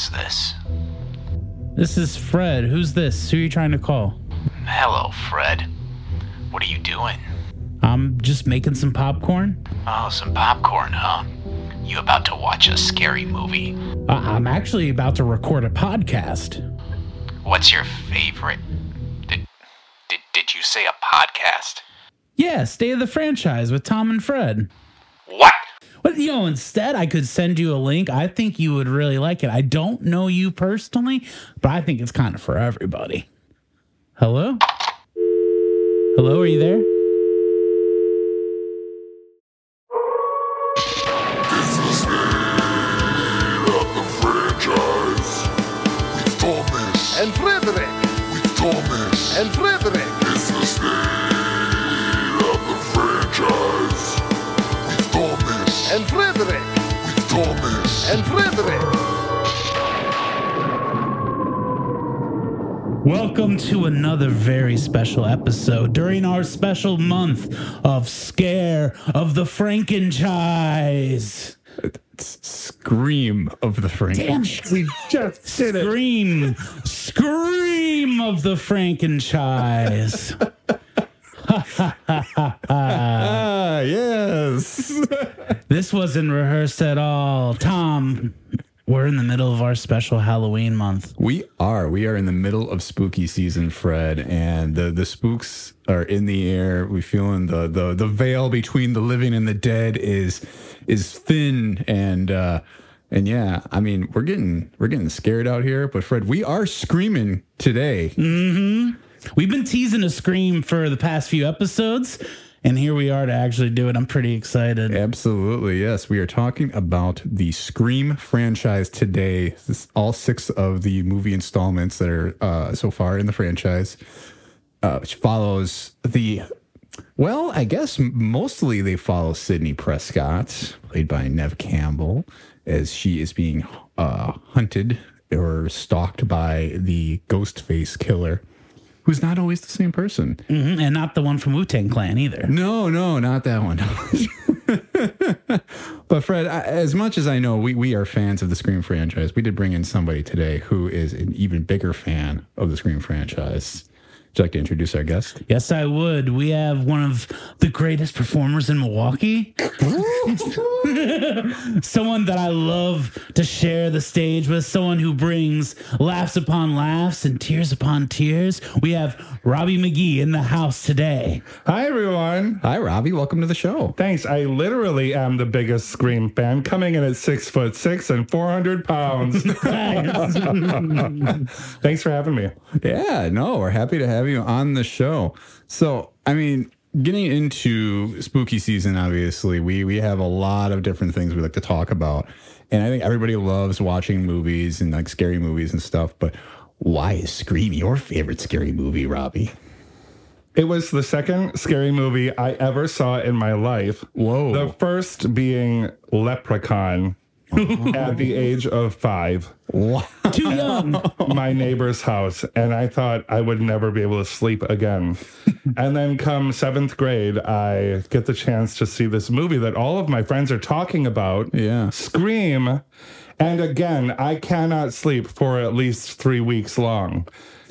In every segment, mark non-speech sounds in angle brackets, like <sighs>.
is this? This is Fred. Who's this? Who are you trying to call? Hello, Fred. What are you doing? I'm just making some popcorn. Oh, some popcorn, huh? You about to watch a scary movie? I- I'm actually about to record a podcast. What's your favorite? Did, did, did you say a podcast? Yeah, State of the Franchise with Tom and Fred. What? But you know, instead, I could send you a link. I think you would really like it. I don't know you personally, but I think it's kind of for everybody. Hello? Hello, are you there? franchise with Thomas and Frederick with Thomas and Frederick. Thomas and Frederick with Thomas and Frederick. Welcome to another very special episode during our special month of Scare of the Frankenchise. Scream of the Damn Frankenstein. it, we just did it. Scream, scream of the Frankenchise. <laughs> Ah, <laughs> yes. This wasn't rehearsed at all. Tom, we're in the middle of our special Halloween month. we are. We are in the middle of spooky season, Fred, and the the spooks are in the air. We feeling the the the veil between the living and the dead is is thin and uh and yeah, I mean, we're getting we're getting scared out here, but Fred, we are screaming today. We've been teasing a scream for the past few episodes, and here we are to actually do it. I'm pretty excited. Absolutely, yes. We are talking about the Scream franchise today. All six of the movie installments that are uh, so far in the franchise, uh, which follows the. Well, I guess mostly they follow Sidney Prescott, played by Neve Campbell, as she is being uh, hunted or stalked by the Ghostface killer, who's not always the same person. Mhm, And not the one from Wu Tang Clan either. No, no, not that one. <laughs> but Fred, I, as much as I know we, we are fans of the Scream franchise, we did bring in somebody today who is an even bigger fan of the Scream franchise. Would you like to introduce our guest? Yes, I would. We have one of the greatest performers in Milwaukee. <laughs> someone that I love to share the stage with, someone who brings laughs upon laughs and tears upon tears. We have Robby McGhee in the house today. Hi, everyone. Hi, Robby. Welcome to the show. Thanks. I literally am the biggest Scream fan, coming in at six foot six and 400 pounds. <laughs> <laughs> Thanks for having me. Yeah, no, we're happy to have you on the show. So, I mean, getting into spooky season, obviously, we we have a lot of different things we like to talk about, and I think everybody loves watching movies and like scary movies and stuff. But why is Scream your favorite scary movie, Robby? It was the second scary movie I ever saw in my life. Whoa. The first being Leprechaun <laughs> at the age of five. Too young. <laughs> my neighbor's house and I thought I would never be able to sleep again. <laughs> and then come seventh grade, I get the chance to see this movie that all of my friends are talking about. Yeah. Scream. And again, I cannot sleep for at least three weeks long.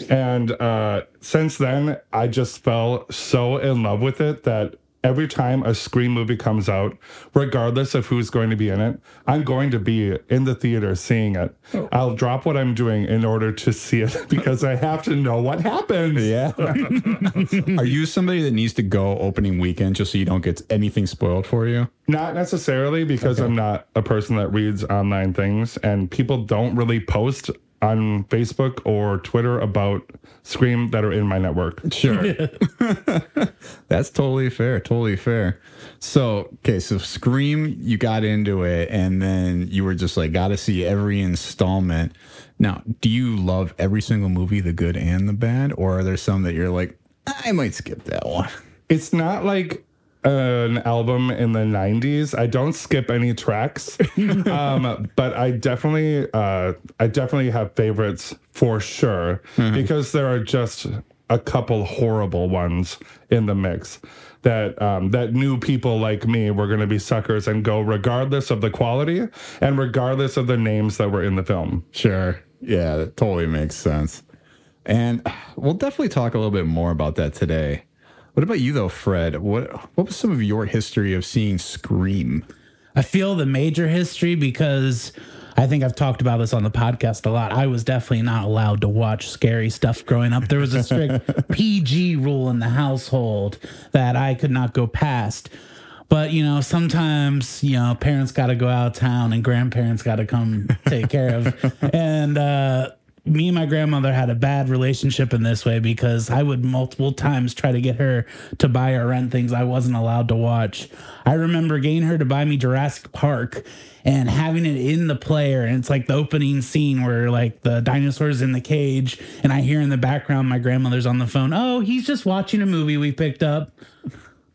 And uh, since then, I just fell so in love with it that every time a Scream movie comes out, regardless of who's going to be in it, I'm going to be in the theater seeing it. Oh. I'll drop what I'm doing in order to see it <laughs> because I have to know what happens. Yeah. <laughs> Are you somebody that needs to go opening weekend just so you don't get anything spoiled for you? Not necessarily because I'm not a person that reads online things, and people don't really post on Facebook or Twitter about Scream that are in my network. Sure. <laughs> <laughs> That's totally fair. Totally fair. So, okay, so Scream, you got into it and then you were just like, got to see every installment. Now, do you love every single movie, the good and the bad? Or are there some that you're like, I might skip that one? It's not like an album in the 90s. I don't skip any tracks. <laughs> um, but I definitely uh, I definitely have favorites for sure because there are just a couple horrible ones in the mix that um, that new people like me were going to be suckers and go regardless of the quality and regardless of the names that were in the film. Sure. Yeah, that totally makes sense. And we'll definitely talk a little bit more about that today. What about you though, Fred? What what was some of your history of seeing Scream? I feel the major history because I think I've talked about this on the podcast a lot. I was definitely not allowed to watch scary stuff growing up. There was a strict <laughs> PG rule in the household that I could not go past. But you know, sometimes you know, parents got to go out of town and grandparents got to come take care of. <laughs> And uh, me and my grandmother had a bad relationship in this way because I would multiple times try to get her to buy or rent things I wasn't allowed to watch. I remember getting her to buy me Jurassic Park and having it in the player and it's like the opening scene where like the dinosaurs in the cage and I hear in the background my grandmother's on the phone, "Oh, he's just watching a movie we picked up."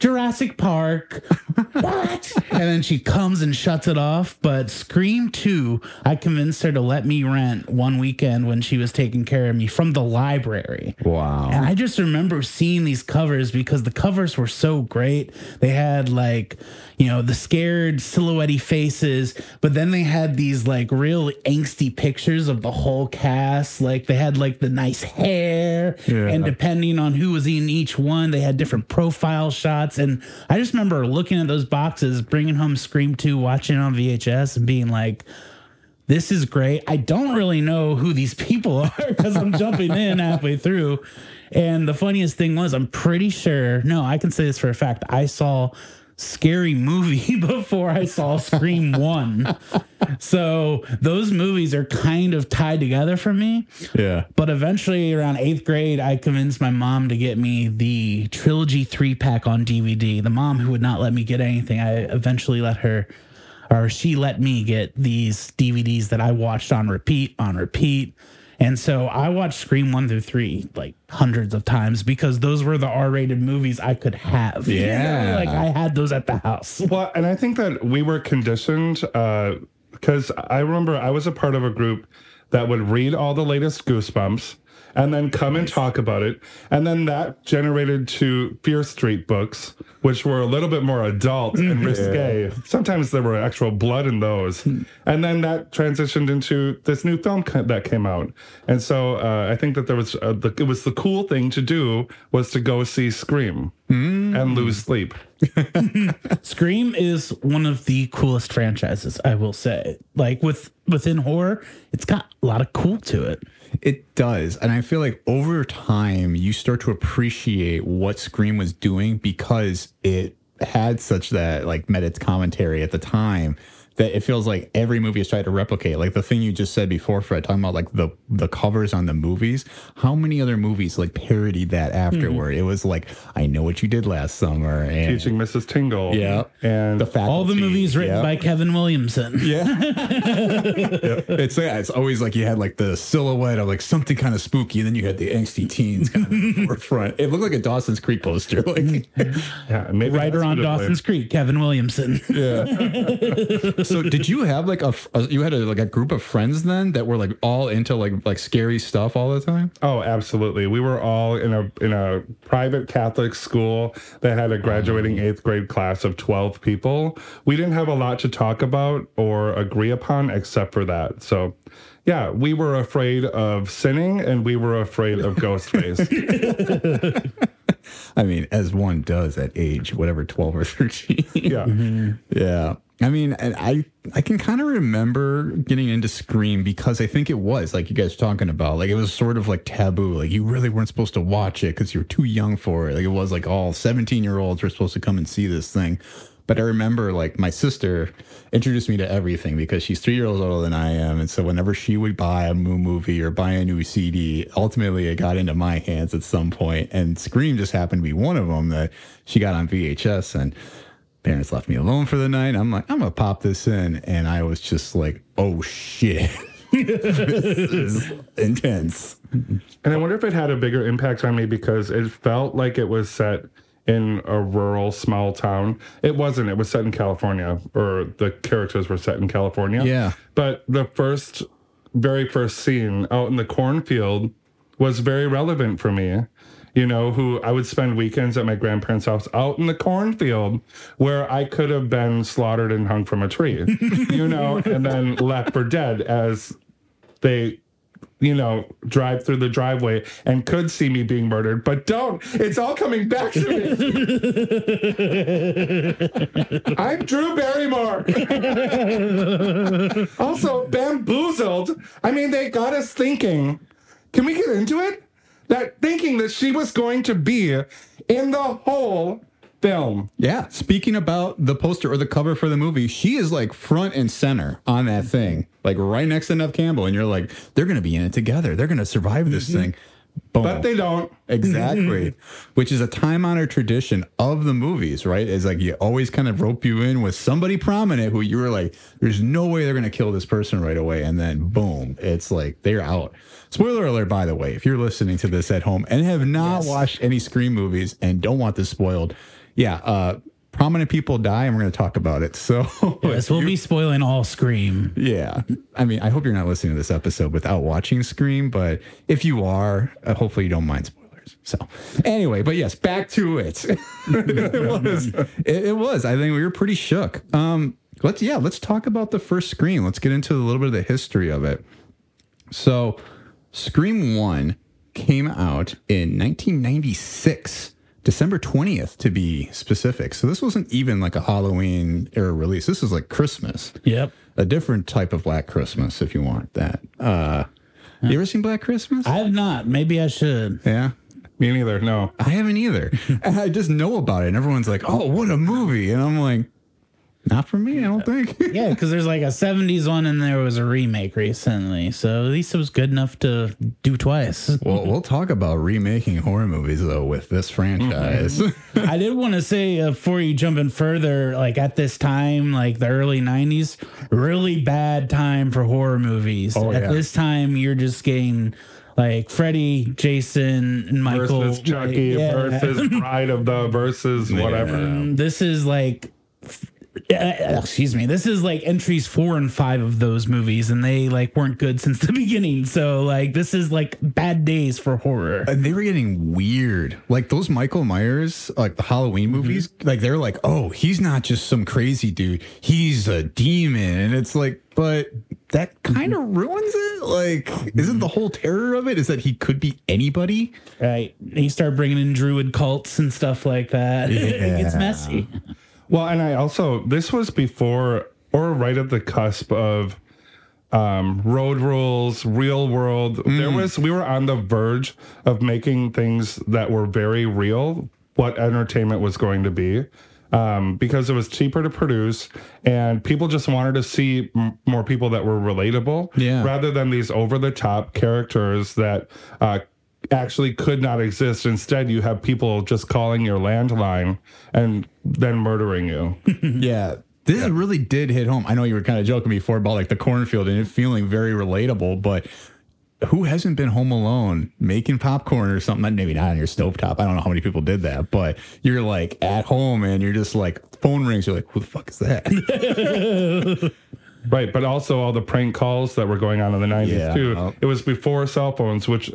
Jurassic Park. <laughs> what? and then she comes and shuts it off. But Scream 2, I convinced her to let me rent one weekend when she was taking care of me from the library. Wow. And I just remember seeing these covers because the covers were so great. They had like, you know, the scared silhouette faces, but then they had these like real angsty pictures of the whole cast. Like they had like the nice hair, Yeah. and depending on who was in each one, they had different profile shots. And I just remember looking at those boxes, bringing home Scream 2, watching it on VHS, and being like, this is great. I don't really know who these people are <laughs> because I'm jumping in halfway through. And the funniest thing was, I'm pretty sure, no, I can say this for a fact. I saw Scary Movie <laughs> before I saw Scream <laughs> 1. So those movies are kind of tied together for me. yeah. But eventually, around eighth grade, I convinced my mom to get me the trilogy three pack on DVD. The mom who would not let me get anything, I eventually let her, or she let me get these DVDs that I watched on repeat, on repeat. And so I watched Scream one through three like hundreds of times because those were the R rated movies I could have. You know, Yeah. Like I had those at the house. Well, and I think that we were conditioned uh, because I remember I was a part of a group that would read all the latest Goosebumps and then come and talk about it. And then that generated to Fear Street books, which were a little bit more adult and risque. Sometimes there were actual blood in those. And then that transitioned into this new film that came out. And so uh, I think that there was, uh, the, it was the cool thing to do was to go see Scream and lose sleep. <laughs> Scream is one of the coolest franchises, I will say. Like with within horror, it's got a lot of cool to it. It does. And I feel like over time, you start to appreciate what Scream was doing because it had such that like meta commentary at the time that it feels like every movie is trying to replicate. Like the thing you just said before, Fred, talking about like the the covers on the movies. How many other movies like parodied that afterward? Mm-hmm. It was like, I know what you did last summer. And Teaching Mrs. Tingle. Yeah. And the faculty. All the movies written yeah. by Kevin Williamson. <laughs> Yeah. <laughs> It's yeah, it's always like you had like the silhouette of like something kind of spooky, and then you had the angsty teens kind of forefront. It looked like a Dawson's Creek poster. Like <laughs> yeah, maybe Writer on Dawson's Creek, Kevin Williamson. So did you have like a you had a, like a group of friends then that were like all into like like scary stuff all the time? Oh, absolutely. We were all in a in a private Catholic school that had a graduating eighth grade class of twelve people. We didn't have a lot to talk about or agree upon except for that. So, yeah, we were afraid of sinning and we were afraid of Ghostface. <laughs> I mean, as one does at age whatever twelve or thirteen. yeah. <laughs> Yeah. I mean, I I can kind of remember getting into Scream because I think it was like you guys talking about, like it was sort of like taboo. Like you really weren't supposed to watch it because you were too young for it. Like it was like all 17 year olds were supposed to come and see this thing. But I remember like my sister introduced me to everything because she's three years older than I am. And so whenever she would buy a new movie or buy a new CD, ultimately it got into my hands at some. And Scream just happened to be one of them that she got on VHS. And parents left me alone for the night. I'm like, I'm gonna pop this in, and I was just like, oh shit, <laughs> this is intense. And I wonder if it had a bigger impact on me because it felt like it was set in a rural small town. It wasn't. It was set in California, or the characters were set in California. Yeah. But the first, very first scene out in the cornfield was very relevant for me. You know, who I would spend weekends at my grandparents' house out in the cornfield where I could have been slaughtered and hung from a tree, <laughs> you know, and then left for dead as they you know, drive through the driveway and could see me being murdered, but don't. It's all coming back to me. <laughs> I'm Drew Barrymore. <laughs> also, bamboozled. I mean, they got us thinking. Can we get into it? That thinking that she was going to be in the whole film. Yeah. Speaking about the poster or the cover for the movie, she is like front and center on that thing, like right next to Neve Campbell. And you're like, they're going to be in it together. They're going to survive this mm-hmm. thing. Boom. But they don't. Exactly. Mm-hmm. Which is a time honored tradition of the movies, right? Is like you always kind of rope you in with somebody prominent who you were like, there's no way they're going to kill this person right away. And then boom, it's like they're out. Spoiler alert, by the way, if you're listening to this at home and have not watched any Scream movies and don't want this spoiled, yeah, uh, prominent people die and we're going to talk about it. <laughs> So, Yes, we'll be spoiling all Scream. yeah. I mean, I hope you're not listening to this episode without watching Scream, but if you are, uh, hopefully you don't mind spoilers. So, anyway, but yes, back to it. <laughs> it was. It, it was. I think we were pretty shook. Um, let's yeah, let's talk about the first Scream. Let's get into a little bit of the history of it. So, Scream One came out in 1996. December 20th to be specific. So this wasn't even like a Halloween era release. This was like Christmas Yep. a different type of Black Christmas if you want that. Uh, you ever seen Black Christmas? I have not. Maybe I should. yeah. Me neither. No. I haven't either. <laughs> and I just know about it. And everyone's like, oh, what a movie. And I'm like, not for me, I don't think. <laughs> Yeah, because there's like a 70s one and there was a remake recently. So at least it was good enough to do twice. well, we'll talk about remaking horror movies, though, with this franchise. <laughs> I did want to say uh, before you jump in further, like at this time, like the early 90s, really bad time for horror movies. Oh, at yeah. this time, you're just getting like Freddy, Jason, and Michael. versus Chucky like, yeah. versus <laughs> Bride of the versus whatever. Um, this is like uh, excuse me this is like entries four and five of those movies and they like weren't good since the <laughs> beginning so like this is like bad days for horror and they were getting weird. Like those Michael Myers, like the Halloween movies, like they're like, oh, he's not just some crazy dude. He's a demon. And it's like, but that kind of ruins it. Like, isn't the whole terror of it is that he could be anybody? right he start bringing in druid cults and stuff like that <laughs> it gets messy Well, and I also this was before or right at the cusp of um, road rules, real world. There was we were on the verge of making things that were very real. What entertainment was going to be. Um, because it was cheaper to produce and people just wanted to see m- more people that were relatable Yeah. rather than these over the top characters that uh, actually could not exist. Instead, you have people just calling your landline and then murdering you. <laughs> yeah. This really did hit home. I know you were kind of joking before about like the cornfield and it feeling very relatable, but who hasn't been home alone making popcorn or something? Maybe not on your stovetop. I don't know how many people did that, but you're like at home and you're just like phone rings. You're like, who the fuck is that? <laughs> Right, but also all the prank calls that were going on in the 90s Yeah. too. Oh. It was before cell phones, which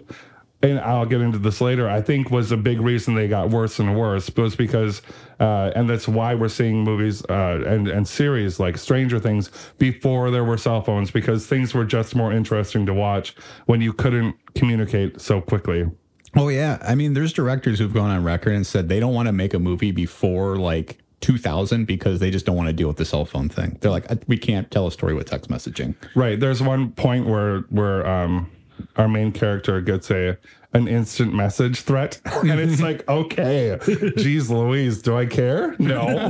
and I'll get into this later, I think was a big reason they got worse and worse was because uh, and that's why we're seeing movies uh, and and series like Stranger Things before there were cell phones because things were just more interesting to watch when you couldn't communicate so quickly. oh yeah. I mean, there's directors who've gone on record and said they don't want to make a movie before like 2000 because they just don't want to deal with the cell phone thing. They're like, we can't tell a story with text messaging. Right. There's one point where where um our main character gets a an instant message threat, <laughs> and it's <laughs> like, okay, geez, Louise, do I care? No. <laughs>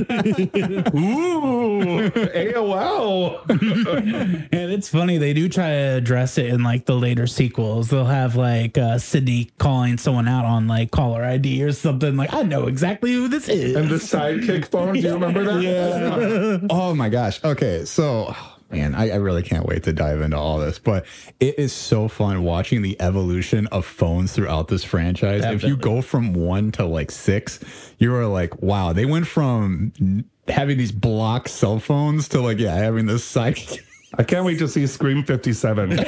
Ooh, AOL. And it's funny, they do try to address it in like the later sequels. They'll have like uh, Sidney calling someone out on like caller ID or something. Like, I know exactly who this is. And the sidekick phone. Do you remember that? yeah. Oh my gosh. Okay. So, man, I, I really can't wait to dive into all this, but it is so fun watching the evolution of phones throughout this franchise. If you go from one to like six, you are like, wow, they went from having these block cell phones to like, yeah, having this side. <laughs> I can't wait to see Scream 57. <laughs>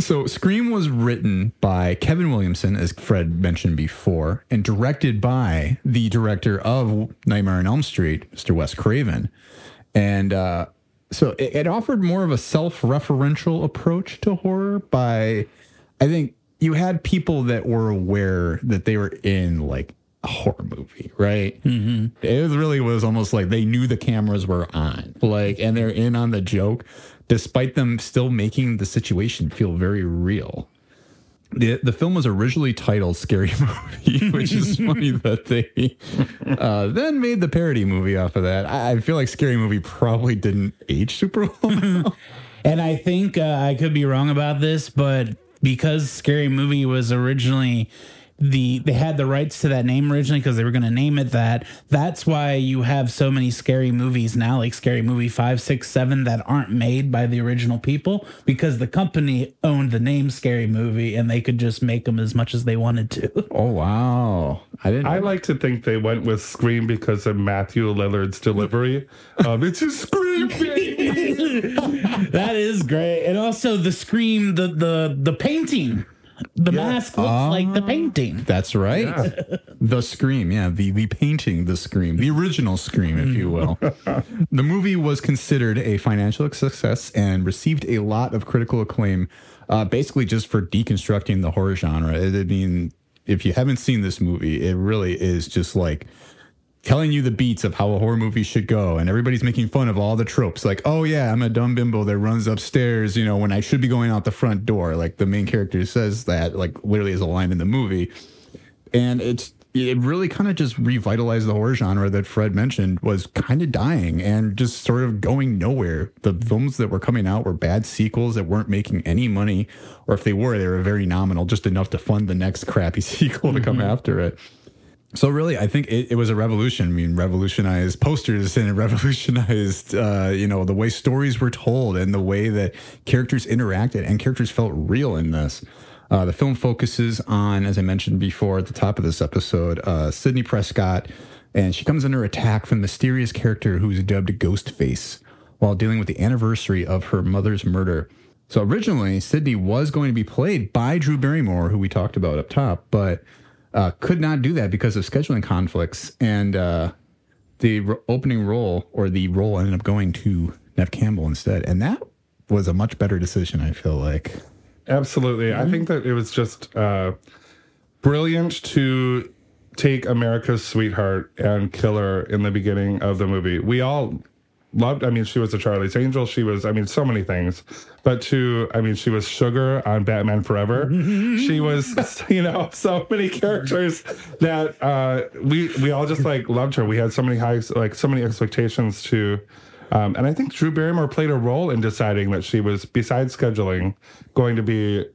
So Scream was written by Kevin Williamson, as Fred mentioned before, and directed by the director of Nightmare on Elm Street, Mr. Wes Craven. And uh, so it, it offered more of a self-referential approach to horror by, I think you had people that were aware that they were in like a horror movie, right? Mm-hmm. It really was almost like they knew the cameras were on, like, and they're in on the joke, despite them still making the situation feel very real. The, the film was originally titled Scary <laughs> Movie, which is <laughs> funny that they uh, then made the parody movie off of that. I, I feel like Scary Movie probably didn't age super well. <laughs> And I think uh, I could be wrong about this, but because Scary Movie was originally the they had the rights to that name originally because they were going to name it that. That's why you have so many scary movies now, like Scary Movie five, six, seven, that aren't made by the original people because the company owned the name Scary Movie and they could just make them as much as they wanted to. <laughs> oh wow, I didn't. I like to think they went with Scream because of Matthew Lillard's delivery. <laughs> Um, it's a Scream, <laughs> that is great, and also the scream, the the the painting, the mask looks like the painting. That's right. <laughs> The Scream, yeah, the the painting, the Scream, the original Scream, if you will. <laughs> the movie was considered a financial success and received a lot of critical acclaim, uh, basically just for deconstructing the horror genre. I mean, if you haven't seen this movie, it really is just like telling you the beats of how a horror movie should go and everybody's making fun of all the tropes like oh yeah i'm a dumb bimbo that runs upstairs you know when i should be going out the front door like the main character says that like literally is a line in the movie and it's it really kind of just revitalized the horror genre that Fred mentioned was kind of dying and just sort of going nowhere. The films that were coming out were bad sequels that weren't making any money, or if they were, they were very nominal, just enough to fund the next crappy <laughs> sequel to come mm-hmm. after it. So really, I think it, it was a revolution. I mean, revolutionized posters and it <laughs> revolutionized, uh, you know, the way stories were told and the way that characters interacted and characters felt real in this. Uh, the film focuses on, as I mentioned before at the top of this episode, uh, Sidney Prescott, and she comes under attack from a mysterious character who's dubbed Ghostface while dealing with the anniversary of her mother's murder. So originally, Sidney was going to be played by Drew Barrymore, who we talked about up top, but uh, could not do that because of scheduling conflicts. And uh, the ro- opening role or the role ended up going to Neve Campbell instead. And that was a much better decision, I feel like. Absolutely. I think that it was just uh, brilliant to take America's sweetheart and kill her in the beginning of the movie. We all loved, I mean, she was a Charlie's Angel. She was, I mean, so many things. But to, I mean, she was Sugar on Batman Forever. <laughs> she was, you know, so many characters that uh, we we all just like loved her. We had so many high, like so many expectations to. Um, and I think Drew Barrymore played a role in deciding that she was, besides scheduling, going to be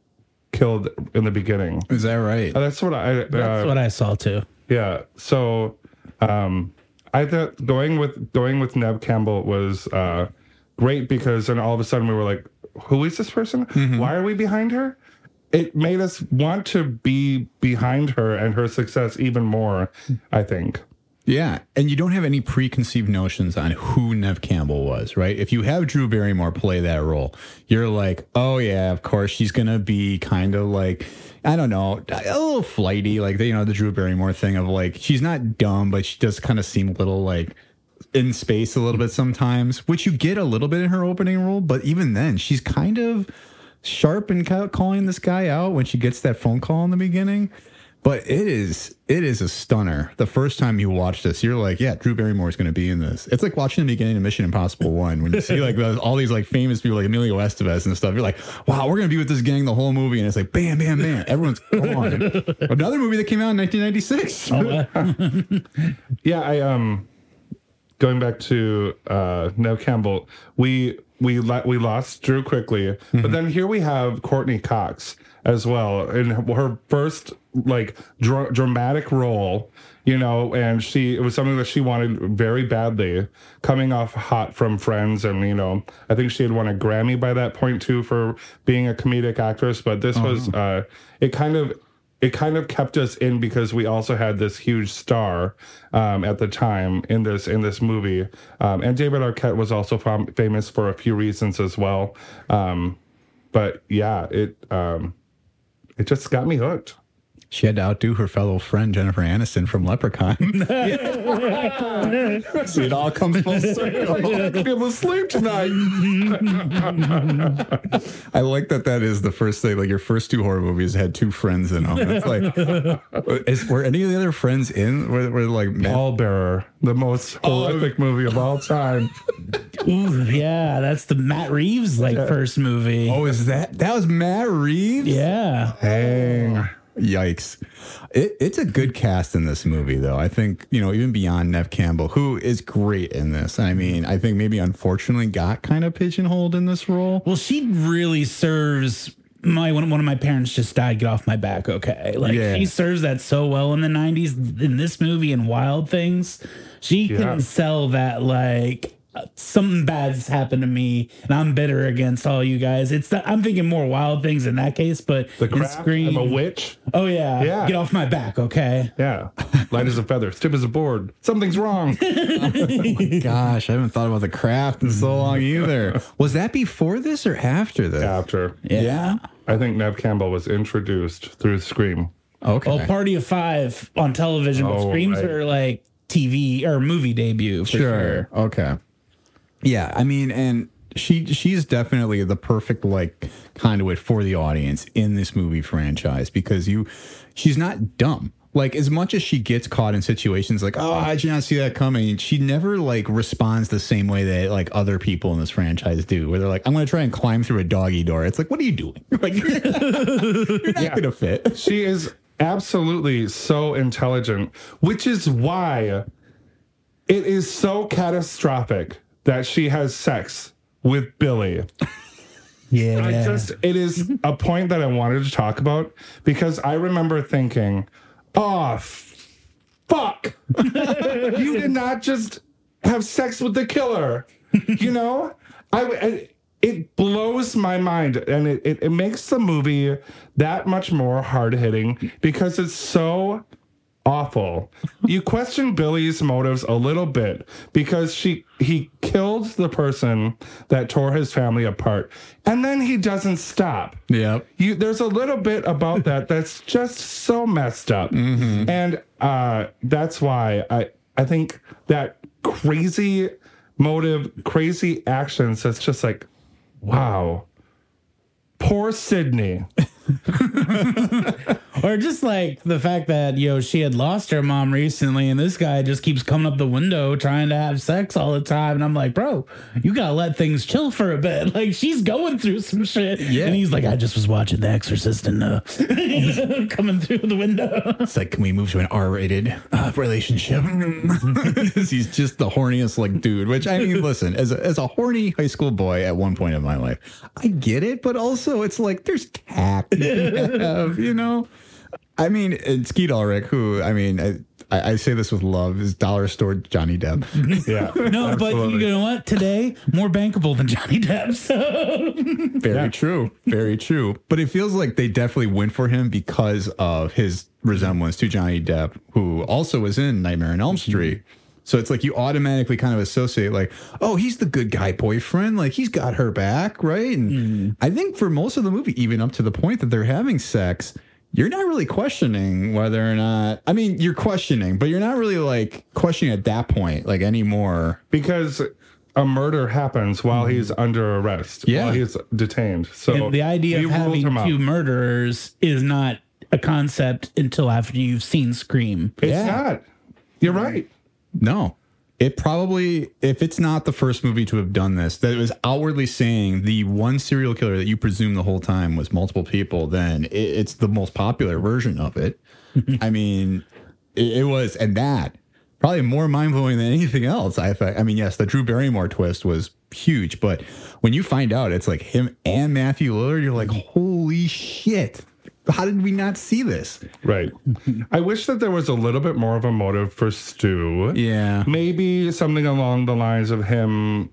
killed in the beginning. Is that right? Uh, That's what I. Uh, That's what I saw too. yeah. So, um, I thought going with going with Neve Campbell was uh, great because then all of a sudden we were like, "Who is this person? Why are we behind her?" It made us want to be behind her and her success even more. I think. Yeah, and you don't have any preconceived notions on who Neve Campbell was, right? If you have Drew Barrymore play that role, you're like, oh yeah, of course she's gonna be kind of like, I don't know, a little flighty, like the, you know the Drew Barrymore thing of like she's not dumb, but she does kind of seem a little like in space a little bit sometimes, which you get a little bit in her opening role, but even then, she's kind of sharp and calling this guy out when she gets that phone call in the beginning. But it is it is a stunner. The first time you watch this, you're like, yeah, Drew Barrymore is going to be in this. It's like watching the beginning of Mission Impossible One when you see like those, <laughs> all these like famous people like Emilio Estevez and stuff. You're like, wow, we're going to be with this gang the whole movie, and it's like, bam, bam, bam. everyone's gone. <laughs> Another movie that came out in 1996. <laughs> Yeah, I um going back to uh Neve Campbell, we we we lost Drew quickly, but then here we have Courteney Cox as well. In her first like dra- dramatic role, you know, and she it was something that she wanted very badly, coming off hot from Friends, and you know, I think she had won a Grammy by that point too for being a comedic actress, but this was uh it kind of it kind of kept us in because we also had this huge star um, at the time in this in this movie, um, and David Arquette was also fam- famous for a few reasons as well. Um, but yeah, it um, it just got me hooked. She had to outdo her fellow friend Jennifer Aniston from Leprechaun. <laughs> See, it all comes full circle. I'm not gonna able to sleep tonight. <laughs> I like that. That is the first thing. Like your first two horror movies had two friends in them. It's like, <laughs> is, were any of the other friends in? Were, were like men? Pallbearer, the most oh. horrific movie of all time. Ooh, yeah, that's the Matt Reeves like first movie. Oh, is that that was Matt Reeves? Yeah. Dang. Yikes! It, it's a good cast in this movie, though. I think you know even beyond Neve Campbell, who is great in this. I mean, I think maybe unfortunately got kind of pigeonholed in this role. Well, she really serves my one, one of my parents just died. Get off my back, okay? Like Yeah. she serves that so well in the '90s in this movie and Wild Things. She Yeah. can sell that like something bad's happened to me and I'm bitter against all you guys. It's that I'm thinking more Wild Things in that case, but The in craft. I'm a witch. Oh yeah, Yeah. Get off my back, okay? Yeah. Light as a feather, stiff as a board. Something's wrong. <laughs> Oh gosh, I haven't thought about the craft in so long either. Was that before this or after this? After. Yeah. I think Neve Campbell was introduced through Scream. Okay. Oh, Party of Five on television, but Oh, Screams right. are like TV or movie debut for sure. Okay. Yeah, I mean, and she she's definitely the perfect like conduit for the audience in this movie franchise because you she's not dumb. Like as much as she gets caught in situations like, oh, I did not see that coming, she never like responds the same way that like other people in this franchise do, where they're like, I'm gonna try and climb through a doggy door. It's like, what are you doing? <laughs> Like <laughs> you're not gonna fit. <laughs> She is absolutely so intelligent, which is why it is so catastrophic that she has sex with Billy. Yeah. I just it is a point that I wanted to talk about because I remember thinking, "Oh, fuck. <laughs> you did not just have sex with the killer." You know? I, I it blows my mind and it, it, it makes the movie that much more hard-hitting because it's so awful. You question Billy's motives a little bit because she he killed the person that tore his family apart, and then he doesn't stop. Yep. You there's a little bit about <laughs> that that's just so messed up, and uh, that's why I I think that crazy motive, crazy actions. That's just like, wow. Poor Sidney. <laughs> <laughs> <laughs> Or just like the fact that, you know, she had lost her mom recently and this guy just keeps coming up the window trying to have sex all the time. And I'm like, bro, you gotta let things chill for a bit. <laughs> Like she's going through some shit. Yeah. And he's like, I just was watching The Exorcist and uh <laughs> coming through the window. It's like, can we move to an R-rated uh, relationship? He's just the horniest like dude. Which I mean, listen, as a, as a horny high school boy at one point in my life, I get it, but also it's like there's tact, you have, you know. I mean, and Skeet Ulrich, who I mean, I, I, I say this with love, is dollar store Johnny Depp. <laughs> Yeah. <laughs> No, but you know what? Today, more bankable than Johnny Depp. <laughs> So Very true. Very true. But it feels like they definitely went for him because of his resemblance to Johnny Depp, who also was in Nightmare on Elm mm-hmm. Street. So it's like you automatically kind of associate, like, oh, he's the good guy boyfriend. Like he's got her back, right? And mm-hmm. I think for most of the movie, even up to the point that they're having sex, you're not really questioning whether or not. I mean, you're questioning, but you're not really like questioning at that point, like anymore. because a murder happens while mm-hmm. he's under arrest, Yeah. while he's detained. So the idea of ruled having him out. two murderers is not a concept until after you've seen Scream. It's Yeah. not. You're right. No. It probably, if it's not the first movie to have done this, that it was outwardly saying the one serial killer that you presume the whole time was multiple people, then it, it's the most popular version of it. <laughs> I mean, it, it was, and that probably more mind blowing than anything else. I thought, I mean, yes, the Drew Barrymore twist was huge, but when you find out it's like him and Matthew Lillard, you're like, holy shit. How did we not see this? Right. I wish that there was a little bit more of a motive for Stu. Yeah. Maybe something along the lines of him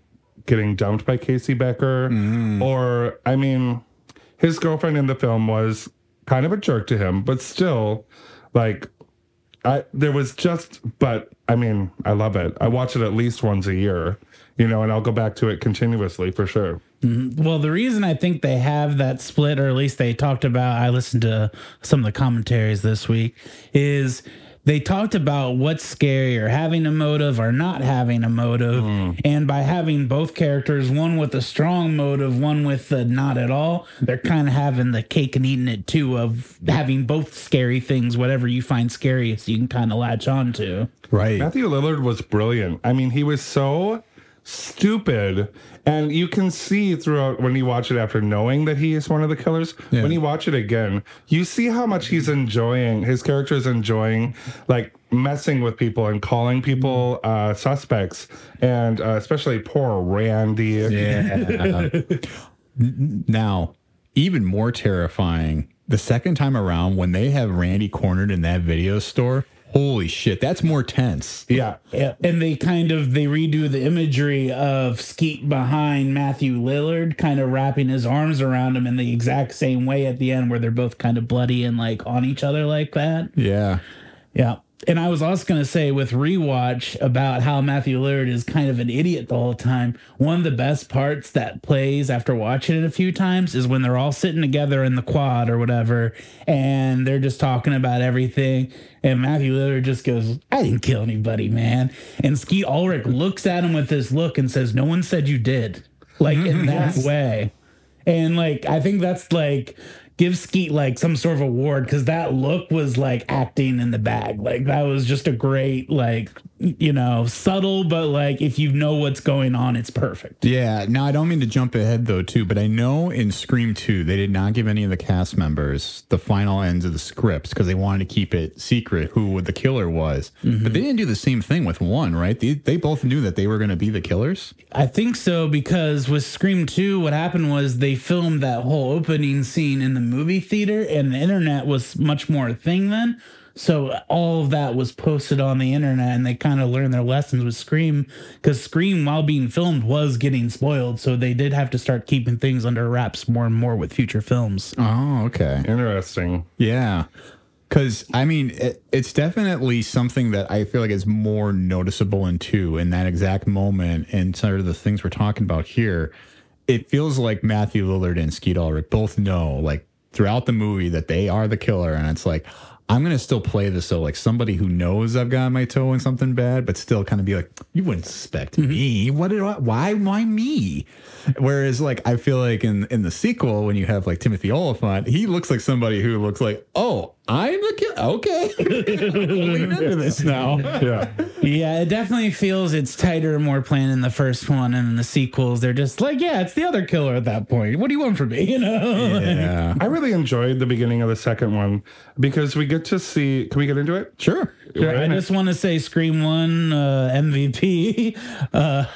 getting dumped by Casey Becker. Mm. Or, I mean, his girlfriend in the film was kind of a jerk to him, but still, like, I there was just, but I mean, I love it. I watch it at least once a year, you know, and I'll go back to it continuously for sure. Mm-hmm. Well, the reason I think they have that split, or at least they talked about, I listened to some of the commentaries this week, is they talked about what's scarier, having a motive or not having a motive. Mm. And by having both characters, one with a strong motive, one with the not at all, they're kind of having the cake and eating it too of having both scary things, whatever you find scariest, you can kind of latch on to. Right. Matthew Lillard was brilliant. I mean, he was so stupid. And you can see throughout when you watch it after knowing that he is one of the killers, Yeah. when you watch it again, you see how much he's enjoying, his character is enjoying like messing with people and calling people uh, suspects. And uh, especially poor Randy. Yeah. <laughs> now, even more terrifying, the second time around when they have Randy cornered in that video store, holy shit, that's more tense. Yeah. Yeah, and they kind of they redo the imagery of Skeet behind Matthew Lillard, kind of wrapping his arms around him in the exact same way at the end, where they're both kind of bloody and like on each other like that. Yeah. Yeah. And I was also going to say with rewatch about how Matthew Lillard is kind of an idiot the whole time. One of the best parts that plays after watching it a few times is when they're all sitting together in the quad or whatever, and they're just talking about everything. And Matthew Lillard just goes, I didn't kill anybody, man. And Skeet Ulrich looks at him with this look and says, No one said you did. Like in <laughs> that way. And like, I think that's like, give Skeet like some sort of award because that look was like acting in the bag. Like, that was just a great, like, you know, subtle, but like, if you know what's going on, it's perfect. Yeah. Now, I don't mean to jump ahead though, too, but I know in Scream 2, they did not give any of the cast members the final ends of the scripts because they wanted to keep it secret who the killer was. Mm-hmm. But they didn't do the same thing with one, right? They, they both knew that they were going to be the killers. I think so because with Scream 2, what happened was they filmed that whole opening scene in the movie theater, and the internet was much more a thing then. So all of that was posted on the internet, and they kind of learned their lessons with Scream because Scream, while being filmed, was getting spoiled. So they did have to start keeping things under wraps more and more with future films. Oh, okay. Interesting. Yeah. Because, I mean, it, it's definitely something that I feel like is more noticeable in two in that exact moment and sort of the things we're talking about here. It feels like Matthew Lillard and Skeet Ulrich both know, like, throughout the movie that they are the killer. And it's like, I'm to still play this though, like, somebody who knows I've got my toe in something bad, but still kind of be like, you wouldn't suspect mm-hmm. me. What did I, why, why me? Whereas, like, I feel like in, in the sequel, when you have, like, Timothy Olyphant, he looks like somebody who looks like, oh, I'm the killer. Okay. <laughs> Lean into this now. Yeah. Yeah, it definitely feels it's tighter and more planned in the first one, and in the sequels, they're just like, yeah, it's the other killer at that point. What do you want from me? <laughs> You know? Yeah. I really enjoyed the beginning of the second one because we get to see. Can we get into it? Sure. Sure, I just want to say Scream One uh, MVP. <laughs> Uh,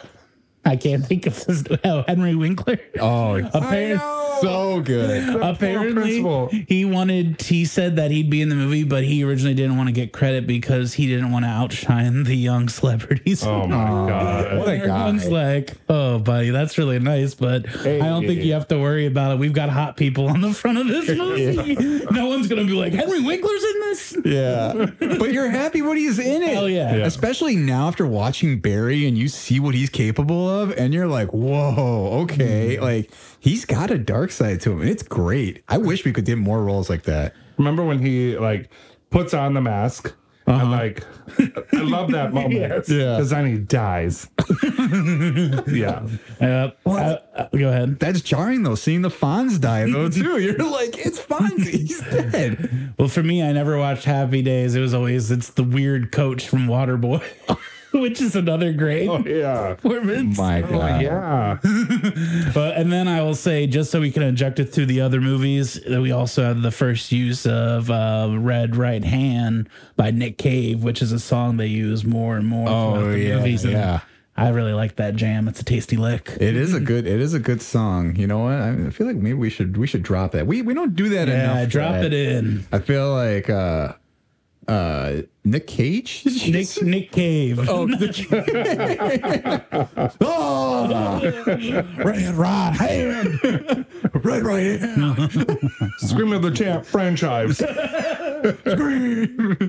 I can't think of this. Oh, Henry Winkler. Oh, <laughs> Apparently, so good. apparently principal. he wanted. He said that he'd be in the movie, but he originally didn't want to get credit because he didn't want to outshine the young celebrities. Oh my <laughs> god. What a guy. Everyone's like, "Oh, buddy, that's really nice,but I don't think you have to worry about it. We've got hot people on the front of this <laughs> movie. No one's gonna be like, Henry Winkler's in this." Yeah. but you're happy when he's in it. Hell yeah. Yeah. Especially now after watching Barry and you see what he's capable of, and you're like, whoa, okay. Like, he's got a dark side to him, and it's great. I wish we could get more roles like that. Remember when he like puts on the mask? And like, I love that <laughs> moment. Uh-huh. Yes. Yeah. Because then he dies. <laughs> yeah. Uh, uh, uh, go ahead. That's jarring, though, seeing the Fonz die, though, <laughs> too. You're like, it's Fonzie. He's dead. Well, for me, I never watched Happy Days. It was always it's the weird coach from Waterboy, <laughs> which is another great Oh yeah. performance. My God. oh, Yeah. <laughs> But and then I will say, just so we can inject it through the other movies, that we also have the first use of uh, "Red Right Hand" by Nick Cave, which is a song they use more and more. Oh, the yeah, movies. And yeah. I really like that jam. It's a tasty lick. It is a good. It is a good song. You know what? I feel like maybe we should we should drop that. We we don't do that enough. Yeah, drop it in. I feel like uh uh Nick Cage. <laughs> Nick Nick Cave. Oh, <laughs> <laughs> oh, red right hand, red right hand. Scream of the Champ franchise. Scream.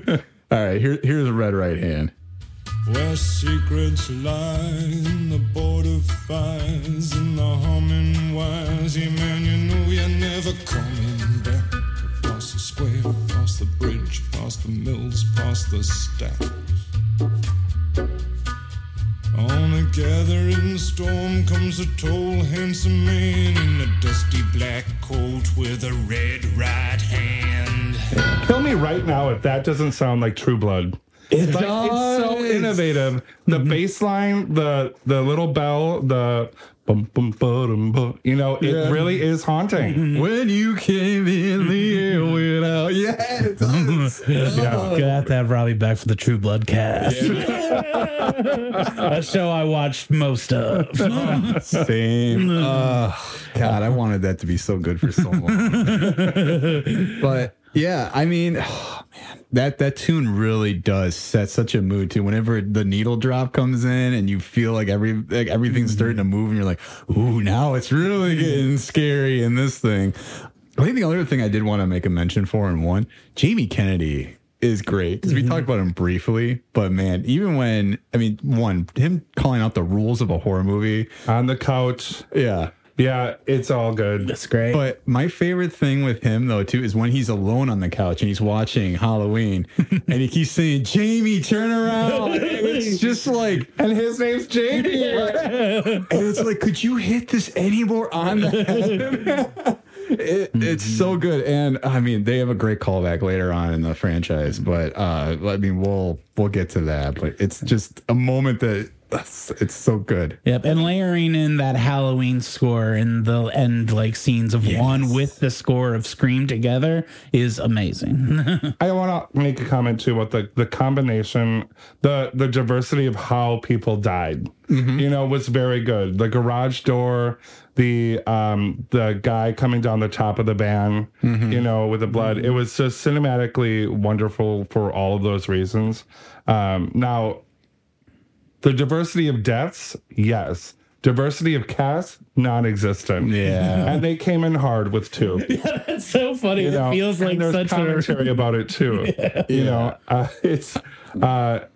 All right, here, here's a red right hand. Where secrets lie in the border fires and the humming wires. Yeah, man, you know you're never coming back. Across the square, across the bridge, past the mills, past the stacks. On a gathering storm comes a tall, handsome man in a dusty black coat with a red right hand. Kill me right now if that doesn't sound like True Blood. It Like, it's so innovative. The bass line, the the little bell, the bum bum ba-dum, ba, you know, it Yeah. really is haunting. When you came in, the air went <laughs> out. Yeah, does. Gonna have to have Robby back for the True Blood cast. <laughs> a show I watched most of. <laughs> Same. Uh, God, I wanted that to be so good for so long. but yeah, I mean, oh, <sighs> man, that that tune really does set such a mood too. Whenever the needle drop comes in and you feel like every like everything's mm-hmm. starting to move, and you're like, "Ooh, now it's really mm-hmm. getting scary." in this thing. I think the other thing I did want to make a mention for in one, Jamie Kennedy is great because we mm-hmm. talked about him briefly, but man, even when I mean, one him calling out the rules of a horror movie, On the couch. yeah. Yeah, it's all good. That's great. But my favorite thing with him though too is when he's alone on the couch and he's watching Halloween <laughs> and he keeps saying, "Jamie, turn around." <laughs> And it's just like, And his name's Jamie. <laughs> and it's like, could you hit this any more on the head? It, it's so good, and I mean they have a great callback later on in the franchise. But uh, I mean we'll we'll get to that. But it's just a moment that it's so good. Yep, and layering in that Halloween score and the end like scenes of one with the score of Scream together is amazing. <laughs> I want to make a comment too about the the combination, the the diversity of how people died. You know, was very good. The garage door, the um the guy coming down the top of the van, you know, with the blood. It was just cinematically wonderful for all of those reasons. Um, now, the diversity of deaths, yes. Diversity of cast, non-existent. Yeah. and they came in hard with two. <laughs> yeah, That's so funny. You know, it feels and like there's such a commentary about it too. <laughs> Yeah. You know, uh, it's uh,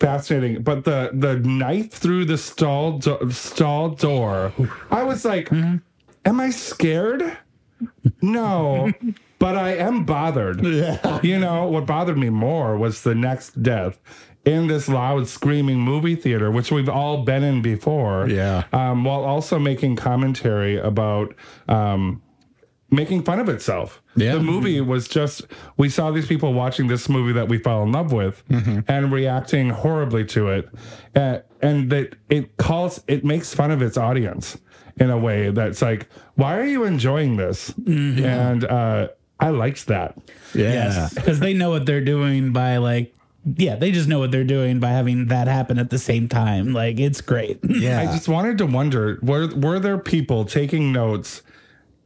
fascinating. But the the knife through the stall do- stall door, I was like, am I scared? No, <laughs> but I am bothered. Yeah. You know, what bothered me more was the next death in this loud screaming movie theater, which we've all been in before. Yeah. Um, while also making commentary about um, making fun of itself. Yeah. The movie was just we saw these people watching this movie that we fell in love with and reacting horribly to it. Uh, and that it calls it makes fun of its audience in a way that's like, why are you enjoying this? And uh I liked that. Yeah. Yes, because they know what they're doing by like, yeah, they just know what they're doing by having that happen at the same time. Like, it's great. <laughs> Yeah. I just wanted to wonder were were there people taking notes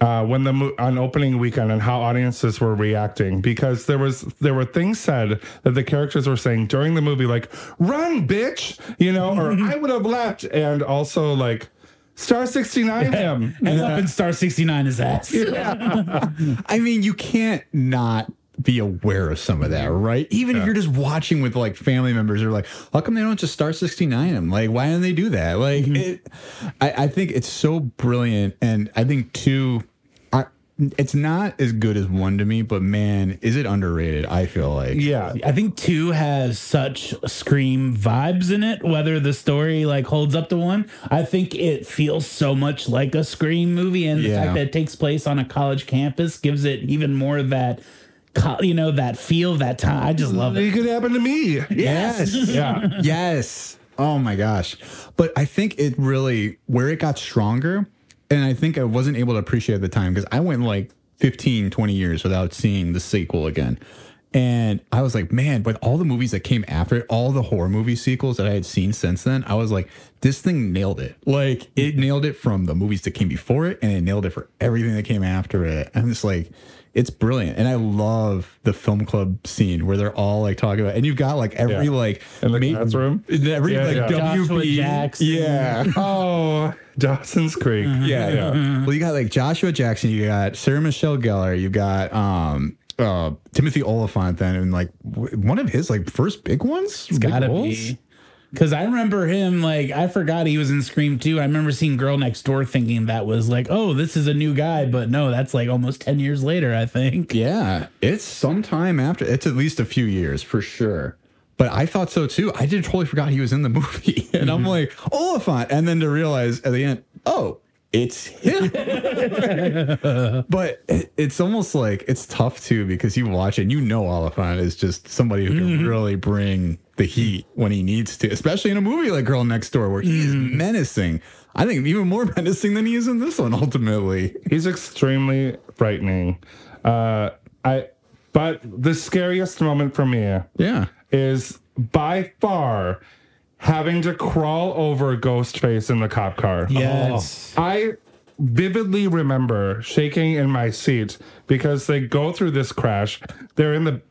uh, when the mo- on opening weekend and how audiences were reacting because there was there were things said that the characters were saying during the movie like run bitch you know or <laughs> I would have left and also like star 69 him and up in Star 69 his ass. <laughs> I mean, you can't not be aware of some of that, mm-hmm. right? Even if you're just watching with like family members, they're like, how come they don't just start 69 them? Like, why don't they do that? Like, mm-hmm. it, I, I think it's so brilliant. And I think, two, I, it's not as good as one to me, but man, is it underrated? I feel like. yeah I think two has such scream vibes in it. Whether the story like holds up to one, I think it feels so much like a scream movie, and the Yeah. fact that it takes place on a college campus gives it even more of that, you know, that feel, that time. I just love it. it could happen to me Yes. <laughs> yeah yes. Oh my gosh. But I think it really, where it got stronger, and I think I wasn't able to appreciate at the time because I went like 15, 20 years without seeing the sequel again. And I was like, man, with all the movies that came after it, all the horror movie sequels that I had seen since then, I was like, this thing nailed it. Like, it nailed it from the movies that came before it, and it nailed it for everything that came after it. I'm just like, it's brilliant. And I love the film club scene where they're all like talking about, and you've got like every Yeah. like, in the ma- classroom every Yeah, like yeah. Joshua WB. Jackson. Yeah. <laughs> oh Dawson's Creek Yeah, yeah. Well, you got like Joshua Jackson, you got Sarah Michelle Gellar, you got um uh Timothy Olyphant then and like w- one of his like first big ones. It's gotta be. Because I remember him, like, I forgot he was in Scream 2. I remember seeing Girl Next Door thinking that was like, oh, this is a new guy. But no, that's like almost 10 years later, I think. Yeah, it's sometime after. It's at least a few years for sure. But I thought so too. I did totally forgot he was in the <laughs> movie, and I'm like Olyphant, and then to realize at the end, oh, it's him. <laughs> but it- it's almost like it's tough too because you watch it, and you know Olyphant is just somebody who can really bring the heat when he needs to, especially in a movie like Girl Next Door where he is menacing. I think even more <laughs> menacing than he is in this one. Ultimately, He's extremely frightening. Uh, I, but the scariest moment for me yeah. is by far having to crawl over Ghostface in the cop car. Yes. I vividly remember shaking in my seat because they go through this crash. They're in the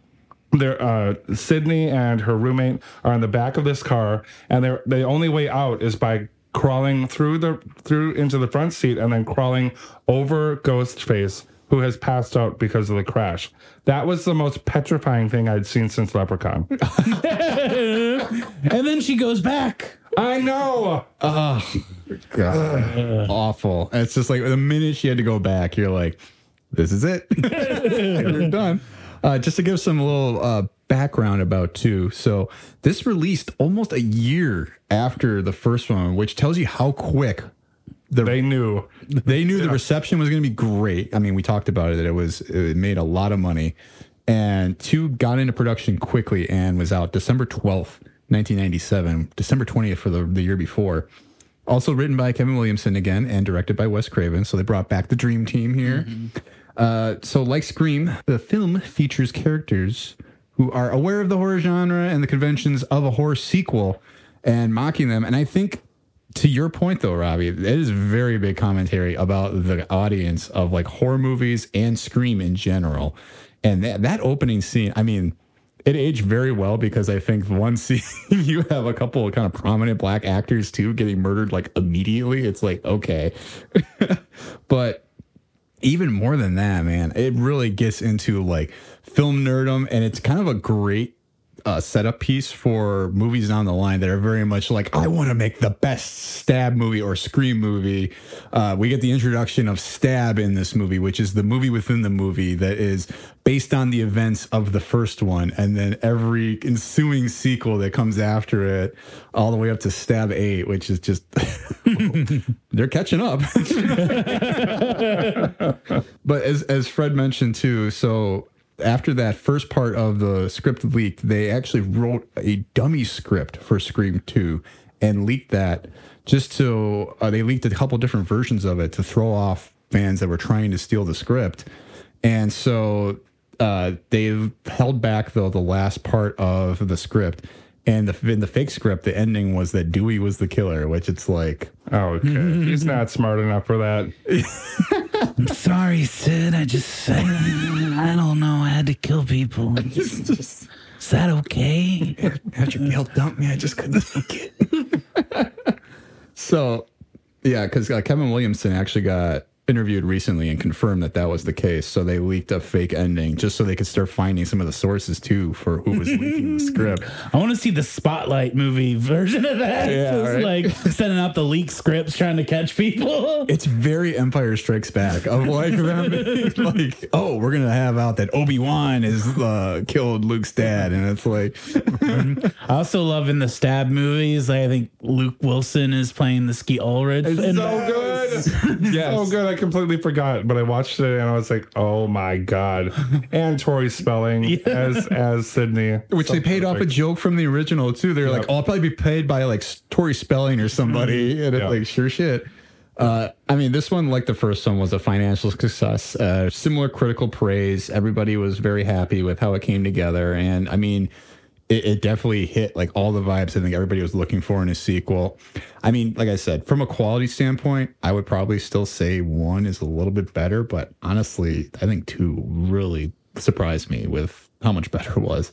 they're uh Sidney and her roommate are in the back of this car and they're the only way out is by crawling through the through into the front seat and then crawling over Ghostface who has passed out because of the crash. That was the most petrifying thing I'd seen since Leprechaun. <laughs> And then she goes back. I know. God, awful. And it's just like the minute she had to go back, you're like, this is it. <laughs> You're done. Uh, just to give some little uh, background about two. So this released almost a year after the first one, which tells you how quick the They knew. they knew the reception was going to be great. I mean, we talked about it that it was it made a lot of money, and two got into production quickly and was out December twelfth, nineteen ninety seven, December twentieth for the the year before. Also written by Kevin Williamson again and directed by Wes Craven. So they brought back the dream team here. Uh, so like Scream, the film features characters who are aware of the horror genre and the conventions of a horror sequel and mocking them. And I think to your point though, Robby, it is very big commentary about the audience of like horror movies and Scream in general. And that, that opening scene, I mean, it aged very well because I think one <laughs> scene you have a couple of kind of prominent black actors too getting murdered like immediately. It's like, okay. <laughs> but even more than that, man, it really gets into like film nerdum, and it's kind of a great uh, setup piece for movies down the line that are very much like I want to make the best stab movie or scream movie. Uh, we get the introduction of Stab in this movie, which is the movie within the movie that is based on the events of the first one, and then every ensuing sequel that comes after it, all the way up to Stab Eight, which is just <laughs> <laughs> they're catching up. <laughs> but as as Fred mentioned too, so after that first part of the script leaked, they actually wrote a dummy script for Scream 2 and leaked that just to uh, they leaked a couple different versions of it to throw off fans that were trying to steal the script. And so uh, they held back though the last part of the script. And the, in the fake script, the ending was that Dewey was the killer, which it's like, Oh, okay. He's not smart enough for that. <laughs> I'm sorry, Sid. I just, I, I don't know. I had to kill people. <laughs> Is that okay? After Gail dumped me, I just couldn't take it. <laughs> so, yeah, because uh, Kevin Williamson actually got interviewed recently and confirmed that that was the case. So they leaked a fake ending just so they could start finding some of the sources too for who was leaking the <laughs> script. I want to see the Spotlight movie version of that. Yeah, Just right. like sending out the leak scripts, trying to catch people. It's very Empire Strikes Back of like them, <laughs> like oh, we're gonna have out that Obi Wan is uh, killed Luke's dad, and it's like <laughs> I also love in the stab movies. I think Luke Wilson is playing the Skeet Ulrich. It's and so good. Yes. So good. I completely forgot, but I watched it and I was like, oh my God. And Tori Spelling <laughs> as as Sidney. Which they paid off a joke from the original too. They're like, "Oh, I'll probably be paid by like Tori Spelling or somebody," and it's Yeah. like, "Sure shit." Uh, I mean, this one, like the first one, was a financial success. Uh, similar critical praise. Everybody was very happy with how it came together, and I mean, it, it definitely hit like all the vibes I think everybody was looking for in a sequel. I mean, like I said, from a quality standpoint, I would probably still say one is a little bit better, but honestly, I think two really surprised me with how much better it was.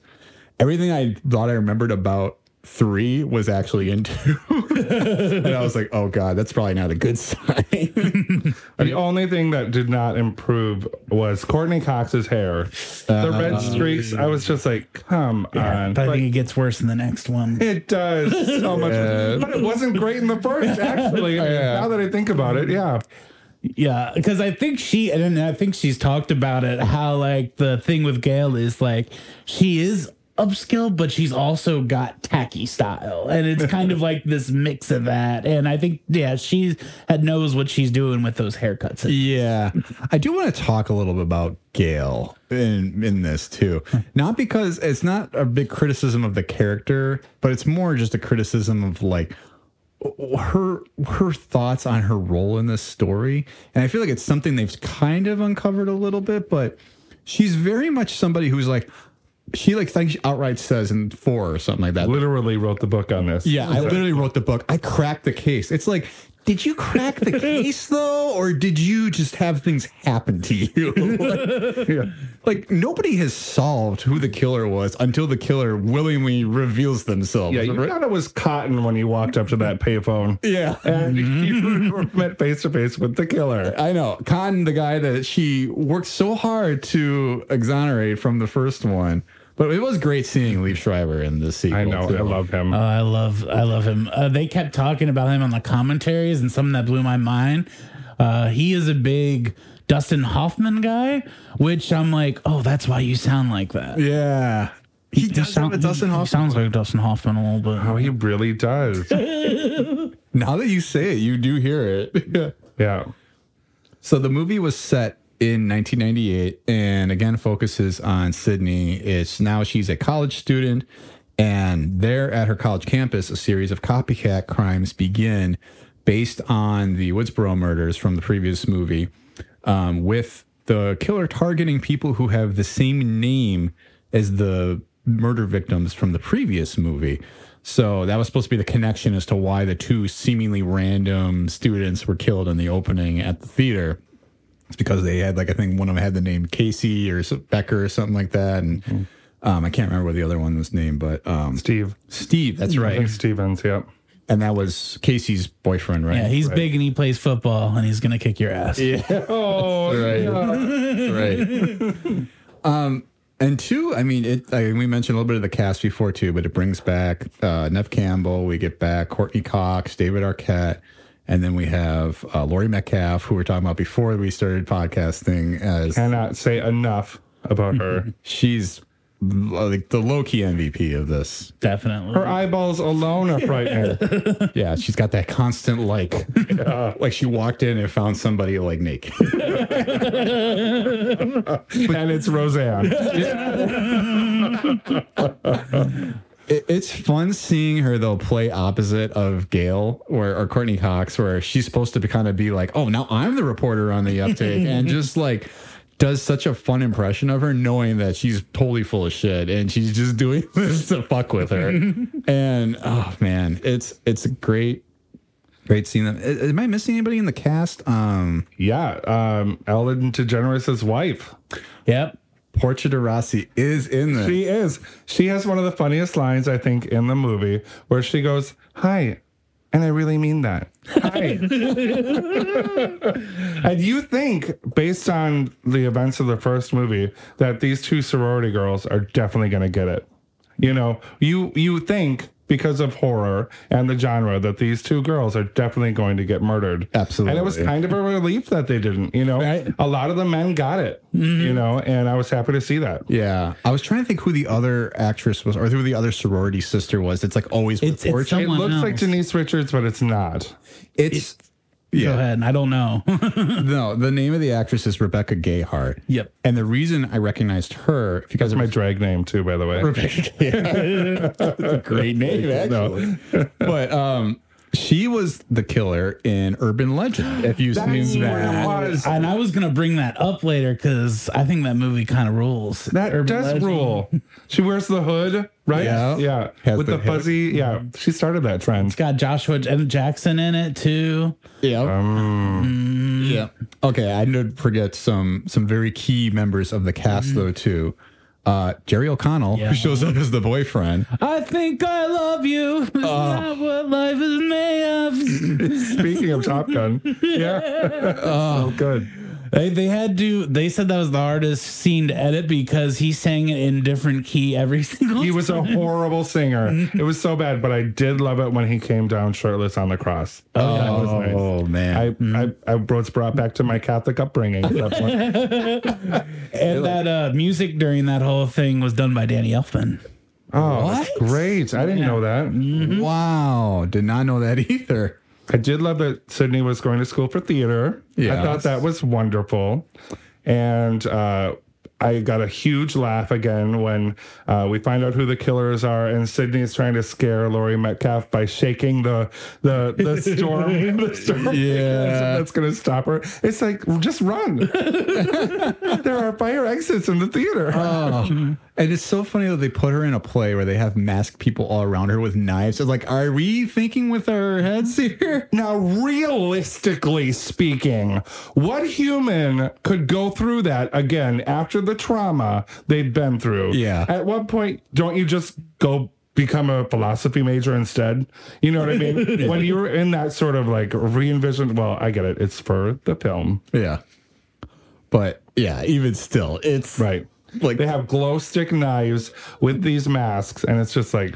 Everything I thought I remembered about three was actually into. <laughs> and I was like, oh God, that's probably not a good sign. <laughs> The only thing that did not improve was Courteney Cox's hair. The uh-huh. red streaks, I was just like, come on. But I Like, think it gets worse in the next one. <laughs> it does so much. But it wasn't great in the first, actually. Now that I think about it, yeah. Yeah, because I think she and I think she's talked about it how like the thing with Gail is like she is upskill, but she's also got tacky style, and it's <laughs> kind of like this mix of that. And I think yeah, she knows what she's doing with those haircuts. Yeah, I do want to talk a little bit about Gail in in this too. Not because it's not a big criticism of the character, but it's more just a criticism of like her her thoughts on her role in this story. And I feel like it's something they've kind of uncovered a little bit, but she's very much somebody who's like she like thinks outright says in four or something like that. Literally wrote the book on this. Yeah, I literally wrote the book. I cracked the case. It's like, did you crack the <laughs> case though, or did you just have things happen to you? <laughs> like, Yeah. like, nobody has solved who the killer was until the killer willingly reveals themselves. Yeah, you thought it was cotton when you walked up to that payphone. yeah. <laughs> And you met face to face with the killer. I know. Khan, the guy that she worked so hard to exonerate from the first one. But it was great seeing Liev Schreiber in the sequel. I know. too. I love him. Oh, I love I love him. Uh, they kept talking about him on the commentaries, and something that blew my mind. Uh, he is a big Dustin Hoffman guy, which I'm like, oh, that's why you sound like that. Yeah. He does sound- have a Dustin he Hoffman. sounds like Dustin Hoffman a little bit. oh, he really does. <laughs> Now that you say it, you do hear it. <laughs> Yeah. So the movie was set in 1998 and again focuses on Sidney. It's now she's a college student and there at her college campus a series of copycat crimes begin based on the Woodsboro murders from the previous movie um, with the killer targeting people who have the same name as the murder victims from the previous movie. So that was supposed to be the connection as to why the two seemingly random students were killed in the opening at the theater. It's because they had like I think one of them had the name Casey or Becker or something like that, and um, I can't remember what the other one was named, but um, Steve. Steve. That's right, think Stevens, yeah. and that was Casey's boyfriend, right? Yeah, he's big and he plays football, and he's gonna kick your ass. Yeah. <laughs> oh, right. right. <laughs> um, and two, I mean, it. I mean, we mentioned a little bit of the cast before too, but it brings back uh, Neve Campbell. We get back Courteney Cox, David Arquette, and then we have uh, Laurie Metcalf, who we are talking about before we started podcasting. As Cannot say enough about her. <laughs> she's like the low key MVP of this. Definitely. Her eyeballs alone are frightening. <laughs> Yeah, she's got that constant like, like she walked in and found somebody like naked. <laughs> and it's Roseanne. It, it's fun seeing her though play opposite of Gail or, or Courteney Cox, where she's supposed to be kind of be like, "Oh, now I'm the reporter on the uptake," <laughs> and just like does such a fun impression of her, knowing that she's totally full of shit and she's just doing <laughs> this to fuck with her. <laughs> and oh man, it's it's a great. Great seeing them. Am I missing anybody in the cast? Um, Yeah. Um, Ellen DeGeneres' wife. Yep. Portia de Rossi is in this. She is. She has one of the funniest lines, I think, in the movie where she goes, Hi. And I really mean that. Hi. <laughs> and you think, based on the events of the first movie, that these two sorority girls are definitely going to get it. You know, you you think because of horror and the genre that these two girls are definitely going to get murdered. Absolutely. And it was kind of a relief that they didn't, you know. Right. A lot of the men got it, mm-hmm. you know, and I was happy to see that. Yeah, I was trying to think who the other actress was, or who the other sorority sister was. It's like always with It's- it's Portia. It Someone looks like. Denise Richards, but it's not. It's Go yeah. ahead. I don't know. <laughs> No, the name of the actress is Rebecca Gayhart. Yep. And the reason I recognized her, if you guys That's my drag name too, by the way. Rebecca Gayhart, <laughs> That's a great name actually. But um, she was the killer in Urban Legend. If you've seen what that. and I was gonna bring that up later because I think that movie kind of rules. That Urban does Legend. rule. <laughs> She wears the hood, right? Yeah. Yeah. Has With the the, fuzzy. Yeah. She started that trend. It's got Joshua J- Jackson in it too. Yeah. Um, Yeah. Okay, I did forget some some very key members of the cast though too. Uh, Jerry O'Connell, Yeah. who shows up as the boyfriend. I think I love you. It's not what life is made of. <laughs> Speaking of Top Gun, <laughs> yeah, <laughs> oh, good. They, they had to. They said that was the hardest scene to edit because he sang it in different key every <laughs> single. Time. He was a horrible singer. It was so bad, but I did love it when he came down shirtless on the cross. Oh, that was nice. Oh man. I, I, I was brought back to my Catholic upbringing. <laughs> at that and that uh, music during that whole thing was done by Danny Elfman. Oh, that's great. I didn't know that. Mm-hmm. wow. Did not know that <laughs> either. I did love that Sidney was going to school for theater. I thought that was wonderful. And uh, I got a huge laugh again when uh, we find out who the killers are, and Sidney is trying to scare Laurie Metcalf by shaking the the the storm. <laughs> the storm Yeah. that's going to stop her. It's like just run. <laughs> there are fire exits in the theater. Oh. And it's so funny that they put her in a play where they have masked people all around her with knives. It's like, are we thinking with our heads here? Now, realistically speaking, what human could go through that again after the trauma they've been through? Yeah. At what point don't you just go become a philosophy major instead? You know what I mean? <laughs> when you're in that sort of like re envisioned, well, I get it. It's for the film. Yeah. But yeah, even still, it's Right. Like- they have glow stick knives with these masks, and it's just like,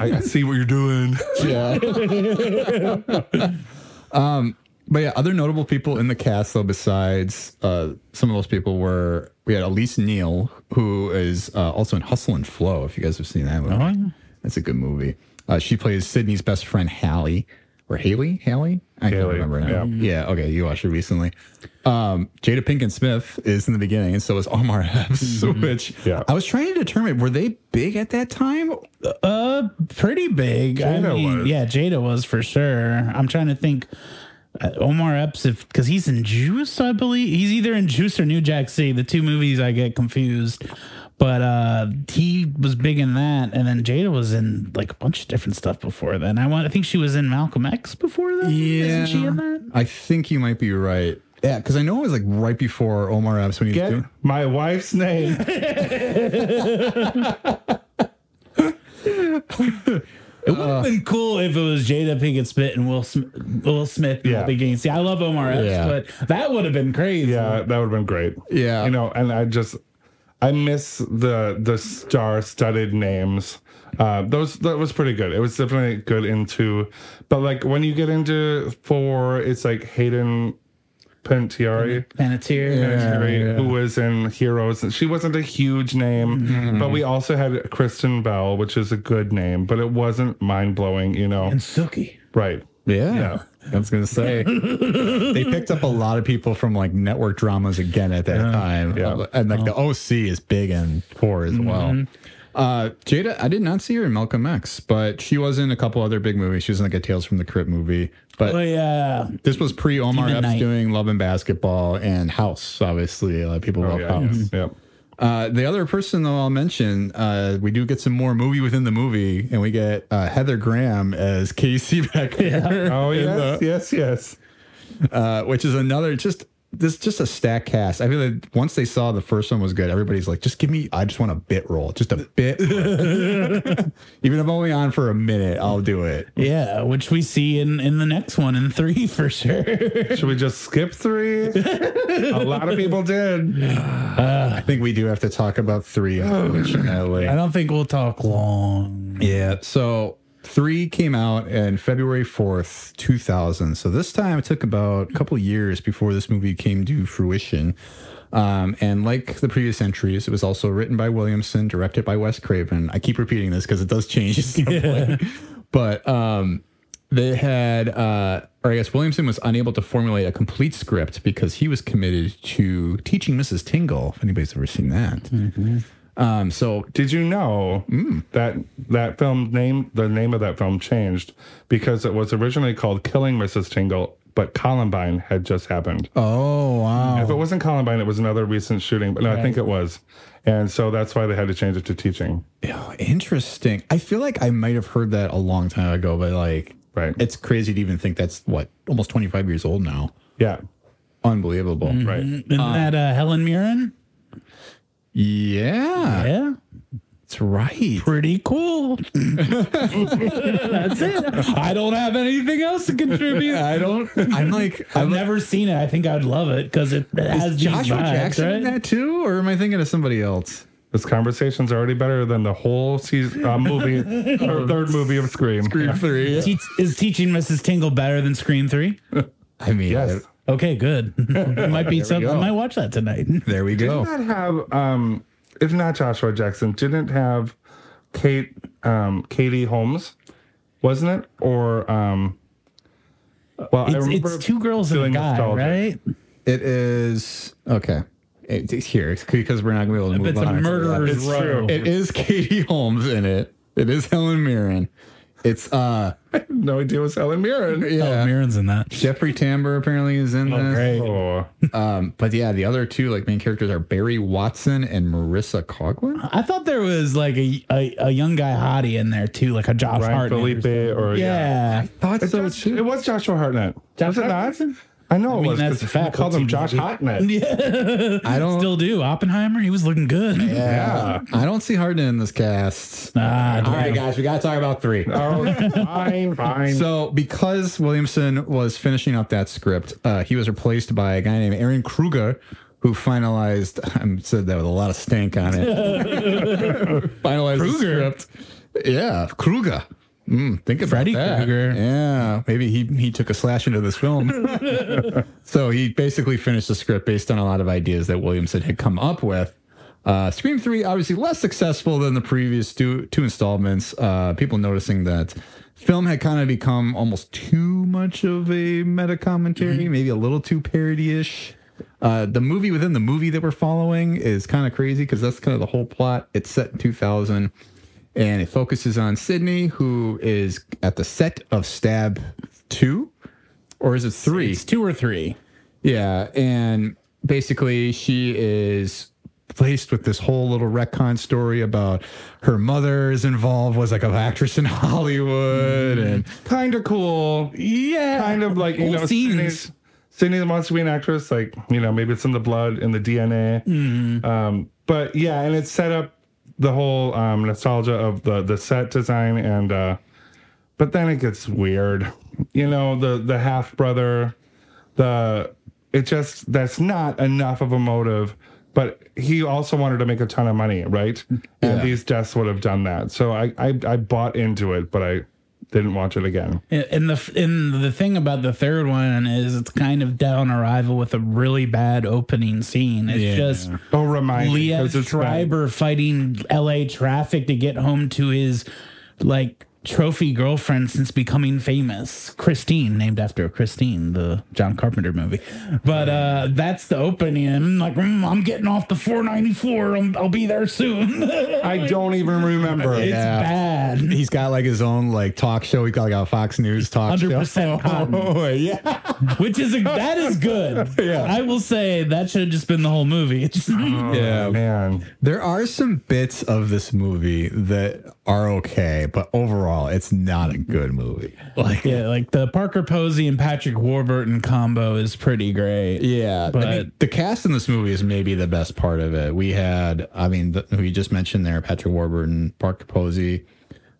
I, I see what you're doing. <laughs> Yeah. <laughs> um, but yeah, other notable people in the cast though, besides uh, some of those people were we had Elise Neal, who is uh, also in Hustle and Flow. If you guys have seen that movie, Oh, yeah. that's a good movie. Uh, she plays Sidney's best friend Hallie or Haley. Hallie, I can't remember now. yeah. Yeah. okay, you watched it recently. Um, Jada Pinkett Smith is in the beginning, and so is Omar Epps. <laughs> Which Yeah. I was trying to determine were they big at that time? Uh, pretty big. I Jada mean, was. yeah, Jada was for sure. I'm trying to think. Uh, Omar Epps, if because he's in Juice, I believe he's either in Juice or New Jack City. The two movies I get confused. But uh he was big in that, and then Jada was in like a bunch of different stuff before then. I want, I think she was in Malcolm X before that. isn't she in that? I think you might be right. Yeah, because I know it was like right before Omar Epps when he was doing. my wife's name. <laughs> <laughs> It would have been cool if it was Jada Pinkett Smith and Will Smith, Will Smith in Yeah. the beginning. See, I love Omar Epps, Yeah. but that would have been crazy. Yeah, that would have been great. Yeah. You know, and I just I miss the the star studded names. Uh, those that was pretty good. It was definitely good into, but like when you get into four, it's like Hayden Panettiere. Panettiere. Panettiere, Who was in Heroes? She wasn't a huge name, mm-hmm. but we also had Kristen Bell, which is a good name, but it wasn't mind blowing. You know, and Sookie. right? Yeah. Yeah. I was gonna say <laughs> they picked up a lot of people from like network dramas again at that time. Yeah. And like the OC is big and poor as mm-hmm. well. Uh, Jada, I did not see her in Malcolm X, but she was in a couple other big movies. She was in like a Tales from the Crypt movie. But Oh yeah, this was pre Omar Demon Epps Knight. doing Love and Basketball and House. Obviously, a lot of people Oh, love yeah, House. yes, yep. Uh, the other person, though, I'll mention, uh, we do get some more movie within the movie, and we get uh, Heather Graham as Casey <laughs> Becker. Oh yes, the- yes, yes. uh, which is another just this just a stack cast. I feel like once they saw the first one was good, everybody's like, just give me. I just want a bit roll, just a bit. <laughs> Even if I'm only on for a minute, I'll do it. yeah, which we see in in the next one in three for sure. Should we just skip three? <laughs> a lot of people did. Uh, I think we do have to talk about three. Unfortunately, <sighs> I don't think we'll talk long. Yeah. So three came out in February 4th, 2000. So this time it took about a couple years before this movie came to fruition. Um, and like the previous entries, it was also written by Williamson, directed by Wes Craven. I keep repeating this because it does change. <laughs> point. But um, they had, uh, or I guess Williamson was unable to formulate a complete script because he was committed to teaching Mrs. Tingle. If anybody's ever seen that. Um, so Did you know that that film name, the name of that film changed because it was originally called Killing Mrs. Tingle, but Columbine had just happened. Oh wow! If it wasn't Columbine, it was another recent shooting, but no, I think it was. And so that's why they had to change it to teaching. Oh, interesting. I feel like I might have heard that a long time ago, but like, Right. it's crazy to even think that's what almost 25 years old now. Yeah. Unbelievable. Right. Isn't that uh, Helen Mirren? Yeah, Yeah. that's right. Pretty cool. <laughs> That's it. I don't have anything else to contribute. I don't. I'm like, I've I'm never seen it. I think I'd love it because it has Is Joshua vibes, Jackson in that too, or am I thinking of somebody else? This conversation's already better than the whole season uh, movie or <laughs> third movie of Scream. Scream three. Te- is teaching Mrs. Tingle better than Scream Three? I mean, Yes. Okay, good. <laughs> It might be something. I might watch that tonight. <laughs> there we go. Didn't that have um if not Joshua Jackson, didn't have Kate um Katie Holmes, wasn't it? Or um well I It's, remember it's two girls and a guy, nostalgic. right? It is okay. It- It's here because we're not going to be able to move It's on. until that. murderer's It's row. true. It is Katie Holmes in it. It is Helen Mirren. It's uh <laughs> No idea it was Helen Mirren. yeah. Oh, Mirren's in that. Jeffrey Tambor apparently is in Oh, this. great. Oh, <laughs> Um, but yeah, the other two like main characters are Barry Watson and Marisa Coughlin. I thought there was like a, a, a young guy hottie in there too, like a Josh Ryan Hartnett. or Felipe or Yeah. I thought It, was, it was Joshua Hartnett. Josh was it not? Hartnett? I know I mean, it was. that's 'cause the we fact. called him What's Josh gonna Hartnett. <laughs> I don't Still do. Oppenheimer, he was looking good. Yeah. I don't see Harden in this cast. Ah, All right, guys, we got to talk about three. Oh, <laughs> fine, fine. So, because Williamson was finishing up that script, uh, he was replaced by a guy named Ehren Kruger, who finalized. <laughs> I said that with a lot of stank on it. finalized Kruger? the script. Yeah, Kruger. Mm, think about Freddy that. Krueger. Yeah, maybe he he took a slash into this film. <laughs> so he basically finished the script based on a lot of ideas that Williamson had come up with. Uh, Scream 3, obviously less successful than the previous two, two installments. Uh, people noticing that film had kind of become almost too much of a meta commentary, maybe a little too parody ish. Uh, the movie within the movie that we're following is kind of crazy because that's kind of the whole plot. It's set in 2000 and it focuses on Sidney, who is at the set of Stab 2, or is it 3? It's two or three. Yeah, and basically she is placed with this whole little retcon story about her mother is involved was like an actress in <laughs> Hollywood and kind of cool. Yeah. Kind of like, you know, scenes. Sidney wants to be an actress. Like, you know, maybe it's in the blood, in the DNA. Mm-hmm. Um, but yeah, and it's set up the whole um, nostalgia of the, the set design. And, uh, but then it gets weird. You know, the, the half brother, the, it just, that's not enough of a motive. But he also wanted to make a ton of money, right? Yeah. And these deaths would have done that. So I, I, I bought into it, but I didn't watch it again. And the and the thing about the third one is it's kind of down arrival with a really bad opening scene. It's Yeah. just Oh, remind Liev 'cause it's bad. Schreiber fighting LA traffic to get home to his like trophy girlfriend since becoming famous, Christine, named after Christine, the John Carpenter movie. But uh that's the opening. I'm like, mm, I'm getting off the 494. I'm, I'll be there soon. I don't even remember. it's Yeah. bad. he's got like his own like talk show. He got like a Fox News talk show. 100% <laughs> cotton. Oh, yeah. Which is a, that is good. <laughs> Yeah. I will say that should have just been the whole movie. It's, <laughs> Yeah. man. There are some bits of this movie that are okay, but overall, it's not a good movie. Like, yeah, like the Parker Posey and Patrick Warburton combo is pretty great. Yeah, But- I mean, the cast in this movie is maybe the best part of it. We had, I mean, the, we just mentioned there Patrick Warburton, Parker Posey,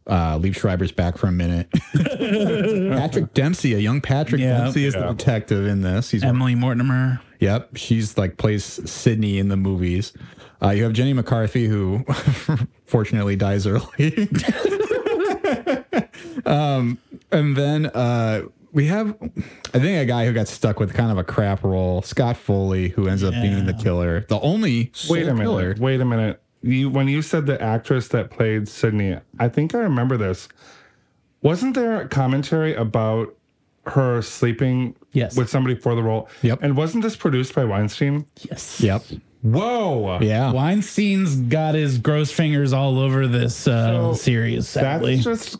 uh, Liev Schreiber's back for a minute. <laughs> Patrick Dempsey, a young Patrick Yeah. Dempsey, is the detective in this. He's Emily Mortimer. Yep, she's like plays Sidney in the movies. Uh, you have Jenny McCarthy, who <laughs> fortunately dies early. <laughs> um, and then uh, we have, I think, a guy who got stuck with kind of a crap role, Scott Foley, who ends up being the killer, the only Wait a sole minute. Wait a minute. You when you said the actress that played Sidney, I think I remember this. Wasn't there a commentary about her sleeping Yes. with somebody for the role? Yep. And wasn't this produced by Weinstein? Yes. Yep. Whoa. Yeah. Weinstein's got his gross fingers all over this uh, So, series, sadly. That's just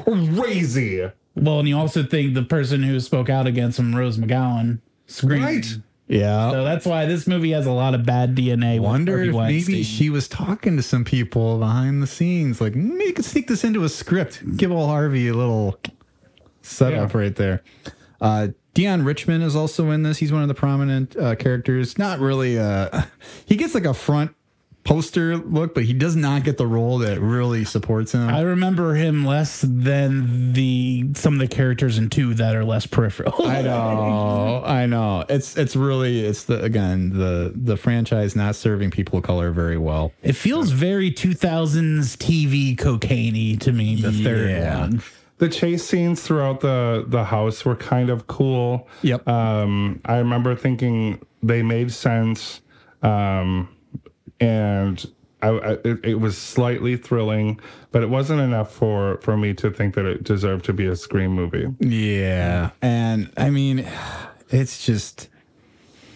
crazy. well, and you also think the person who spoke out against him, Rose McGowan, screamed. Right. Yeah. So that's why this movie has a lot of bad DNA. with Wonder if Weinstein. maybe she was talking to some people behind the scenes, like maybe you could sneak this into a script. Give old Harvey a little setup Yeah. right there. Uh, Deon Richmond is also in this. He's one of the prominent uh, characters. Not really. Uh, <laughs> he gets like a front poster look, but he does not get the role that really supports him. I remember him less than the some of the characters in two that are less peripheral. I <laughs> know, I know. It's it's really it's the again the the franchise not serving people of color very well. It feels very 2000s TV cocaine to me, the third Yeah. one. The chase scenes throughout the the house were kind of cool. Yep. Um, I remember thinking they made sense, um, and I, I, it, it was slightly thrilling, but it wasn't enough for for me to think that it deserved to be a Scream movie. Yeah, and I mean, it's just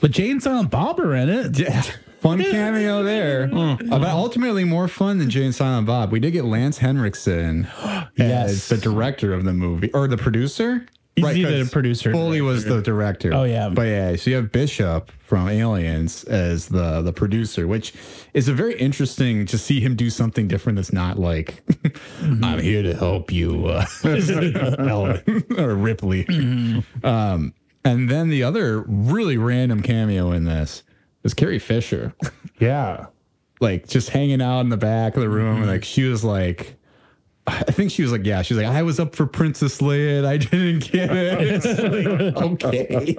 But Jay and Silent Bob are in it. yeah, fun cameo there. <laughs> Hmm. Uh, but ultimately more fun than Jay and Silent Bob. We did get Lance Henriksen <gasps> Yes. as the director of the movie or the producer. He's either 'cause the producer or Foley was the director. Oh, yeah. but yeah. So you have Bishop from Aliens as the the producer, which is a very interesting to see him do something different. That's not like <laughs> Mm-hmm. I'm here to help you, uh, <laughs> or Ripley. Mm-hmm. Um, and then the other really random cameo in this is Carrie Fisher, <laughs> Yeah. like just hanging out in the back of the room. And like she was like, I think she was like, yeah, she's like, I was up for Princess Leia and I didn't get it. <laughs> It's like, <laughs> okay.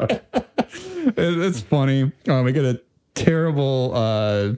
It- it's funny. Um, we get a terrible, uh,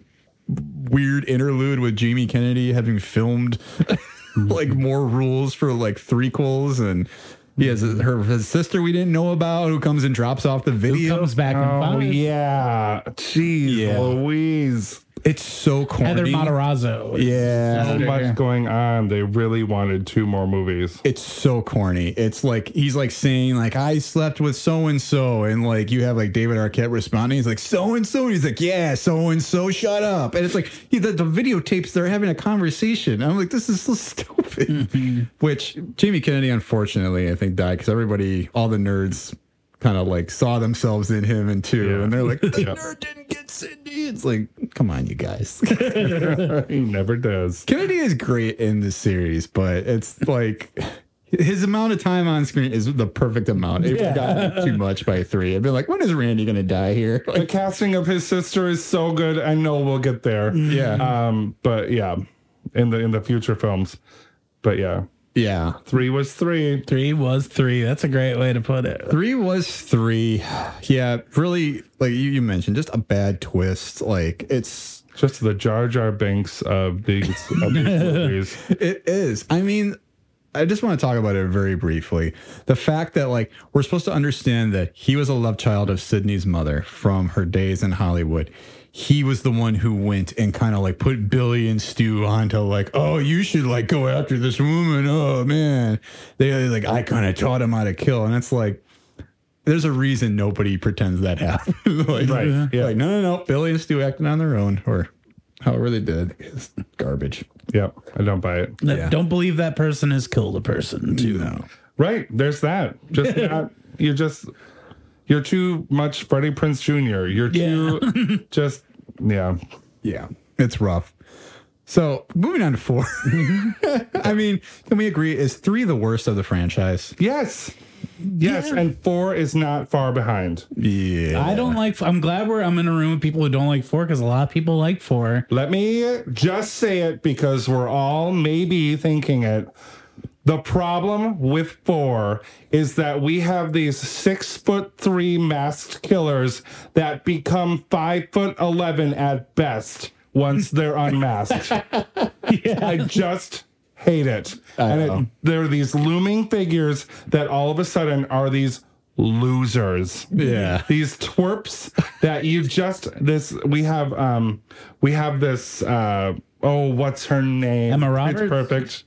weird interlude with Jamie Kennedy having filmed <laughs> like more rules for like threequels and he has her his sister we didn't know about who comes and drops off the Who video. comes back in Oh five? yeah. Jeez, Yeah. Louise. It's so corny. Heather Matarazzo. Yeah. So much going on. They really wanted two more movies. it's so corny. It's like he's like saying like I slept with so and so, and like you have like David Arquette responding. He's like so and so. He's like yeah, so and so. Shut up. And it's like he, the, the videotapes. They're having a conversation. I'm like this is so <laughs> stupid. Which Jamie Kennedy unfortunately I think died because everybody, all the nerds. Kind of like saw themselves in him and two, Yeah. and they're like, <laughs> the Yeah. nerd didn't get Cindy. It's like, come on, you guys. <laughs> he never does. Kennedy is great in this series, but it's like his amount of time on screen is the perfect amount. It Yeah. got too much by three. I'd be like, when is Randy gonna die here? The casting of his sister is so good. I know we'll get there. yeah, Um, but yeah, in the in the future films. But yeah, yeah. three was three. Three was three. That's a great way to put it. Three was three. Yeah, really. Like you, you mentioned, just a bad twist. Like it's Just the Jar Jar Binks of these of these <laughs> movies. It is. I mean, I just want to talk about it very briefly. The fact that like we're supposed to understand that he was a love child of Sidney's mother from her days in Hollywood. He was the one who went and kind of like put Billy and Stu onto like, oh, you should like go after this woman. Oh man, they like I kind of taught him how to kill, and it's like. There's a reason nobody pretends that happened. <laughs> like, Right, yeah. like, no, no, no. Billy and Stu acting on their own, or however they did. It's garbage. Yep, I don't buy it. That- Yeah. Don't believe that person has killed a person, too. No. Right, there's that. Just <laughs> not. You just. You're too much Freddie Prinze Jr. You're too. <laughs> just yeah. Yeah, it's rough. So moving on to four. <laughs> Mm-hmm. I mean, can we agree? Is three the worst of the franchise? Yes. Yes, and four is not far behind. Yeah. I don't like. I'm glad we're. I'm in a room with people who don't like four because a lot of people like four. Let me just say it because we're all maybe thinking it. The problem with four is that we have these six foot three masked killers that become five foot eleven at best once they're <laughs> unmasked. yeah. I just hate it. and know. it, there are these looming figures that all of a sudden are these losers Yeah. these twerps that you just this we have um we have this uh oh what's her name Emma it's perfect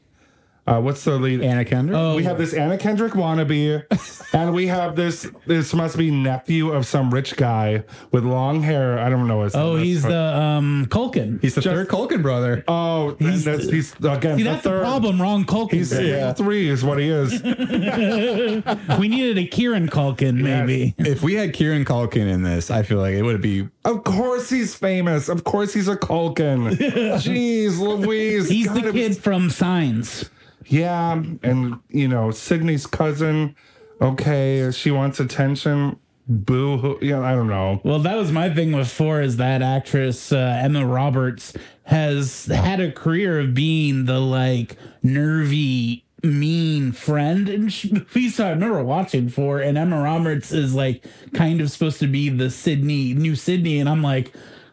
uh what's the lead Anna Kendrick. Oh, we have this Anna Kendrick wannabe, <laughs> and we have this. This must be nephew of some rich guy with long hair. I don't know his. oh, name. he's the um Culkin. He's the third Culkin brother. Oh, he's, that's, he's again. See, the that's the problem. Wrong Culkin. He's Yeah. three is what he is. <laughs> we needed a Kieran Culkin, maybe. If we had Kieran Culkin in this, I feel like it would be. Of course he's famous. Of course he's a Culkin. <laughs> Jeez, Louise. He's God, the it was- kid from Signs. Yeah, and you know, Sidney's cousin, okay, she wants attention. boo. Yeah, I don't know. Well, that was my thing with four is that actress uh, Emma Roberts has had a career of being the like nervy, mean friend in <laughs> movies. So I remember watching four, and Emma Roberts is like kind of supposed to be the Sidney, new Sidney, and I'm like.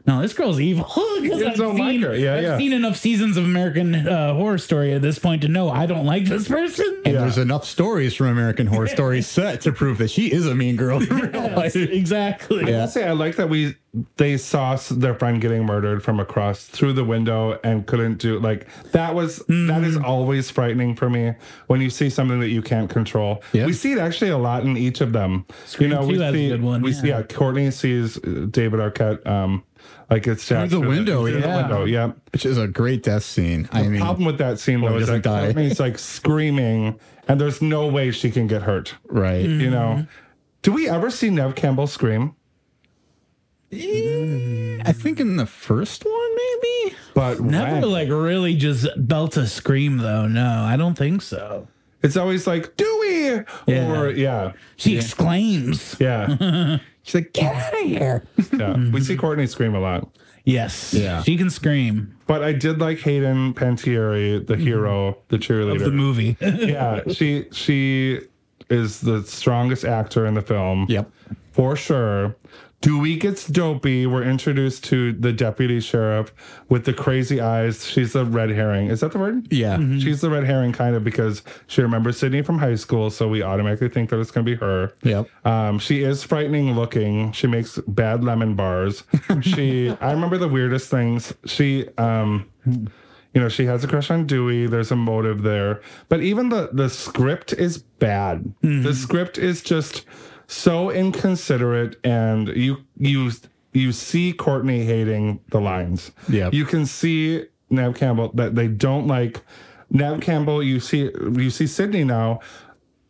No, this girl's evil. <laughs> 'Cause You I've don't seen. Yeah, I've yeah. seen enough seasons of American uh, Horror Story at this point to know I don't like this person. And there's enough stories from American Horror <laughs> Story set to prove that she is a mean girl. in real life. exactly. I'll say I like that we they saw their friend getting murdered from across through the window and couldn't do like that was that is always frightening for me when you see something that you can't control. Yeah. We see it actually a lot in each of them. you know, we 2 has a see good one, we yeah. see yeah, Courteney sees uh, David Arquette um like it's Through the window, through the yeah. window, yeah. Which is a great death scene. I mean, the Problem with that scene Well, though is that doesn't die. Courteney's like screaming and there's no way she can get hurt. right. You know. Mm-hmm. Do we ever see Neve Campbell scream? Eh, I think in the first one, maybe. But Never when? like really just belt a scream though. No, I don't think so. It's always like Dewey, Yeah. or yeah, She exclaims. yeah, <laughs> She's like, get out of here. yeah. <laughs> We see Courteney scream a lot, Yes. Yeah. She can scream but I did like Hayden Panettiere, the mm-hmm. hero, the cheerleader. of the movie. <laughs> yeah, she she is the strongest actor in the film. Yep. for sure. Dewey gets dopey. We're introduced to the deputy sheriff with the crazy eyes. She's the red herring. Is that the word? Yeah. She's the red herring kind of because she remembers Sidney from high school, so we automatically think that it's going to be her. Yep. Um, she is frightening looking. She makes bad lemon bars. <laughs> She, I remember the weirdest things. She, um, you know, she has a crush on Dewey. There's a motive there, but even the the script is bad. The script is just so inconsiderate, and you you you see Courteney hating the lines. Yep. you can see Neve Campbell that they don't like. Neve Campbell, you see you see Sidney now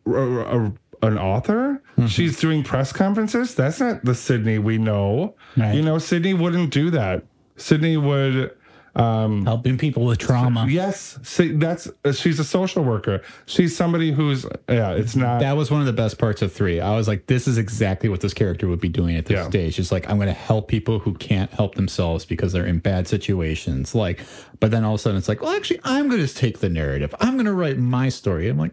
a, a- an author. Mm-hmm. She's doing press conferences. That's not the Sidney we know. Right. You know, Sidney wouldn't do that. Sidney would. Um, Helping people with trauma. Yes, see, that's she's a social worker. She's somebody who's yeah. It's not. That was one of the best parts of three. I was like, this is exactly what this character would be doing at this Yeah. stage. It's like, I'm going to help people who can't help themselves because they're in bad situations. Like, but then all of a sudden it's like, well, actually, I'm going to take the narrative. I'm going to write my story. I'm like,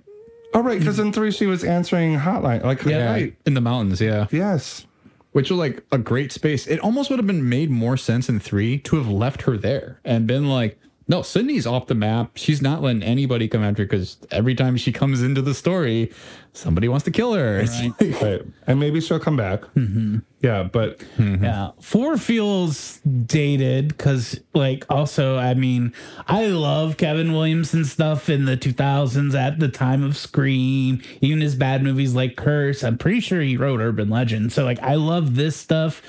oh right, because in three she was answering hotline. Like yeah, right. in the mountains. Yeah. Yes. Which was like a great space. It almost would have been made more sense in three to have left her there and been like, no, Sidney's off the map. She's not letting anybody come after her because every time she comes into the story, somebody wants to kill her. It's like- Right. And maybe she'll come back. Mm-hmm. Yeah, but Yeah. Four feels dated because, like, also, I mean, I love Kevin Williamson stuff in the 2000s at the time of Scream, even his bad movies like Curse. I'm pretty sure he wrote Urban Legend. So, like, I love this stuff.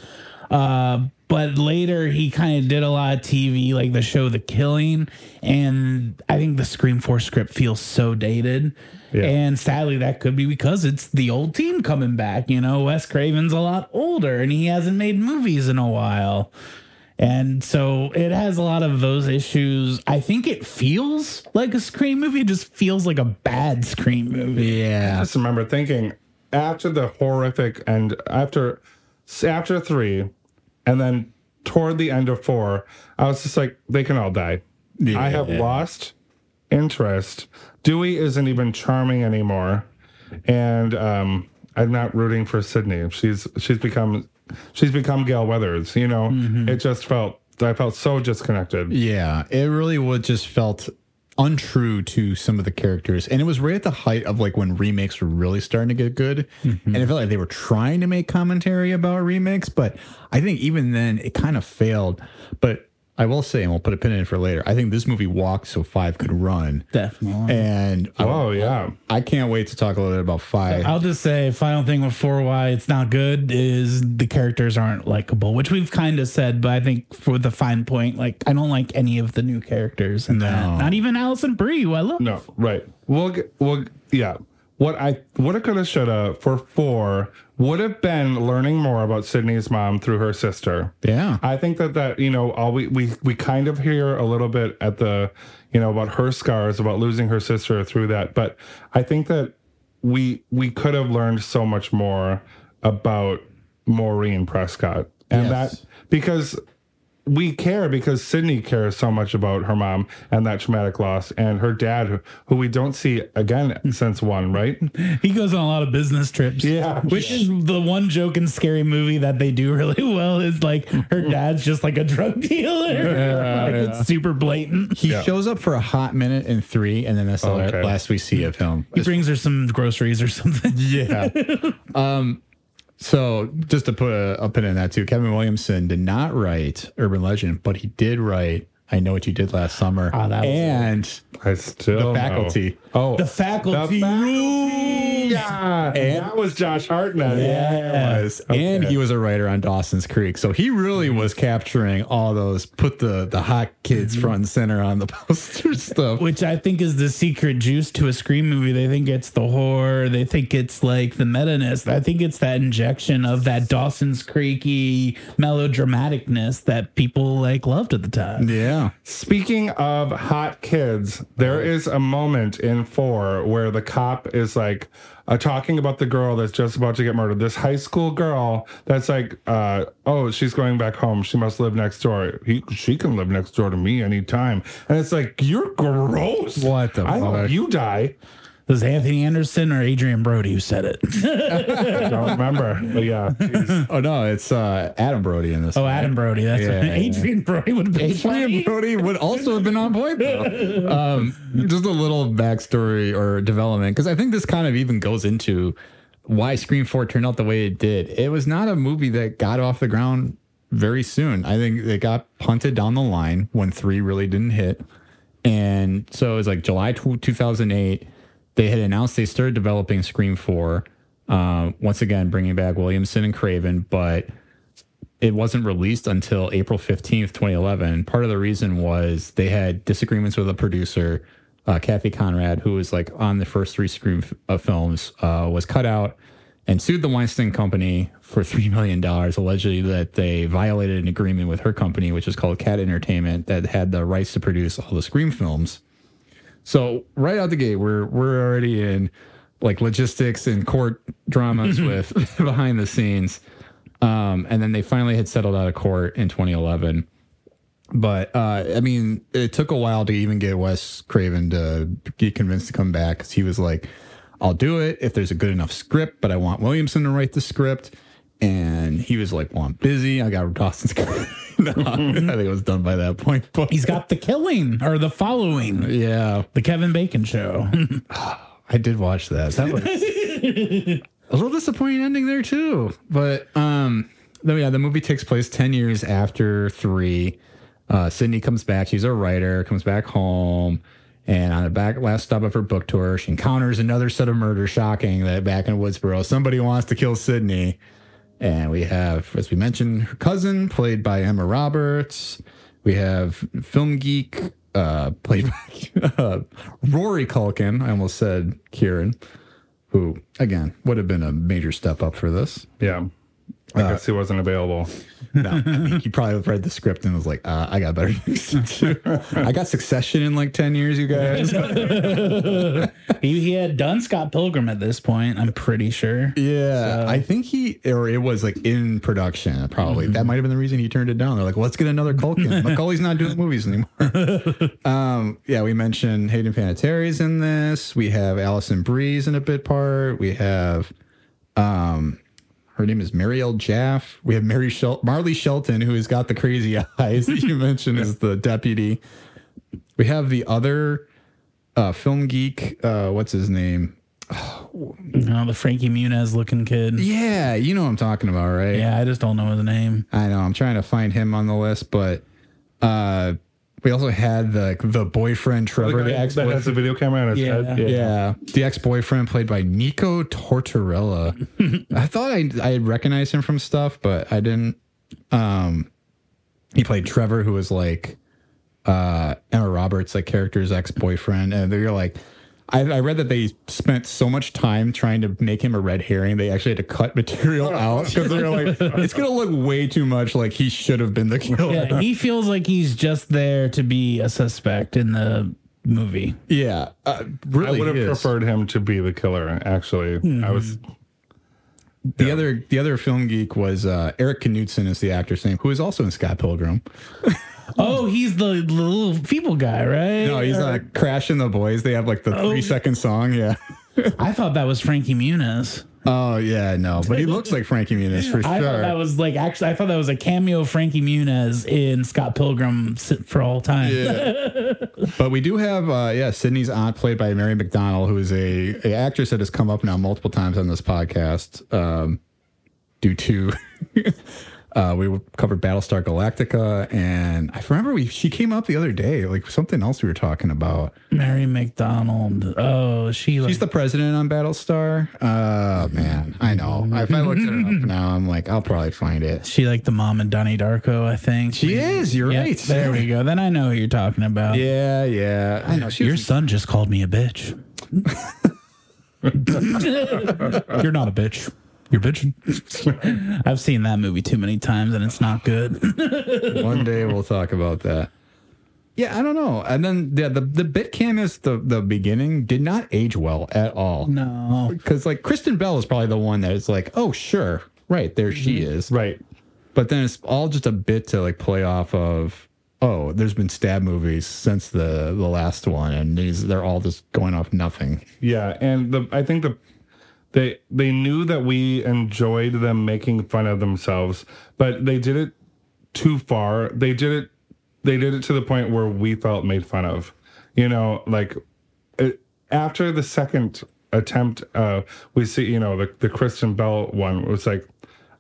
Uh, but later he kind of did a lot of TV, like the show The Killing. And I think the Scream 4 script feels so dated. Yeah. And sadly, that could be because it's the old team coming back. You know, Wes Craven's a lot older and he hasn't made movies in a while. And so it has a lot of those issues. I think it feels like a Scream movie. It just feels like a bad Scream movie. Yeah. I just remember thinking after the horrific and after after three, and then toward the end of four, I was just like, they can all die. I have lost interest. Dewey isn't even charming anymore, and um, I'm not rooting for Sidney. She's she's become she's become Gale Weathers. You know, it just felt I felt so disconnected. Yeah, it really would just felt untrue to some of the characters, and it was right at the height of like when remakes were really starting to get good, mm-hmm. and it felt like they were trying to make commentary about remakes, but I think even then it kind of failed. But I will say, and we'll put a pin in it for later. I think this movie walked so five could run, Definitely. and I, Oh yeah. I can't wait to talk a little bit about five. I'll just say, final thing with four why it's not good is the characters aren't likable, which we've kind of said, but I think for the fine point, like I don't like any of the new characters in that. Not even Alison Brie, who I love. No, right. We'll get, we'll yeah. What I woulda coulda shoulda for four would have been learning more about Sidney's mom through her sister. Yeah. I think that that you know all we we we kind of hear a little bit at the you know about her scars about losing her sister through that, but I think that we we could have learned so much more about Maureen Prescott. And Yes. that because we care because Sidney cares so much about her mom and that traumatic loss and her dad who, who we don't see again since one, right? <laughs> He goes on a lot of business trips. Yeah. Which is the one joke in Scary Movie that they do really <laughs> well is like her dad's just like a drug <laughs> dealer. like it's super blatant. He Yeah. shows up for a hot minute in three, and then that's the Okay. last we see of him. He brings her some groceries or something. Yeah. um, so just to put a, a pin in that too, Kevin Williamson did not write Urban Legend, but he did write I Know What You Did Last Summer. Ah, that was and I still The Faculty. Know. Oh, The faculty The rules. yeah, And- that was Josh Hartnett. Yeah. was, and he was a writer on Dawson's Creek. So he really mm-hmm. was capturing all those put the the hot kids mm-hmm. front and center on the <laughs> poster stuff. Which I think is the secret juice to a Scream movie. They think it's the horror. They think it's like the meta-ness. I think it's that injection of that Dawson's Creaky melodramaticness that people like loved at the time. Yeah. Speaking of hot kids, there is a moment in four where the cop is like uh, talking about the girl that's just about to get murdered. This high school girl that's like, uh, oh, she's going back home. She must live next door. He, she can live next door to me anytime. And it's like, you're gross. What the I fuck? hope you die. Was Anthony Anderson or Adrien Brody who said it? <laughs> I don't remember. But yeah. jeez. Oh no, it's uh, Adam Brody in this. oh, one. Adam Brody. That's Yeah, what, yeah. Adrien Brody would have been Adrien funny. Brody would also have been on point though. Um, just a little backstory or development because I think this kind of even goes into why Scream Four turned out the way it did. It was not a movie that got off the ground very soon. I think it got punted down the line when three really didn't hit, and so it was like July tw- 2008. They had announced they started developing Scream Four. Uh, once again, bringing back Williamson and Craven, but it wasn't released until April 15th, 2011. Part of the reason was they had disagreements with a producer, uh, Cathy Konrad, who was like on the first three Scream f- uh, films, uh, was cut out and sued the Weinstein Company for $3 million, allegedly that they violated an agreement with her company, which is called Cat Entertainment, that had the rights to produce all the Scream films. So right out the gate, we're we're already in like logistics and court dramas with <laughs> behind the scenes. Um, and then they finally had settled out of court in 2011. But uh, I mean, it took a while to even get Wes Craven to get convinced to come back because he was like, "I'll do it if there's a good enough script, but I want Williamson to write the script." And he was like, "Well, I'm busy. I got Dawson's." <laughs> <laughs> no, I think it was done by that point. But <laughs> He's got the killing or the following, yeah, the Kevin Bacon show. <sighs> I did watch that. That was a little disappointing ending there too. But um, yeah, the movie takes place ten years after three. Uh, Sidney comes back. She's a writer. Comes back home, and on the back last stop of her book tour, she encounters another set of murders. Shocking that back in Woodsboro, somebody wants to kill Sidney. And we have, as we mentioned, her cousin, played by Emma Roberts. We have film geek, uh, played by <laughs> uh, Rory Culkin. I almost said Kieran, who, again, would have been a major step up for this. Yeah. I guess he wasn't available. <laughs> No, I mean, he probably read the script and was like, uh, I got better things to do. I got Succession in like 10 years, you guys. <laughs> he, he had done Scott Pilgrim at this point, I'm pretty sure. Yeah, I think he or it was like in production. Probably that might have been the reason he turned it down. They're like, let's get another Culkin. <laughs> Macaulay's not doing movies anymore. um, yeah, we mentioned Hayden Panettiere's in this. We have Alison Brie's in a bit part. We have, um, her name is Marielle Jaffe. We have Mary Shel- Marley Shelton, who has got the crazy <laughs> eyes that you mentioned as the deputy. We have the other uh, film geek. Uh, what's his name? No, the Frankie Muniz looking kid. Yeah, you know what I'm talking about, right? Yeah, I just don't know his name. I know. I'm trying to find him on the list, but uh, we also had the the boyfriend Trevor, the, The ex that has the video camera on his Yeah. head. yeah, the ex boyfriend played by Nico Tortorella. <laughs> I thought I I had recognized him from stuff, but I didn't. Um, he played Trevor, who was like uh Emma Roberts, like character's ex boyfriend, and they're like. I, I read that they spent so much time trying to make him a red herring. They actually had to cut material <laughs> out because they're like, it's gonna look way too much like he should have been the killer. Yeah, he feels like he's just there to be a suspect in the movie. Yeah, uh, really I would have preferred him to be the killer, actually. I was the other the other film geek was uh, Erik Knudsen is the actor's name, who is also in Scott Pilgrim. <laughs> Oh, he's the, the little feeble guy, right? No, he's Or- uh, Crash and the Boys. They have like the Oh. three second song. Yeah. <laughs> I thought that was Frankie Muniz. Oh yeah, no, but he looks like Frankie Muniz for sure. I thought that was like actually I thought that was a cameo Frankie Muniz in Scott Pilgrim for all time. Yeah. <laughs> but we do have uh yeah, Sidney's aunt played by Mary McDonnell, who is a, a actress that has come up now multiple times on this podcast. Um due to <laughs> uh we covered Battlestar Galactica and I remember we she came up the other day, like something else we were talking about. Mary McDonnell. Oh, she like, She's the president on Battlestar. Uh man, I know. If I looked it up <laughs> now, I'm like, I'll probably find it. she like the mom and Donnie Darko, I think. She is, you're Yeah, right. There we go. Then I know who you're talking about. Yeah, yeah. I know. She Your was, son just called me a bitch. <laughs> <laughs> You're not a bitch. You're bitching. <laughs> I've seen that movie too many times and it's not good. <laughs> One day we'll talk about that. Yeah, I don't know. And then yeah, the the bit cameos the the beginning did not age well at all. no. Because like Kristen Bell is probably the one that is like, oh sure, right there she mm-hmm. is. Right. But then it's all just a bit to like play off of. Oh, there's been stab movies since the the last one, and these they're all just going off nothing. Yeah, and the I think the they they knew that we enjoyed them making fun of themselves, but they did it too far. They did it they did it to the point where we felt made fun of. You know, like it, after the second attempt, uh, we see you know the the Kristen Bell one was like,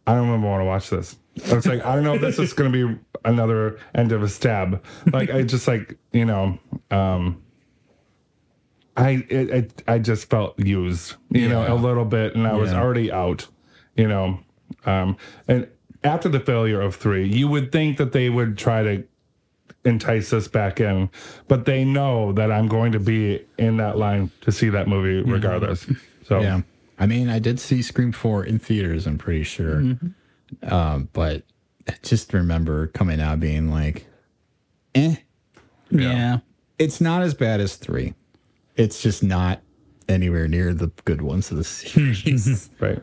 I don't even want to watch this. I was like, I don't know if this is going to be another end of a stab. Like I just like you know. um I it, it I just felt used, you know, a little bit, and I was already out, you know. Um, and after the failure of three, you would think that they would try to entice us back in, but they know that I'm going to be in that line to see that movie regardless. So Yeah. I mean, I did see Scream 4 in theaters, I'm pretty sure. Um, but I just remember coming out being like, eh, Yeah. it's not as bad as 3. It's just not anywhere near the good ones of the series. <laughs> <laughs> right.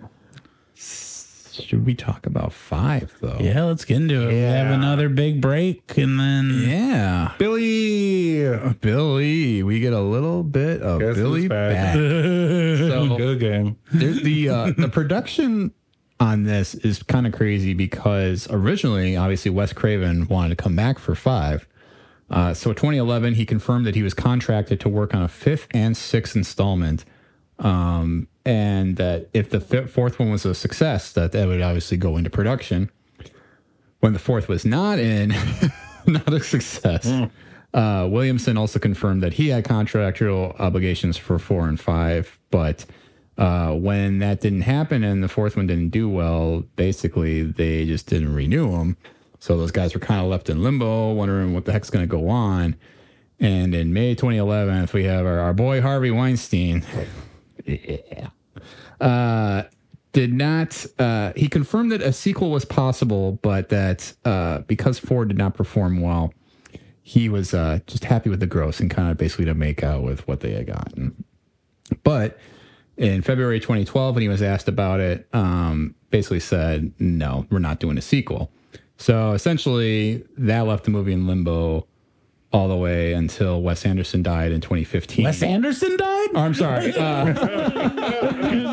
Should we talk about 5 though? Yeah, let's get into it. We have another big break and then Yeah. Billy, Billy, we get a little bit of Guess Billy back? back. <laughs> so good again. There's the uh, the production on this is kind of crazy because originally, obviously, Wes Craven wanted to come back for five. Uh, so 2011, he confirmed that he was contracted to work on a fifth and sixth installment, um, and that if the fi- fourth one was a success, that that would obviously go into production. When the fourth was not in, <laughs> not a success. Uh, Williamson also confirmed that he had contractual obligations for four and five, but uh, when that didn't happen and the fourth one didn't do well, basically they just didn't renew them. So those guys were kind of left in limbo, wondering what the heck's going to go on. And in May 2011, we have our, our boy Harvey Weinstein. <laughs> yeah. Uh, did not. Uh, he confirmed that a sequel was possible, but that uh, because four did not perform well, he was uh, just happy with the gross and kind of basically to make out with what they had gotten. But in February 2012, when he was asked about it, um, basically said, no, we're not doing a sequel. So essentially, that left the movie in limbo all the way until Wes Anderson died in 2015. Wes Anderson died? Oh, I'm sorry. <laughs>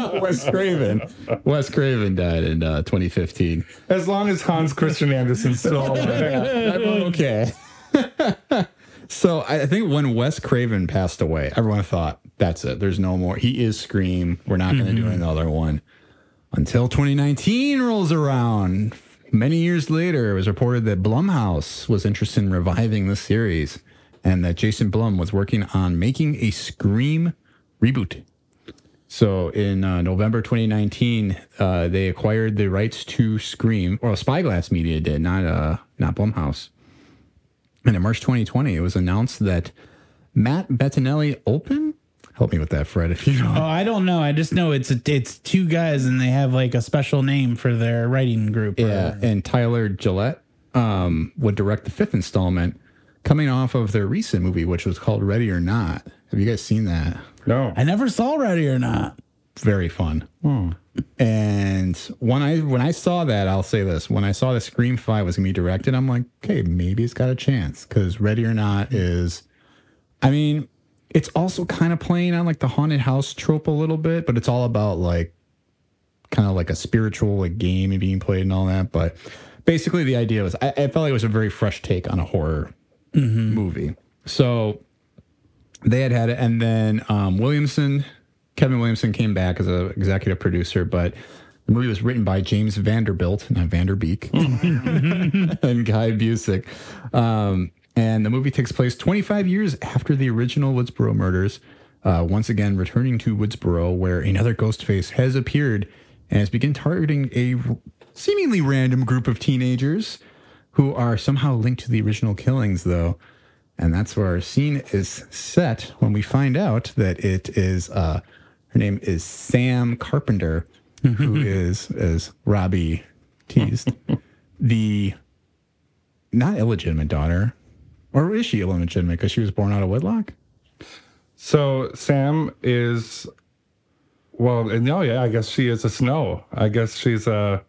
Uh, Wes Craven. Wes Craven died in uh, 2015. As long as Hans Christian Andersen's still <laughs> alive. I'm okay. <laughs> so I I think when Wes Craven passed away, everyone thought that's it. There's no more. He is Scream. We're not going to do another one until 2019 rolls around. Many years later, it was reported that Blumhouse was interested in reviving the series, and that Jason Blum was working on making a Scream reboot. So in uh, November 2019, uh, they acquired the rights to Scream, or Spyglass Media did, not uh, not Blumhouse. And in March 2020, it was announced that Matt Bettinelli-Olpin. Help me with that, Fred, if you know. Oh, I don't know. I just know it's a, it's two guys and they have like a special name for their writing group. or- Yeah, and Tyler Gillett um, would direct the fifth installment, coming off of their recent movie, which was called Ready or Not. Have you guys seen that? No. I never saw Ready or Not. Very fun. And And when I when I saw that, I'll say this: when I saw the Scream Five was gonna be directed, I'm like, okay, maybe it's got a chance because Ready or Not is. I mean, it's also kind of playing on like the haunted house trope a little bit, but it's all about like kind of like a spiritual like game being played and all that. But basically, the idea was I, I felt like it was a very fresh take on a horror movie. So they had had it, and then um, Williamson, Kevin Williamson, came back as an executive producer, but. The movie was written by James Vanderbilt, not Vanderbeek, <laughs> <laughs> and Guy Busick. Um, and the movie takes place 25 years after the original Woodsboro murders. Uh, once again, returning to Woodsboro, where another ghost face has appeared and has begun targeting a seemingly random group of teenagers who are somehow linked to the original killings, though. And that's where our scene is set when we find out that it is, uh, her name is Sam Carpenter, who <laughs> is, as Robby teased, <laughs> the not illegitimate daughter. Or is she illegitimate because she was born out of wedlock? So Sam is, well, and oh yeah, I guess she is a Snow. I guess she's a,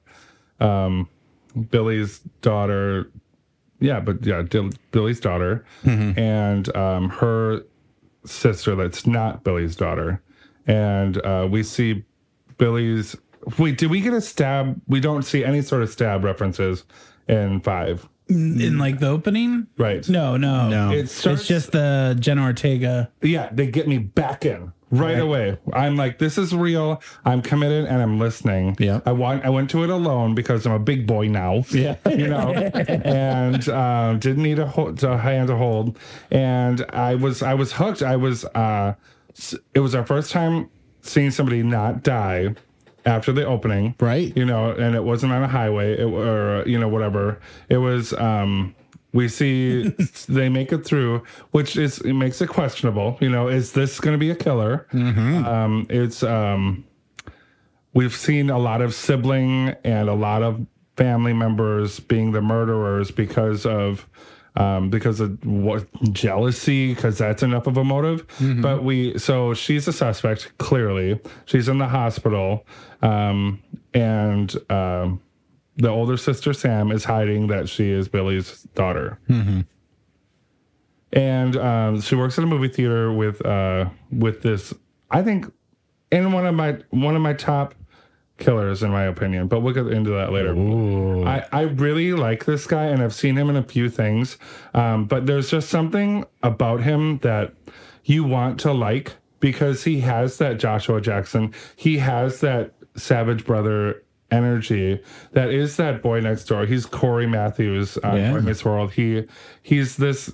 um, Billy's daughter. Yeah, but yeah, Dil- Billy's daughter, and um, her sister that's not Billy's daughter, and uh, we see Billy's. Wait, did we get a stab? We don't see any sort of stab references in five, In like the opening? right? No, no. No. It It's just the Jenna Ortega. yeah, they get me back in right, away. I'm like, this is real. I'm committed and I'm listening. Yeah. I want. I went to it alone because I'm a big boy now. <laughs> Yeah. <laughs> you know, and um, didn't need a, hold, a hand to hold, and I was I was hooked. I was. Uh, s- it was our first time seeing somebody not die after the opening, Right. You know, and it wasn't on a highway it, or you know whatever. It was. um we see <laughs> they make it through, which is it makes it questionable. You know, is this going to be a killer? Um, it's um, we've seen a lot of sibling and a lot of family members being the murderers because of um, because of what jealousy because that's enough of a motive. But we so she's a suspect clearly. She's in the hospital um, and um, the older sister sam is hiding that she is billy's daughter. And um, she works at a movie theater with uh, with this i think in one of my one of my top killers in my opinion but we'll get into that later. I, I really like this guy and i've seen him in a few things um, but there's just something about him that you want to like because he has that joshua jackson he has that savage brother energy that is that boy next door. He's Cory Matthews on Yeah. Boy world. He he's this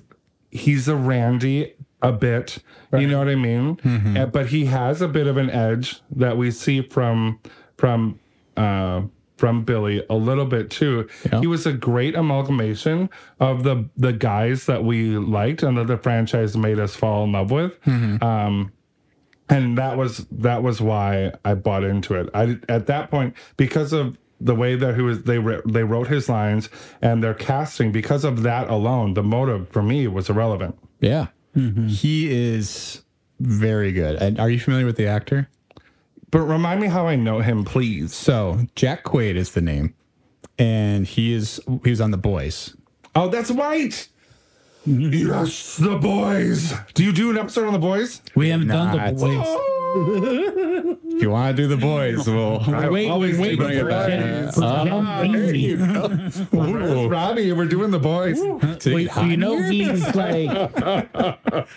he's a randy a bit you know what i mean? Uh, but he has a bit of an edge that we see from from uh from billy a little bit too he was a great amalgamation of the the guys that we liked and that the franchise made us fall in love with um and that was that was why I bought into it. I at that point because of the way that he was they wr- they wrote his lines and their casting because of that alone the motive for me was irrelevant. Yeah. He is very good. And are you familiar with the actor? But remind me how I know him, please. So Jack Quaid is the name, and he is he was on The Boys. Oh, that's right. yes, the boys. Do you do an episode on the boys? We haven't Nah, done the it's- boys. Oh. If you want to do The Boys, we'll <laughs> Wait, always wait, do wait. the boys. Uh, Where's Robby? We're doing the boys. wait, so you know he's <laughs> like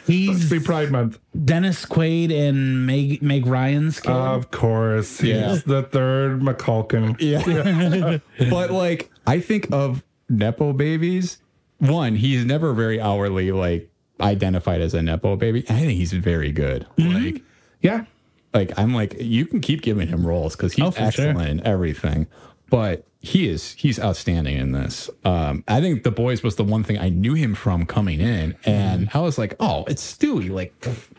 he's Be Pride Month. Dennis Quaid and Meg Meg Ryan's kid. Of course. He's Yeah. the third McCulkin. Yeah. <laughs> but like I think of Nepo babies. One, he's never very hourly like identified as a Nepo baby. I think he's very good. Like Yeah. like I'm like you can keep giving him roles because he's Oh, for sure. excellent in everything. But he is he's outstanding in this. Um, I think the boys was the one thing I knew him from coming in, and Mm-hmm. I was like, oh, it's Stewie. Like pff,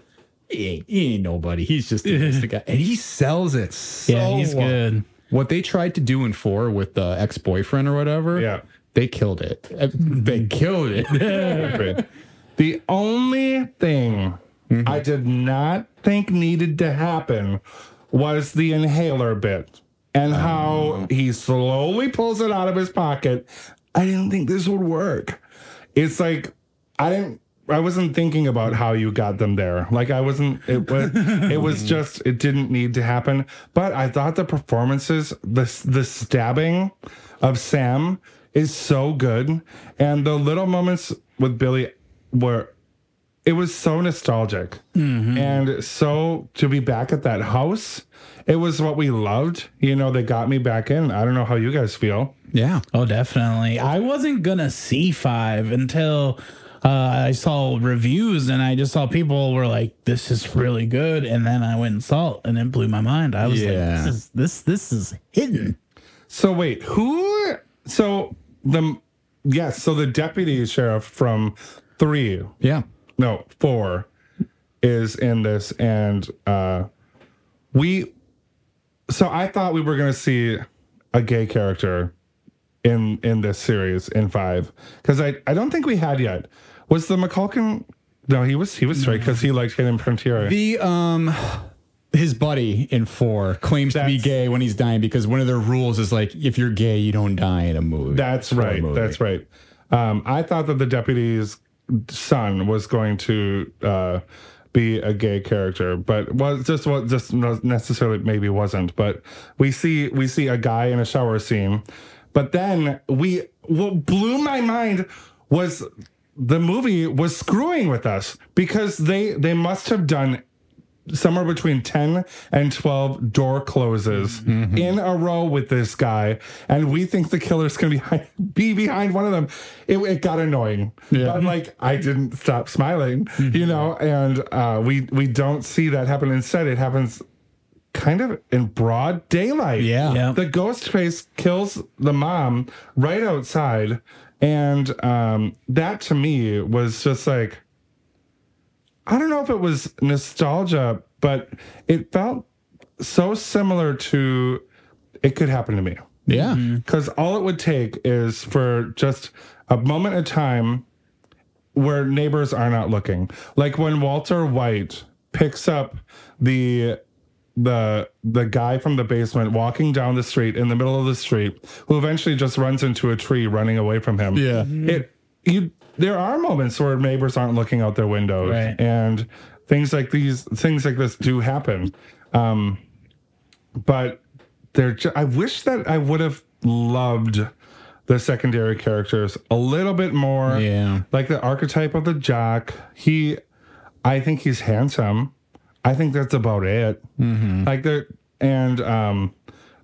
he ain't, he ain't nobody. He's just a <laughs> guy, and he sells it. So yeah, he's well. good. What they tried to do in four with the ex boyfriend or whatever, Yeah. they killed it. They killed it. <laughs> <laughs> The only thing Mm-hmm. I did not think needed to happen was the inhaler bit. and oh. how he slowly pulls it out of his pocket. I didn't think this would work. It's like I didn't. I wasn't thinking about how you got them there. Like I wasn't. It was. it was <laughs> just. It didn't need to happen. But I thought the performances, the the stabbing of Sam is so good, and the little moments with Billy were it was so nostalgic and so to be back at that house it was what we loved you know they got me back in i don't know how you guys feel Yeah. Oh, definitely. I wasn't gonna see five until uh, I saw reviews, and I just saw people were like, "This is really good," and then I went and saw it, and it blew my mind. I was Yeah. like, "This is this this is hidden." so wait who so the yes so the deputy sheriff from three Yeah. No four is in this and uh we so i thought we were going to see a gay character in in this series in five because i i don't think we had yet was the mcculkin no he was he was straight because he liked Hayden Panettiere. The um his buddy in four claims to be That's- gay when he's dying because one of their rules is like if you're gay you don't die in a movie. That's right. That's right. Um, I thought that the deputy's son was going to uh, be a gay character, but was just was just necessarily maybe wasn't. But we see we see a guy in a shower scene, but then we what blew my mind was the movie was screwing with us because they they must have done somewhere between 10 and 12 door closes in a row with this guy and we think the killer's gonna be, behind, <laughs> be behind one of them. It, it got annoying. But like i didn't stop smiling you know and uh, we we don't see that happen. Instead it happens kind of in broad daylight. Yeah. Yeah. the ghost face kills the mom right outside and um, that to me was just like I don't know if it was nostalgia, but it felt so similar to it could happen to me. Yeah. Mm-hmm. Because all it would take is for just a moment of time where neighbors are not looking. Like when Walter White picks up the the the guy from the basement walking down the street in the middle of the street who eventually just runs into a tree running away from him. Yeah. It you there are moments where neighbors aren't looking out their windows Right. and things like these things like this do happen. Um but they're ju- I wish that I would have loved the secondary characters a little bit more. Yeah. Like the archetype of the jock. He I think he's handsome. I think that's about it. Like they're and um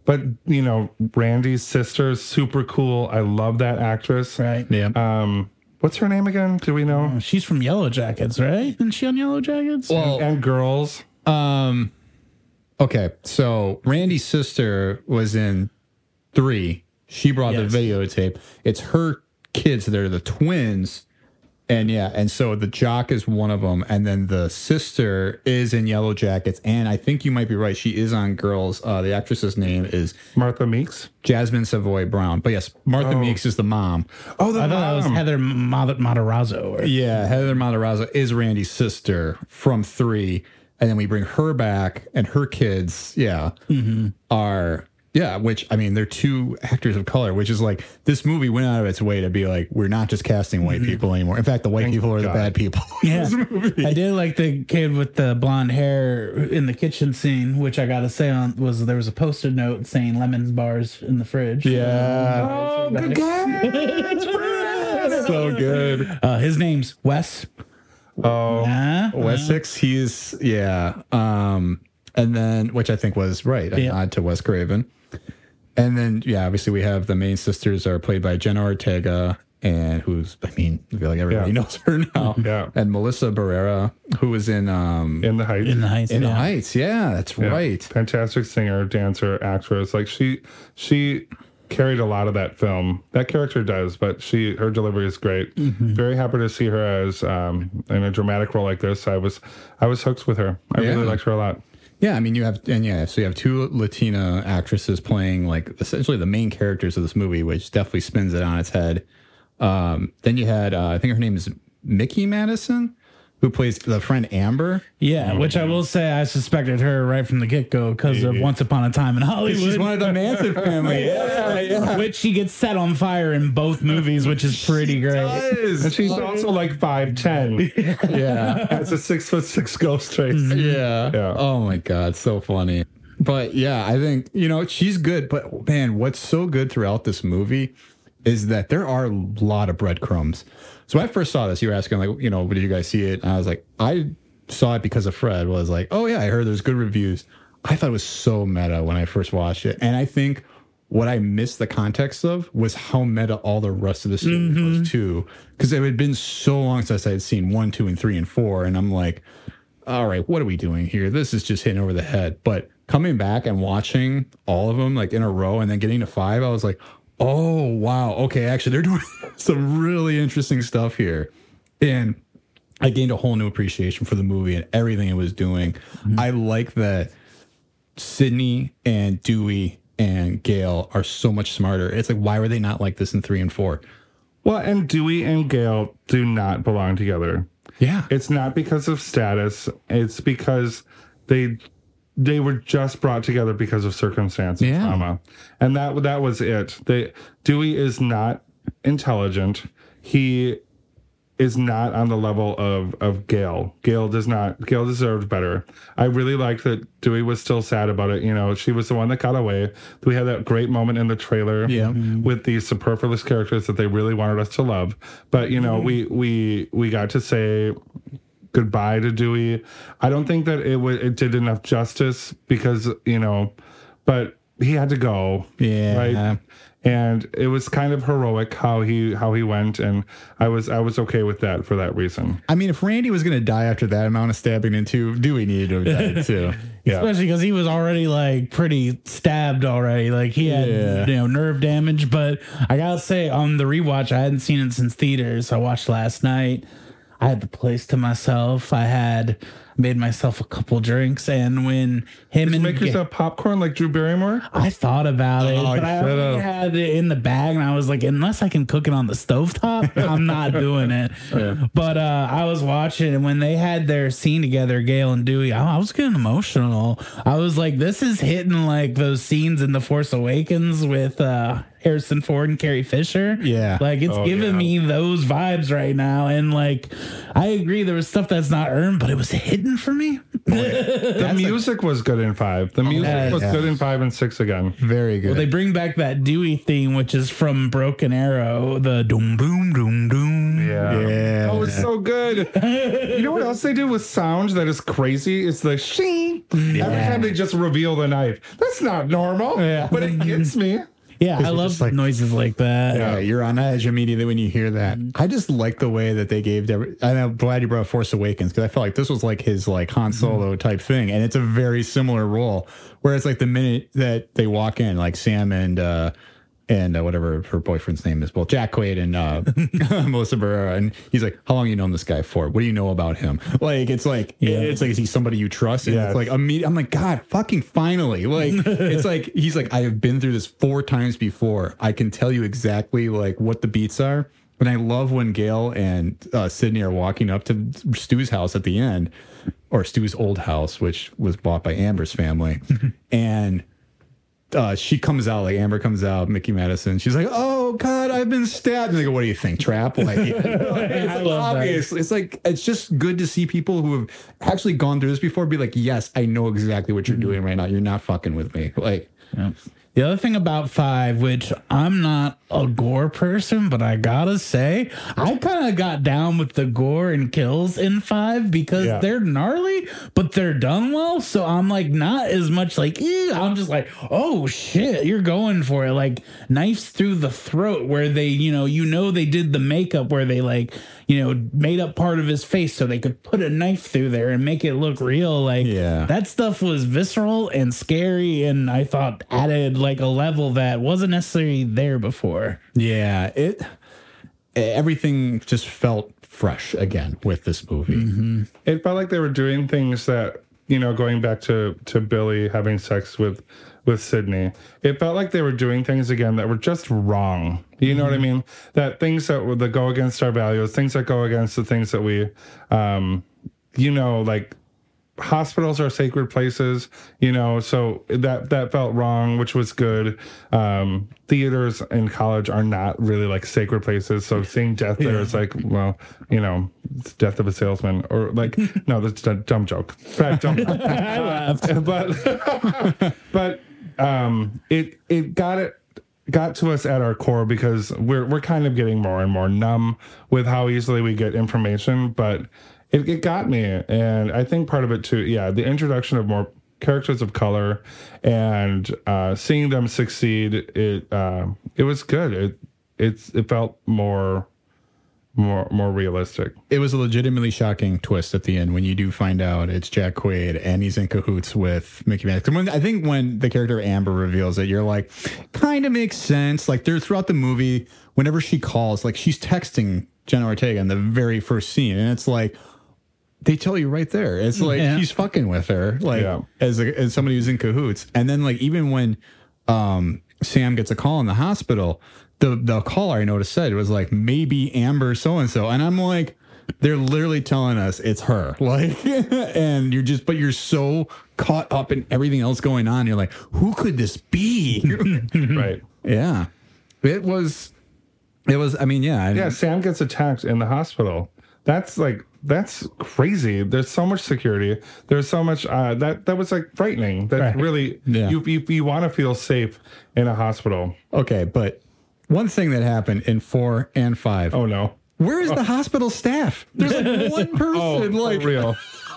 but you know, Randy's sister is super cool. I love that actress. Right. Yeah. Um what's her name again? Do we know? She's from Yellow Jackets, right? Isn't she on Yellow Jackets? well, and girls. um okay, so Randy's sister was in 3. She brought Yes. the videotape. It's her kids They're the twins. And yeah, and so the jock is one of them, and then the sister is in Yellow Jackets, and I think you might be right. She is on Girls. Uh, the actress's name is Martha Meeks. Jasmine Savoy Brown. But yes, Martha Meeks is the mom. Oh, the I thought that was. Heather Mata- Matarazzo. Or, Yeah, Heather Matarazzo is Randy's sister from three, and then we bring her back, and her kids, yeah, are yeah. Which I mean, they're two actors of color, which is like this movie went out of its way to be like we're not just casting white people anymore. In fact, the white people are the bad people. <laughs> Yeah. I did like the kid with the blonde hair in the kitchen scene, which I gotta say on was there was a post-it note saying lemons bars in the fridge. yeah, Oh, good guy. <laughs> so good. Uh, his name's Wes. Oh, Huh? Wessex, he's yeah. Um, and then which I think was right, a Yeah. nod to Wes Craven. And then yeah, obviously we have the main sisters are played by Jenna Ortega and who's I mean, I feel like everybody Yeah. knows her now. <laughs> Yeah. And Melissa Barrera, who was in um in the heights. In the Heights. in the yeah. Heights. Yeah, that's Yeah. right. Fantastic singer, dancer, actress. Like she she carried a lot of that film. That character does, but she her delivery is great. Mm-hmm. Very happy to see her as um in a dramatic role like this. I was I was hooked with her. I really liked her a lot. Yeah, I mean you have and yeah, so you have two Latina actresses playing like essentially the main characters of this movie, which definitely spins it on its head. Um, then you had uh, I think her name is Mikey Madison, who plays the friend Amber. Yeah, oh, which I will say I suspected her right from the get go because of Once Upon a Time in Hollywood. She's one of the Manson <laughs> family. Yeah, yeah. <laughs> which she gets set on fire in both movies, which is pretty great. And she's also like five ten. <laughs> yeah. It's a six foot six ghost race. Mm-hmm. Yeah. Yeah. Oh my god, so funny. But yeah, I think you know she's good. But man, what's so good throughout this movie is that there are a lot of breadcrumbs. So when I first saw this, you were asking like, you know, did you guys see it? And I was like, I saw it because of Fred. Was like, oh yeah, I heard there's good reviews. I thought it was so meta when I first watched it, and I think what I missed the context of was how meta all the rest of the story was mm-hmm. too. Because it had been so long since I had seen one, two, and three, and four, and I'm like, all right, what are we doing here? This is just hitting over the head. But coming back and watching all of them like in a row and then getting to five, I was like, oh, wow. Okay, actually, they're <laughs> doing some really interesting stuff here. And I gained a whole new appreciation for the movie and everything it was doing. Mm-hmm. I like that Sidney and Dewey and Gale are so much smarter. It's like, why were they not like this in three and four? Well, and Dewey and Gale do not belong together. Yeah. It's not because of status. It's because they they were just brought together because of circumstance and Yeah. trauma, and that that was it. They Dewey is not intelligent. He is not on the level of of Gale. Gale does not. Gale deserved better. I really liked that Dewey was still sad about it. You know, she was the one that got away. We had that great moment in the trailer Yeah. Mm-hmm. with these superfluous characters that they really wanted us to love. But you know, mm-hmm. we we we got to say goodbye to Dewey. I don't think that it wa it did enough justice because you know, but he had to go. Yeah. Right. And it was kind of heroic how he how he went, and I was I was okay with that for that reason. I mean, if Randy was going to die after that amount of stabbing into Dewey needed to have died too. <laughs> Yeah. Especially because he was already like pretty stabbed already. Like he had Yeah. you know nerve damage. But I gotta say, on the rewatch, I hadn't seen it since theaters. I watched last night. I had the place to myself. I had made myself a couple drinks, and when him Did you and make yourself popcorn like Drew Barrymore? I thought about it, Oh, but I already up. had it in the bag, and I was like, unless I can cook it on the stovetop, <laughs> I'm not doing it. But uh, I was watching, and when they had their scene together, Gale and Dewey, I, I was getting emotional. I was like, this is hitting like those scenes in The Force Awakens with uh, Harrison Ford and Carrie Fisher. Yeah. like it's Oh, giving yeah. me those vibes right now, and like, I agree, there was stuff that's not earned, but it was hidden for me. <laughs> The music was good in five. The music yeah, was yeah. good in five and six again. Very good. Well, they bring back that Dewey theme, which is from Broken Arrow, the doom doom doom doom. Yeah. Yeah. Oh, it's so good. you know what else they do with sound that is crazy? It's the shing. Every time they just reveal the knife. That's not normal. Yeah. But it gets me. Yeah, I love like- noises like that. Yeah, you're on edge immediately when you hear that. I just like the way that they gave. Every, and I'm glad you brought Force Awakens because I felt like this was like his like Han Solo type thing, and it's a very similar role. Whereas like the minute that they walk in, like Sam and uh and uh, whatever her boyfriend's name is, well, Jack Quaid and uh, <laughs> <laughs> Melissa Barrera, and he's like, "How long you known this guy for? What do you know about him?" Like it's like it's like is he somebody you trust? And Yes. it's like immediate. I'm like, God, fucking finally! Like <laughs> it's like he's like, I have been through this four times before. I can tell you exactly like what the beats are. And I love when Gale and uh, Sidney are walking up to Stu's house at the end, or Stu's old house, which was bought by Amber's family, and uh, she comes out like Amber comes out, Mikey Madison. She's like, "Oh God, I've been stabbed." And they go, "What do you think, trap?" Like, <laughs> it's like that. It's like it's just good to see people who have actually gone through this before be like, "Yes, I know exactly what you're doing right now. You're not fucking with me." Like, The other thing about five, which I'm not a gore person, but I gotta say, I kind of got down with the gore and kills in five because Yeah. they're gnarly, but they're done well. So I'm like not as much like, "Ew." I'm just like, oh shit, you're going for it. Like knives through the throat, where they, you know, you know, they did the makeup where they like, you know, made up part of his face so they could put a knife through there and make it look real. Like, Yeah. that stuff was visceral and scary and i thought added like a level that wasn't necessarily there before yeah, it everything just felt fresh again with this movie. Mm-hmm. It felt like they were doing things that, you know, going back to, to Billy having sex with with Sidney. It felt like they were doing things again that were just wrong. You know what I mean? That things that were that go against our values, things that go against the things that we um you know, like hospitals are sacred places, you know, so that that felt wrong, which was good. Um, theaters in college are not really like sacred places, so <laughs> seeing death there is like, well, you know, it's death of a salesman, or like, <laughs> no, that's a dumb joke. Bad dumb <laughs> joke. but but um, it it got it got to us at our core because we're we're kind of getting more and more numb with how easily we get information, but it, it got me, and I think part of it too, yeah, the introduction of more characters of color and uh, seeing them succeed, it uh, it was good. It it's it felt more more more realistic. It was a legitimately shocking twist at the end when you do find out it's Jack Quaid and he's in cahoots with Mickey Mouse. And when, I think when the character Amber reveals it, you're like, kind of makes sense. Like there's throughout the movie, whenever she calls, like she's texting Jenna Ortega in the very first scene, and it's like they tell you right there. It's like Yeah. he's fucking with her, like Yeah. as a, as somebody who's in cahoots. And then like even when um, Sam gets a call in the hospital, the the caller I noticed said it was like maybe Amber so and so, and I'm like. They're literally telling us it's her, <laughs> like, and you're just, but you're so caught up in everything else going on. You're like, who could this be? <laughs> right. yeah, it was, it was. I mean, yeah, Yeah, Sam gets attacked in the hospital. That's like that's crazy. There's so much security. There's so much uh, that that was like frightening. That Right. really Yeah. you you, you want to feel safe in a hospital. Okay, but one thing that happened in four and five. Oh no. where is oh. the hospital staff? There's like <laughs> one person, Oh, like for real.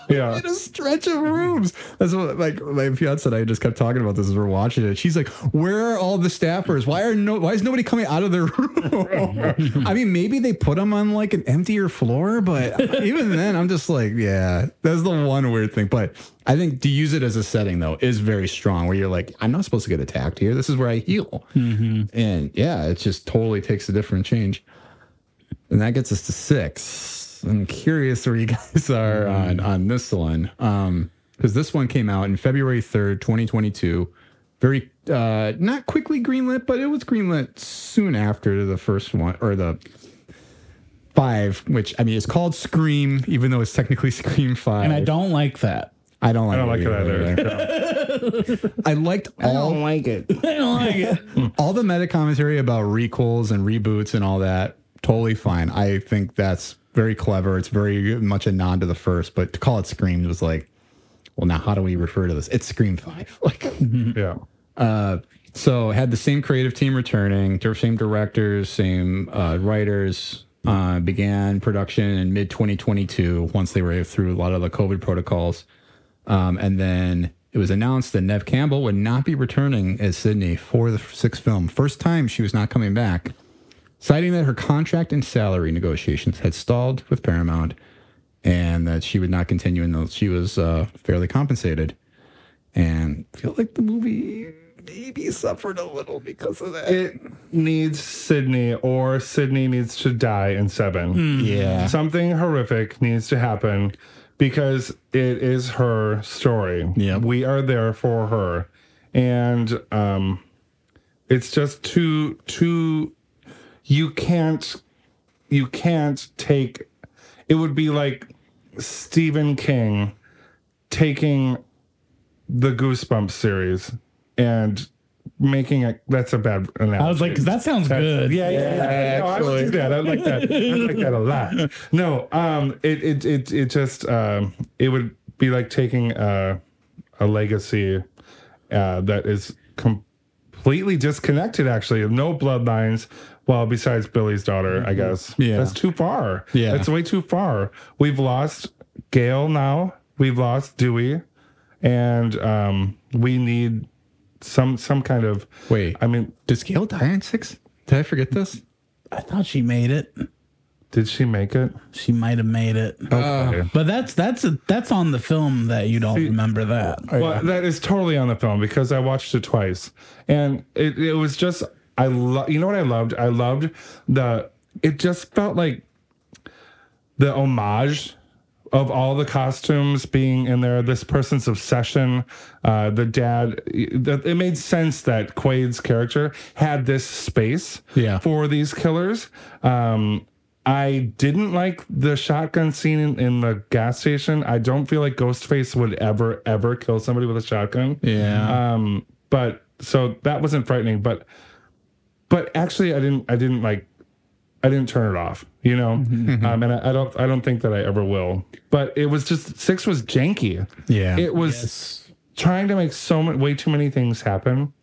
Yeah. <laughs> in a stretch of rooms. That's what like my fiance and I just kept talking about this as we're watching it. She's like, "Where are all the staffers? Why are no? Why is nobody coming out of their room?" <laughs> I mean, maybe they put them on like an emptier floor, but <laughs> even then, I'm just like, yeah, that's the one weird thing. But I think to use it as a setting though is very strong. Where you're like, I'm not supposed to get attacked here. This is where I heal, mm-hmm. and yeah, it just totally takes a different change. And that gets us to six. I'm curious where you <laughs> guys are on, on this one. Um, because this one came out in February 3rd, 2022. Very uh not quickly greenlit, but it was greenlit soon after the first one or the five, which I mean it's called Scream, even though it's technically <laughs> Scream Five. And I don't like that. I don't like I don't like it either. either. <laughs> I liked all like it. I don't like it. all the meta commentary about requels and reboots and all that, totally fine. I think that's very clever. It's very much a nod to the first, but to call it Scream was like, well, now how do we refer to this? It's Scream Five. <laughs> Like, yeah. so had the same creative team returning, same directors, same uh, writers. Uh, began production in mid 2022 once they were through a lot of the COVID protocols. Um, and then it was announced that Neve Campbell would not be returning as Sidney for the sixth film. First time she was not coming back, citing that her contract and salary negotiations had stalled with Paramount and that she would not continue until she was uh, fairly compensated. And I feel like the movie maybe suffered a little because of that. It needs Sidney or Sidney needs to die in seven. yeah. Something horrific needs to happen because it is her story. Yep. We are there for her. And um it's just too too you can't you can't take it would be like Stephen King taking the Goosebumps series and making it that's a bad analogy. I was like, 'cause that sounds good. Yeah, yeah, yeah. No, I would do that. I like that. I like that a lot. No, um, it it it it just um, it would be like taking a a legacy uh, that is completely disconnected. Actually, no bloodlines. Well, besides Billy's daughter, I guess. Yeah. that's too far. Yeah. that's way too far. We've lost Gale now. We've lost Dewey, and um, we need some some kind of. Wait, I mean, does Gale die in six? Did I forget this? I thought she made it. did she make it? She might have made it. Okay. But that's that's a, that's on the film that you don't remember that. Well, that is totally on the film because I watched it twice, and it, it was just I love. You know what I loved? I loved the. It just felt like the homage of all the costumes being in there. This person's obsession, uh, the dad. It made sense that Quaid's character had this space Yeah. for these killers. Um, I didn't like the shotgun scene in, in the gas station. I don't feel like Ghostface would ever, ever kill somebody with a shotgun. Yeah. Um, but so that wasn't frightening, but but actually I didn't I didn't like I didn't turn it off, you know? Um, and I, I don't I don't think that I ever will. But it was just six was janky. Yeah. It was trying to make so many way too many things happen.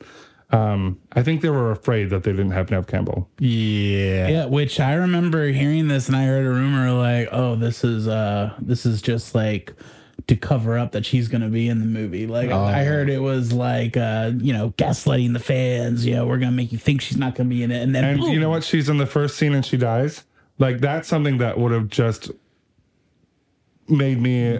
Um, I think they were afraid that they didn't have Neve Campbell. yeah. Yeah, which I remember hearing this and I heard a rumor like, oh, this is uh this is just like to cover up that she's gonna be in the movie. Like I heard it was like uh, you know, gaslighting the fans, you know, we're gonna make you think she's not gonna be in it. And then And boom. you know what? She's in the first scene and she dies. Like that's something that would have just made me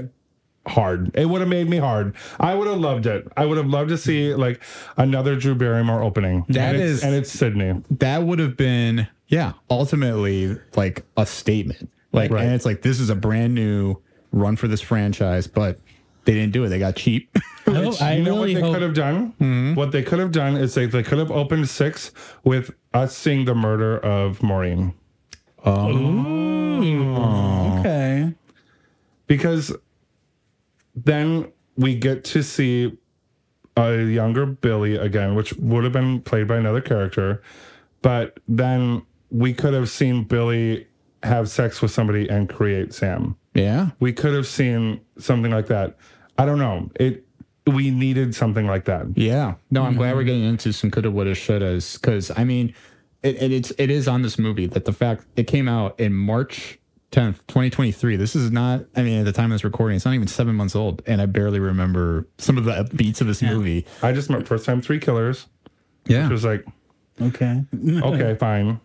hard. It would have made me hard. I would have loved it. I would have loved to see like another Drew Barrymore opening. That and it's- is- and it's Sidney. that would have been yeah ultimately like a statement like Right. and it's like this is a brand new run for this franchise but they didn't do it they got cheap <laughs> No, I you know really mm-hmm. what they hope- could have done? What they could have done is they, they could have opened six with us seeing the murder of Maureen. Oh okay. because then we get to see a younger Billy again, which would have been played by another character. But then we could have seen Billy have sex with somebody and create Sam. yeah We could have seen something like that. I don't know. It we needed something like that. yeah no i'm glad we're mm-hmm. getting into some coulda woulda shouldas because i mean it, it, it's it is on this movie that the fact it came out in march 10th 2023 this is not i mean at the time of this recording it's not even seven months old and i barely remember some of the beats of this movie I just met first time three killers. yeah It was like, Okay. okay, fine.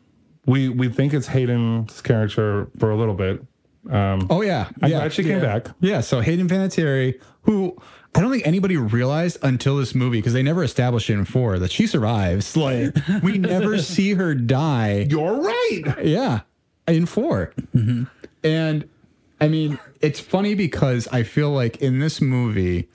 We we think it's Hayden's character for a little bit. Um, oh yeah I'm yeah glad she came back. Yeah, so Hayden Panettiere, who I don't think anybody realized until this movie because they never established it in four that she survives. Like we never <laughs> see her die. You're right. Yeah, in 4 mm-hmm. and I mean it's funny because I feel like in this movie.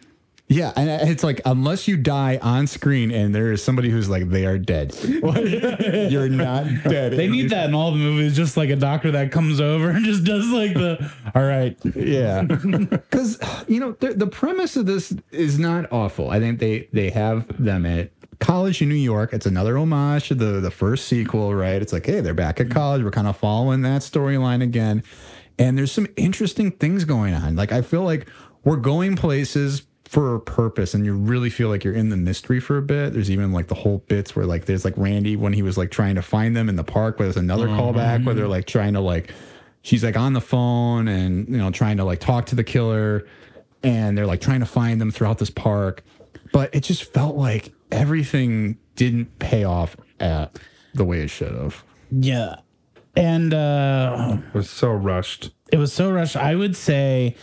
Yeah, and it's like unless you die on screen and there is somebody who's like they are dead, <laughs> you're not dead. They need that in all the movies, just like a doctor that comes over and just does like the all right. Yeah, <laughs> because you know the, the premise of this is not awful. I think they they have them at college in New York. It's another homage to the the first sequel, right? It's like, hey, they're back at college. We're kind of following that storyline again, and there's some interesting things going on. Like I feel like we're going places for a purpose and you really feel like you're in the mystery for a bit there's even like the whole bits where like there's like randy when he was like trying to find them in the park where there's another callback where they're like trying to like she's like on the phone and you know trying to like talk to the killer and they're like trying to find them throughout this park but it just felt like everything didn't pay off at the way it should have Yeah. And uh It was so rushed. it was so rushed. I would say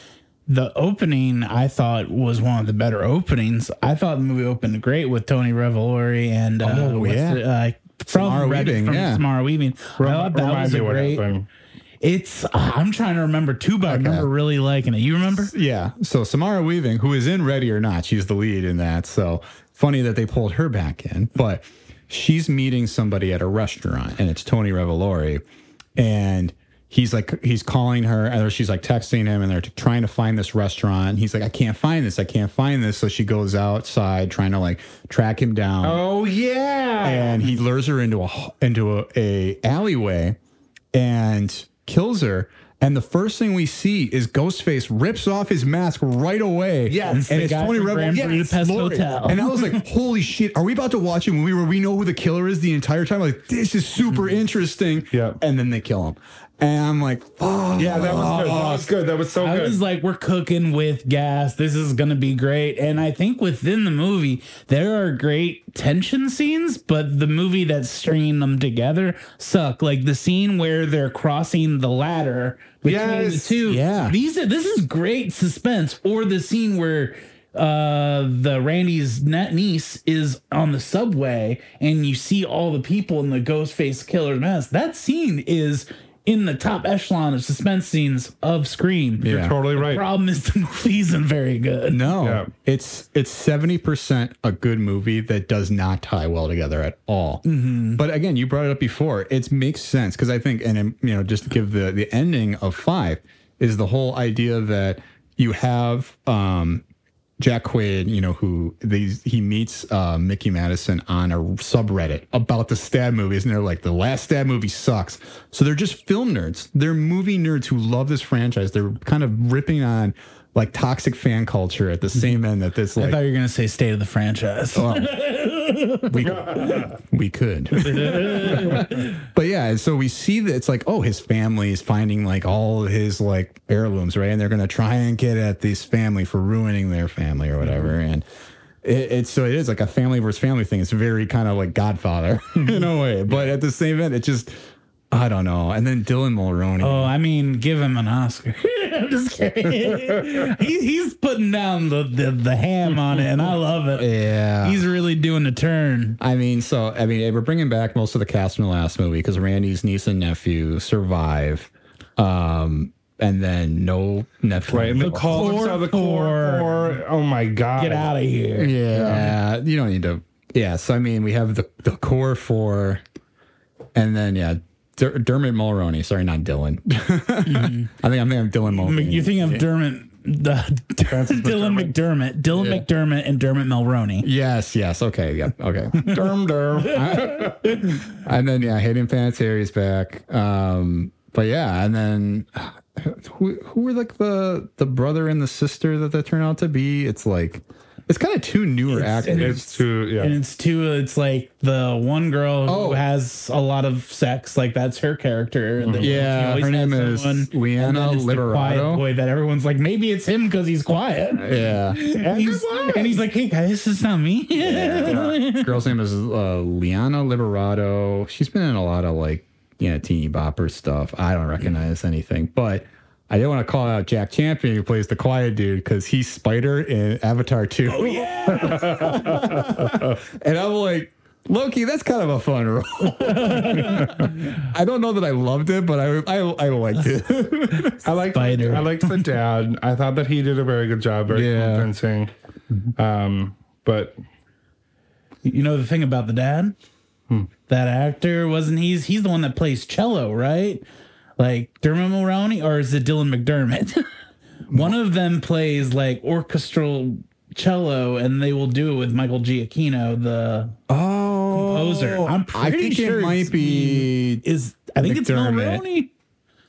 the opening I thought was one of the better openings. I thought the movie opened great with Tony Revolori and uh, Oh, what's yeah. the, uh, from Samara Red- Weaving, from yeah. Samara Weaving. I thought that was a great. It's I'm trying to remember too, but I remember really liking it. You remember? Yeah. So Samara Weaving, who is in Ready or Not, she's the lead in that. So funny that they pulled her back in, but she's meeting somebody at a restaurant and it's Tony Revolori. And he's like, he's calling her, or she's like texting him, and they're trying to find this restaurant. He's like, I can't find this. I can't find this. So she goes outside trying to like track him down Oh yeah. and he lures her into a into a, a alleyway and kills her. And the first thing we see is Ghostface rips off his mask right away. Yes. and it's Tony Rebel. Grand Budapest Lori. Hotel. And I was like, <laughs> "Holy shit! Are we about to watch a movie where we know who the killer is the entire time? Like, this is super mm-hmm. interesting." Yeah. And then they kill him, and I'm like, "Oh, yeah, that was good. That was good. That was so I good. was like, we're cooking with gas. This is going to be great. And I think within the movie, there are great tension scenes, but the movie that's stringing them together suck. Like the scene where they're crossing the ladder between the two. Yeah. These are, this is great suspense. Or the scene where uh the Randy's net niece is on the subway and you see all the people in the ghost face killer mask. That scene is in the top echelon of suspense scenes of Scream. You're Yeah. totally right. The Problem is <laughs> the movie isn't very good. No, Yeah. it's it's seventy percent a good movie that does not tie well together at all. But again, you brought it up before. It makes sense because I think, and um, you know, just to give the the ending of five is the whole idea that you have um, Jack Quaid, you know, who these he meets uh, Mikey Madison on a subreddit about the stab movies, and they're like, the last stab movie sucks. So they're just film nerds. They're movie nerds who love this franchise. They're kind of ripping on like toxic fan culture at the same end that this I thought you were gonna say state of the franchise. Oh. we, we could. but yeah, and so we see that it's like, oh, his family is finding like all of his like heirlooms, right? And they're gonna try and get at this family for ruining their family or whatever. Mm-hmm. And it, it's so it is like a family versus family thing. It's very kind of like Godfather <laughs> mm-hmm. in a way, but at the same end, it just I don't know. And then Dylan Mulroney. Oh, I mean, give him an Oscar. <laughs> <laughs> I'm just kidding. he, he's putting down the, the the ham on it, and I love it. yeah. He's really doing the turn. I mean, so I mean, we're bringing back most of the cast from the last movie because Randy's niece and nephew survive, um, and then no nephew. Right. And the The call core of the core, core. Oh my god. Get out of here. Yeah, you don't need to. Yeah, so I mean, we have the the core four, and then yeah, Der- Dermot Mulroney. Sorry, not Dylan. <laughs> I think I'm thinking of Dylan Mulroney. You think of Dermot, the <laughs> <laughs> Dylan McDermott, Dylan Yeah. McDermott, and Dermot Mulroney. Yes, yes. Okay, yeah, okay. Derm derm. and then yeah, Hayden Panettiere's back. Um, but yeah, and then who who were like the the brother and the sister that they turn out to be? It's like it's kind of two newer actors. It's too yeah. And it's two, it's like the one girl who Oh. has a lot of sex, like that's her character. And then she Yeah, her name is someone, Leanna and the quiet Liberato. boy that everyone's like, maybe it's him because he's quiet. yeah. And he's, and he's like, hey guys, this is not me. <laughs> Girl's name is uh, Liana Liberato. She's been in a lot of like, you know, teeny bopper stuff. I don't recognize anything, but I didn't want to call out Jack Champion, who plays the quiet dude, because he's Spider in Avatar 2. Oh, yeah. <laughs> and I'm like, Loki, that's kind of a fun role. <laughs> I don't know that I loved it, but I I, I liked it. I like Spider. I liked the dad. I thought that he did a very good job, very Yeah. convincing. Um, but You know the thing about the dad? That actor wasn't he's he's the one that plays cello, right? Like Dermot Mulroney, or is it Dylan McDermott? <laughs> one of them plays like orchestral cello, and they will do it with Michael Giacchino, the oh, composer. I'm I pretty think sure it might it's- be. is I think it's McDermott.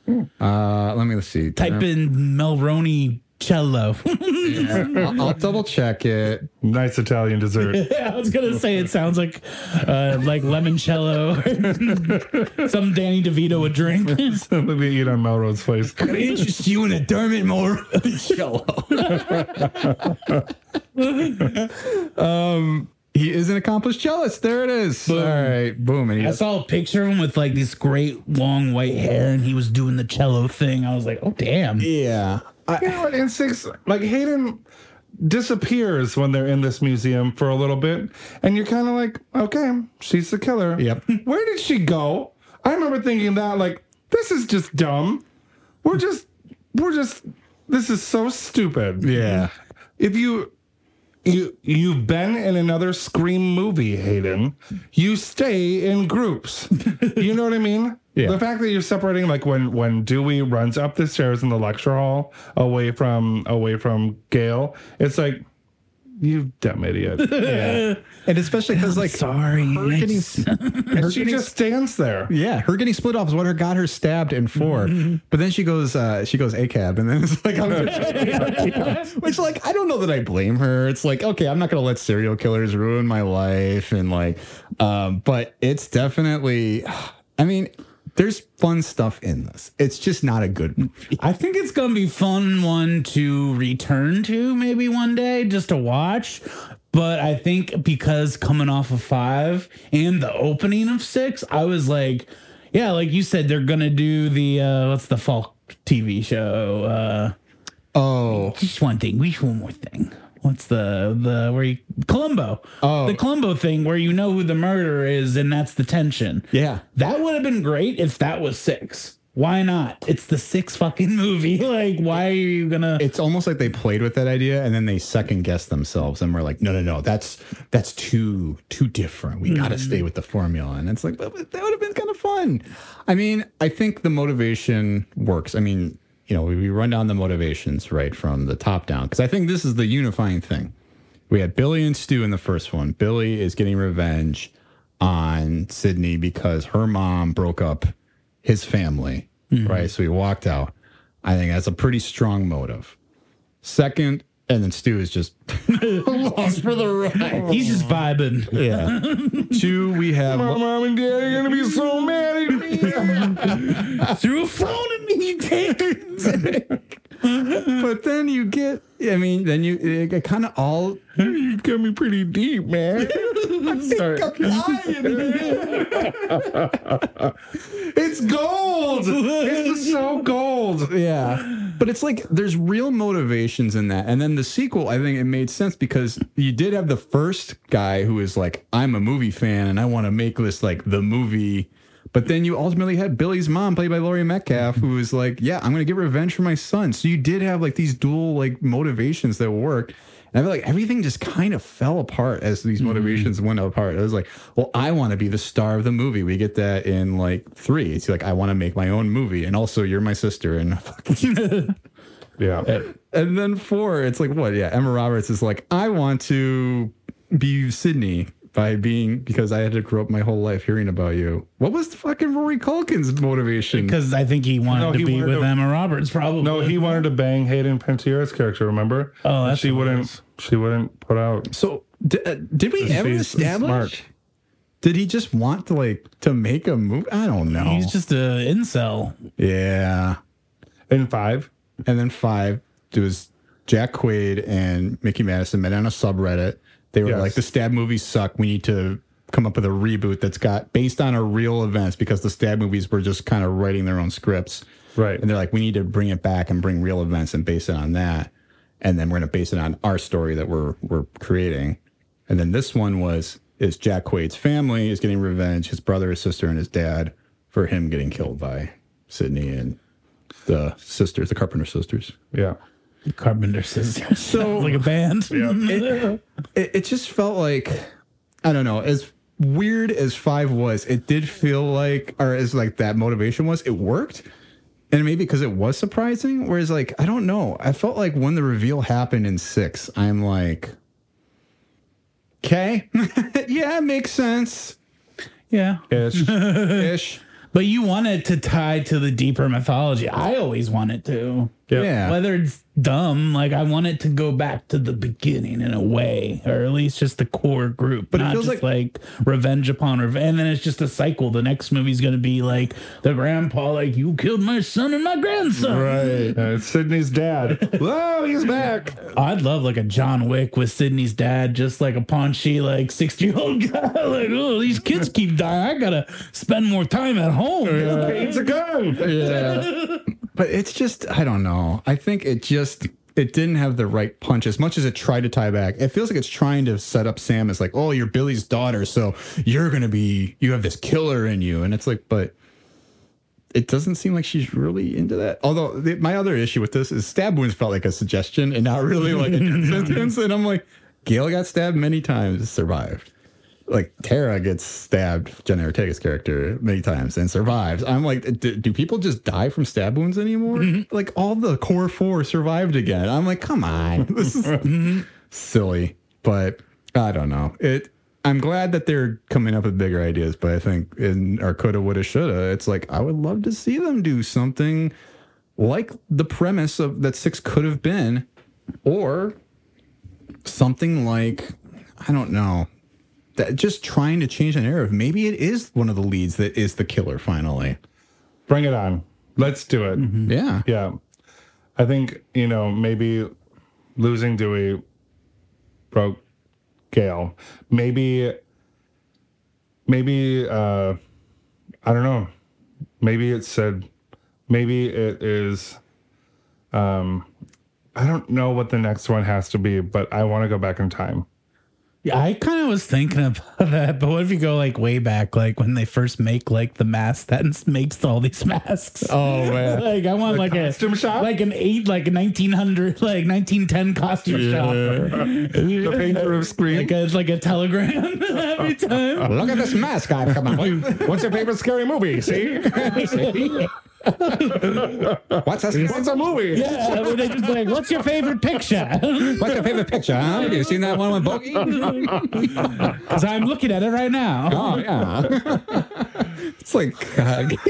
Mulroney. Uh, let me see. Type in Mulroney cello. <laughs> I'll, I'll double check it. nice Italian dessert. Yeah, <laughs> I was gonna say it sounds like uh, like limoncello, <laughs> some Danny DeVito would drink. Something we eat on Melrose Place. Could I interest you in a Dermot Moore cello. um, he is an accomplished cellist. There it is. All right, boom. And I does, saw a picture of him with like this great long white hair, and he was doing the cello thing. I was like, oh damn. yeah. I, You know what? In six, like Hayden disappears when they're in this museum for a little bit, and you're kind of like, okay, she's the killer. Yep. <laughs> Where did she go? I remember thinking that, like, this is just dumb. We're just, we're just, this is so stupid. yeah. If you. You you've been in another Scream movie, Hayden. You stay in groups. <laughs> You know what I mean? Yeah. The fact that you're separating, like when when Dewey runs up the stairs in the lecture hall away from away from Gale, it's like you dumb idiot. <laughs> Yeah. And especially because like Sorry. her getting, and she just stands there. yeah, her getting split off is what her got her stabbed in 4 But then she goes, uh, she goes ACAB, and then it's like, I'm <laughs> <laughs> which like I don't know that I blame her. It's like, okay, I'm not gonna let serial killers ruin my life, and like, um, but it's definitely, <sighs> I mean, there's fun stuff in this. It's just not a good movie. <laughs> I think it's gonna be fun one to return to maybe one day just to watch. But I think because coming off of five and the opening of six, I was like, yeah, like you said, they're gonna do the uh what's the Falk TV show? Uh Oh, just one thing. We one more thing. What's the the where you Columbo? Oh. the Columbo thing where you know who the murderer is and that's the tension. yeah. That would have been great if that was six. Why not? It's the six fucking movie. <laughs> Like, why are you gonna? it's almost like they played with that idea and then they second guessed themselves and were like, no, no, no, that's that's too too different. We got to stay with the formula. And it's like, but, but that would have been kind of fun. I mean, I think the motivation works. I mean, you know, we, we run down the motivations right from the top down because I think this is the unifying thing. We had Billy and Stu in the first one. Billy is getting revenge on Sidney because her mom broke up his family, mm-hmm. right? So he walked out. I think that's a pretty strong motive. Second, and then Stu is just <laughs> lost for the ride. He's just vibing. Yeah. Two, we have My Mom and dad are gonna be so mad at me. Threw a phone at me, you take. <laughs> but then you get I mean, then you it kind of all you got me pretty deep, man. I <laughs> <laughs> Sorry. it's gold. It's just so gold. Yeah. But it's like there's real motivations in that. And then the sequel, I think it made sense because you did have the first guy who is like, I'm a movie fan and I want to make this like the movie. But then you ultimately had Billy's mom, played by Laurie Metcalf, who was like, Yeah, I'm going to get revenge for my son. So you did have like these dual like motivations that worked. And I feel like everything just kind of fell apart as these mm-hmm. motivations went apart. I was like, well, I want to be the star of the movie. We get that in like three. It's like, I want to make my own movie. And also, you're my sister. And <laughs> Yeah. and then four, it's like what? Yeah, Emma Roberts is like, I want to be Sidney by being because I had to grow up my whole life hearing about you. What was the fucking Rory Culkin's motivation? Because I think he wanted No, to he be wanted with to- Emma Roberts, probably. No, he wanted to bang Hayden Panettiere's character. Remember? Oh, And that's she wouldn't. She wouldn't put out. so d- uh, did we ever establish? smart. Did he just want to like to make a movie? I don't know. He's just a incel. yeah. In five, And then five, it was Jack Quaid and Mikey Madison met on a subreddit. They were Yes. like, the stab movies suck. We need to come up with a reboot that's got based on our real events because the stab movies were just kind of writing their own scripts. right? And they're like, we need to bring it back and bring real events and base it on that. And then we're going to base it on our story that we're we're creating. And then this one was is Jack Quaid's family is getting revenge, his brother, his sister, and his dad for him getting killed by Sidney and the sisters, the Carpenter sisters. yeah. Carpenter Sisters. <laughs> So- like a band. <laughs> <laughs> it, it, it just felt like I don't know as weird as five was it did feel like or as like that motivation was it worked and maybe because it was surprising whereas like I don't know I felt like when the reveal happened in six I'm like okay yeah it makes sense yeah. Ish. ish But you want it to tie to the deeper mythology. I always want it to. Yep. yeah Whether it's dumb, like I want it to go back to the beginning in a way, or at least just the core group. But it not feels just like- like, revenge upon revenge. And then it's just a cycle. The next movie's gonna be like the grandpa, like you killed my son and my grandson. right Uh, it's Sidney's dad. <laughs> Whoa, he's back. I'd love like a John Wick with Sidney's dad, just like a paunchy, like sixty year old <laughs> guy. Like, oh, these kids keep dying. I gotta spend more time at home. It's a gun. <laughs> yeah but it's just I don't know I think it just it didn't have the right punch as much as it tried to tie back. It feels like it's trying to set up Sam as like, oh, you're Billy's daughter, so you're gonna be you have this killer in you, and it's like, but it doesn't seem like she's really into that. Although the, my other issue with this is stab wounds felt like a suggestion and not really like a <laughs> sentence, and I'm like, Gale got stabbed many times, survived. Like Tara gets stabbed, Jenna Ortega's character, many times and survives. I'm like, do, do people just die from stab wounds anymore? Mm-hmm. Like all the core four survived again. I'm like, come on, <laughs> this is mm-hmm. silly. But I don't know. It. I'm glad that they're coming up with bigger ideas, but I think in our coulda, woulda, shoulda, it's like I would love to see them do something like the premise of that six could have been, or something like I don't know that just trying to change the narrative. Maybe it is one of the leads that is the killer finally. Bring it on. Let's do it. Yeah. Yeah. I think, you know, maybe losing Dewey broke Gale. Maybe, maybe, uh, I don't know. Maybe it said, maybe it is, um, I don't know what the next one has to be, but I want to go back in time. Yeah, I kind of was thinking <laughs> about that, but what if you go like way back, like when they first make like the mask that <laughs> makes all these masks? Oh man. <laughs> like I want like costume a shop? like an eight, like a nineteen hundred, like nineteen ten costume shop. The painter of Scream. Like a, it's like a telegram every time. Look at this mask I've come up with. What's your favorite scary movie? See? What's a, What's a movie? Yeah, where they just like, what's your favorite picture? what's your favorite picture? Huh? Have you seen that one with Bogey? <laughs> Because I'm looking at it right now. Oh yeah. <laughs> it's like God. <laughs>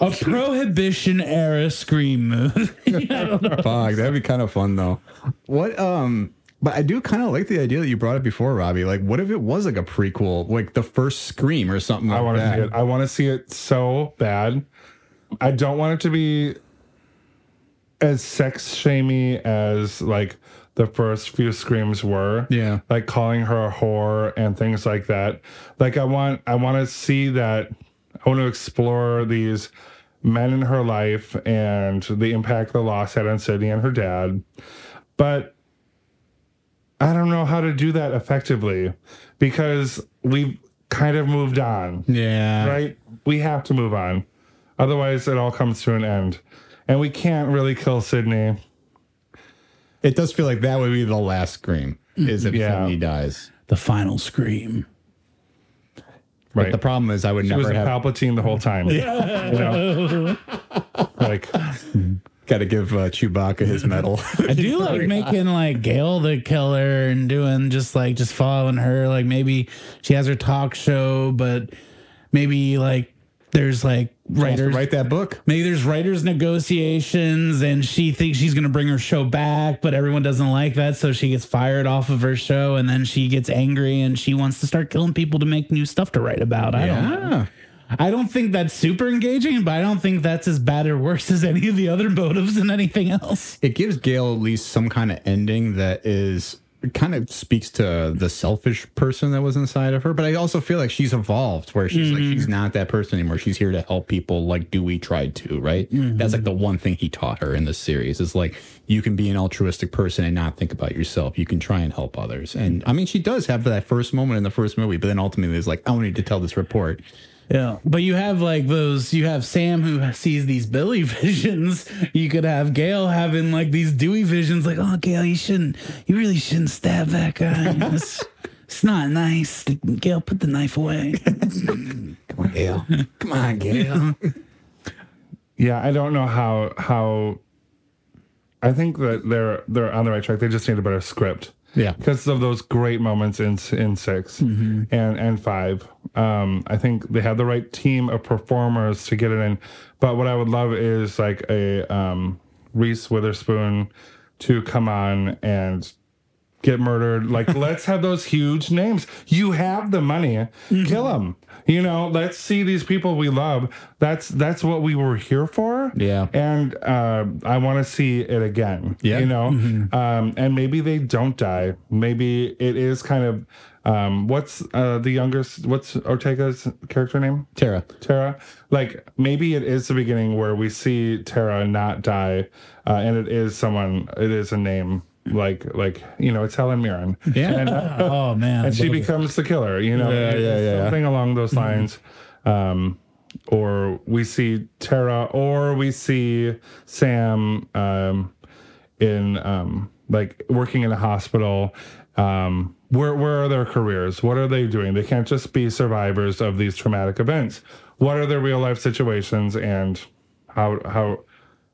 A prohibition era scream movie. Fuck, that'd be kind of fun though. What um but I do kind of like the idea that you brought up before, Robby. Like, what if it was like a prequel, like the first Scream or something like I want to that? see it. I want to see it so bad. I don't want it to be as sex shamey as like the first few screams were. Yeah. Like calling her a whore and things like that. Like I want I want to see that I want to explore these men in her life and the impact the loss had on Sidney and her dad. But I don't know how to do that effectively because we've kind of moved on Yeah. right? We have to move on. Otherwise, it all comes to an end. And we can't really kill Sidney. It does feel like that would be the last Scream, is if Yeah. Sidney dies. the final scream. Right. The problem is I would she was never a have Palpatine the whole time. <laughs> Yeah. You know? like, got to give uh, Chewbacca his medal. I do like <laughs> making like Gale the killer and doing just like just following her. Like maybe she has her talk show, but maybe like there's like writers. write that book. Maybe there's writers negotiations and she thinks she's going to bring her show back, but everyone doesn't like that. So she gets fired off of her show and then she gets angry and she wants to start killing people to make new stuff to write about. I don't know. I don't think that's super engaging, but I don't think that's as bad or worse <laughs> as any of the other motives and anything else. It gives Gale at least some kind of ending that is kind of speaks to the selfish person that was inside of her. But I also feel like she's evolved where she's like she's mm-hmm. not that person anymore. She's here to help people like Dewey tried to, right? Mm-hmm. That's like the one thing he taught her in this series is like you can be an altruistic person and not think about yourself. You can try and help others. And I mean she does have that first moment in the first movie, but then ultimately is like, I don't need to tell this report. Yeah. But you have like those, you have Sam who sees these Billy <laughs> visions. You could have Gale having like these Dewey visions, like, oh, Gale, you shouldn't, you really shouldn't stab that guy. <laughs> It's, it's not nice. Gale, put the knife away. <laughs> Come on, Gale. Come on, Gale. yeah, I don't know how how I think that they're they're on the right track. They just need a better script. Yeah. because of those great moments in in 6 and and five. Um, I think they have the right team of performers to get it in. But what I would love is like a um, Reese Witherspoon to come on and get murdered. Like, <laughs> let's have those huge names. You have the money, kill them. You know, let's see these people we love. That's that's what we were here for. Yeah. and uh, I want to see it again. Yeah. you know, um, and maybe they don't die. Maybe it is kind of um, what's uh, the youngest? What's Ortega's character name? Tara. Tara. Like maybe it is the beginning where we see Tara not die, uh, and it is someone. It is a name like like you know it's Helen Mirren. Yeah. and, uh, oh, man. and she becomes the killer. You know, Yeah, yeah, yeah. something along those lines. Um, or we see Tara, or we see Sam um, in um, like working in a hospital. Um, where where are their careers? What are they doing? They can't just be survivors of these traumatic events. What are their real life situations, and how how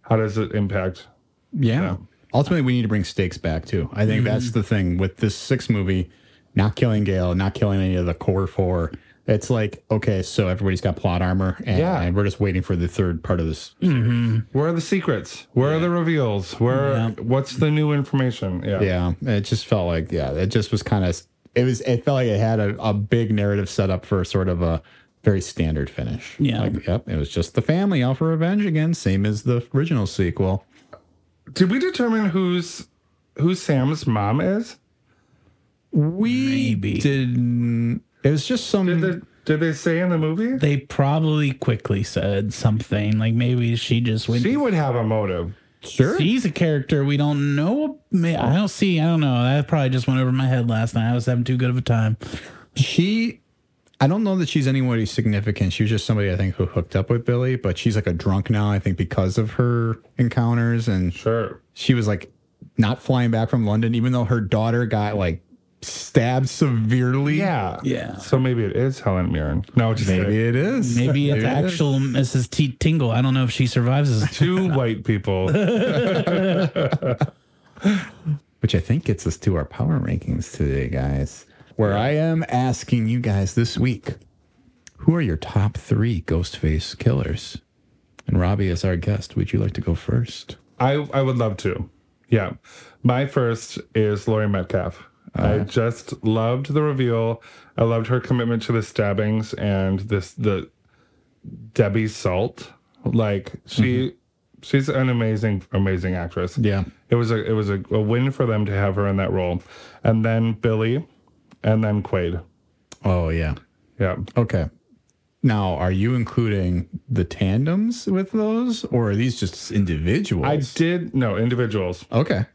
how does it impact? Yeah. Ultimately, we need to bring stakes back too. I think mm-hmm. that's the thing with this six movie, not killing Gale, not killing any of the core four. It's like okay, so everybody's got plot armor, and, Yeah. and we're just waiting for the third part of this. Mm-hmm. Where are the secrets? Where are the reveals? Where what's the new information? Yeah. Yeah, it just felt like yeah, it just was kind of it was it felt like it had a, a big narrative set up for sort of a very standard finish. Yeah. like, yep, it was just the family out for revenge again, same as the original sequel. Did we determine who's who Sam's mom is? We Maybe. did. It was just some. Did they, did they say in the movie? they probably quickly said something like maybe she just went. She would have a motive. Sure. She's a character we don't know. I don't see. I don't know. That probably just went over my head last night. I was having too good of a time. She, I don't know that she's anybody significant. She was just somebody I think who hooked up with Billy, but she's like a drunk now. I think because of her encounters, and Sure. she was like not flying back from London, even though her daughter got like stabbed severely. Yeah. Yeah. So maybe it is Helen Mirren. No, just maybe kidding. it is. Maybe it's it is. actual Mrs. T. Tingle. I don't know if she survives this. two <laughs> white people. <laughs> which I think gets us to our power rankings today, guys. Where I am asking you guys this week, who are your top three Ghostface killers? And Robby, as our guest, would you like to go first? I I would love to. Yeah. My first is Laurie Metcalf. I uh-huh. just loved the reveal. I loved her commitment to the stabbings and this the Debbie Salt. Like she mm-hmm. she's an amazing amazing actress. Yeah. It was a it was a, a win for them to have her in that role. And then Billy and then Quaid. Oh, yeah. Yeah. Okay. Now, are you including the tandems with those, or are these just individuals? I did no individuals. Okay.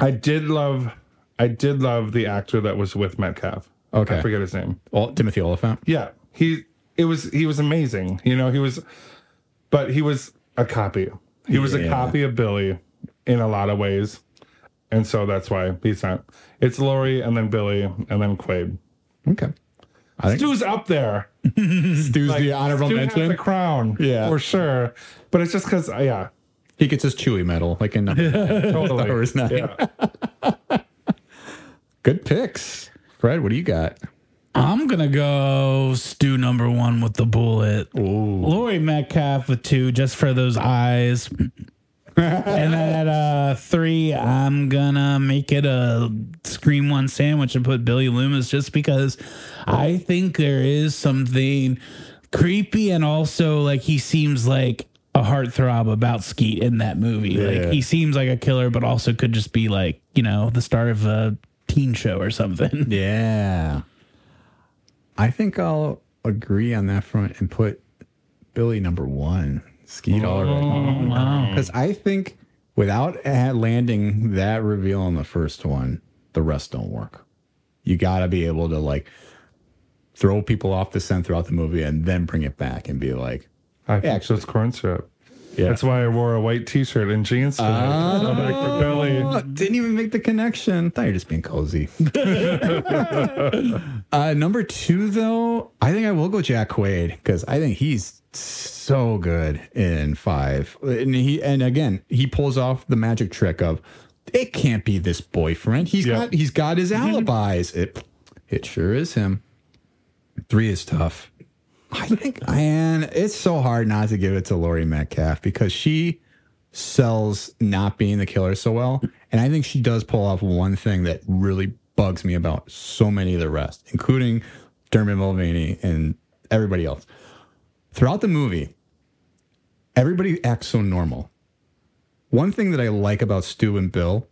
I did love I did love the actor that was with Metcalf. Okay. I forget his name. Well, Timothy Olyphant. Yeah. He it was he was amazing. You know, he was but he was a copy. He was a copy of Billy in a lot of ways. And so that's why he's not it's Laurie and then Billy and then Quaid. Okay. I think Stu's up there. <laughs> Stu's the honorable Stu has mention. the crown. Yeah. For sure. But it's just because uh, yeah. He gets his Chewy medal, like in number <laughs> Totally. <laughs> Star Wars 9. Yeah. Good picks. Fred, what do you got? I'm gonna go Stu number one with the bullet. Laurie Metcalf with two, just for those eyes. And then at uh, three, I'm gonna make it a Scream One sandwich and put Billy Loomis just because I think there is something creepy and also like he seems like a heartthrob about Skeet in that movie. Like he seems like a killer, but also could just be like you know the star of a teen show or something. <laughs> Yeah. I think I'll agree on that front and put Billy number one. Skeet all right. Oh, wow. <laughs> Because I think without landing that reveal on the first one, the rest don't work. You got to be able to like throw people off the scent throughout the movie and then bring it back and be like, I think so it's corn syrup. Yeah. That's why I wore a white t-shirt and jeans tonight. So back for Billy. Oh, didn't even make the connection. Thought you're just being cozy. <laughs> uh, number two, though, I think I will go Jack Quaid because I think he's so good in five. And he and again he pulls off the magic trick of it can't be this boyfriend. He's Yeah. got he's got his alibis. It it sure is him. Three is tough. I think, and it's so hard not to give it to Laurie Metcalf because she sells not being the killer so well. And I think she does pull off one thing that really bugs me about so many of the rest, including Dermot Mulvaney and everybody else. Throughout the movie, everybody acts so normal. One thing that I like about Stu and Bill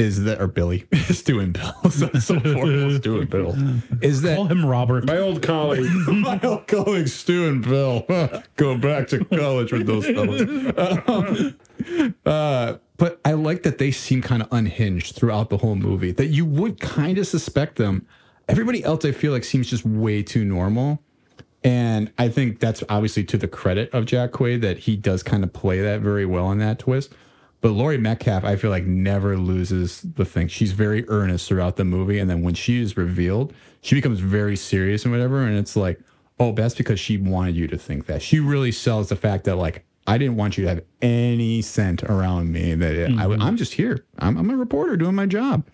is that, or Billy, Stu and Bill, so, so formal, Stu and Bill, is that Call him Robert. My old colleague. <laughs> my old colleague Stu and Bill <laughs> go back to college with those fellas. <laughs> uh, but I like that they seem kind of unhinged throughout the whole movie. That you would kind of suspect them. Everybody else, I feel like, seems just way too normal. And I think that's obviously to the credit of Jack Quaid that he does kind of play that very well in that twist. But Laurie Metcalf, I feel like never loses the thing. She's very earnest throughout the movie, and then when she is revealed, she becomes very serious and whatever. And it's like, oh, that's because she wanted you to think that. She really sells the fact that like I didn't want you to have any scent around me. That I, mm-hmm. I'm just here. I'm, I'm a reporter doing my job.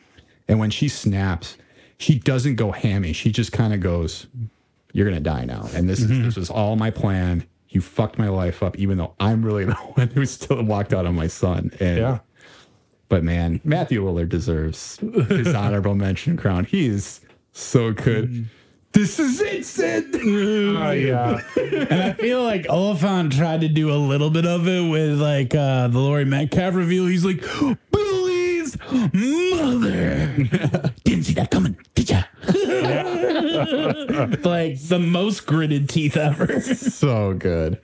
And when she snaps, she doesn't go hammy. She just kind of goes, "You're gonna die now." And this is mm-hmm. this was all my plan. You fucked my life up, even though I'm really <laughs> the one who still walked out on my son. And Yeah. but man, Matthew Lillard deserves his <laughs> honorable mention crown. He's so good. This is it, Sid. <laughs> Oh, yeah. And I feel like Olyphant tried to do a little bit of it with like uh, the Laurie Metcalf reveal. He's like, Billy's mother. Didn't see that coming, did ya? <laughs> like the most gritted teeth ever. <laughs> so good.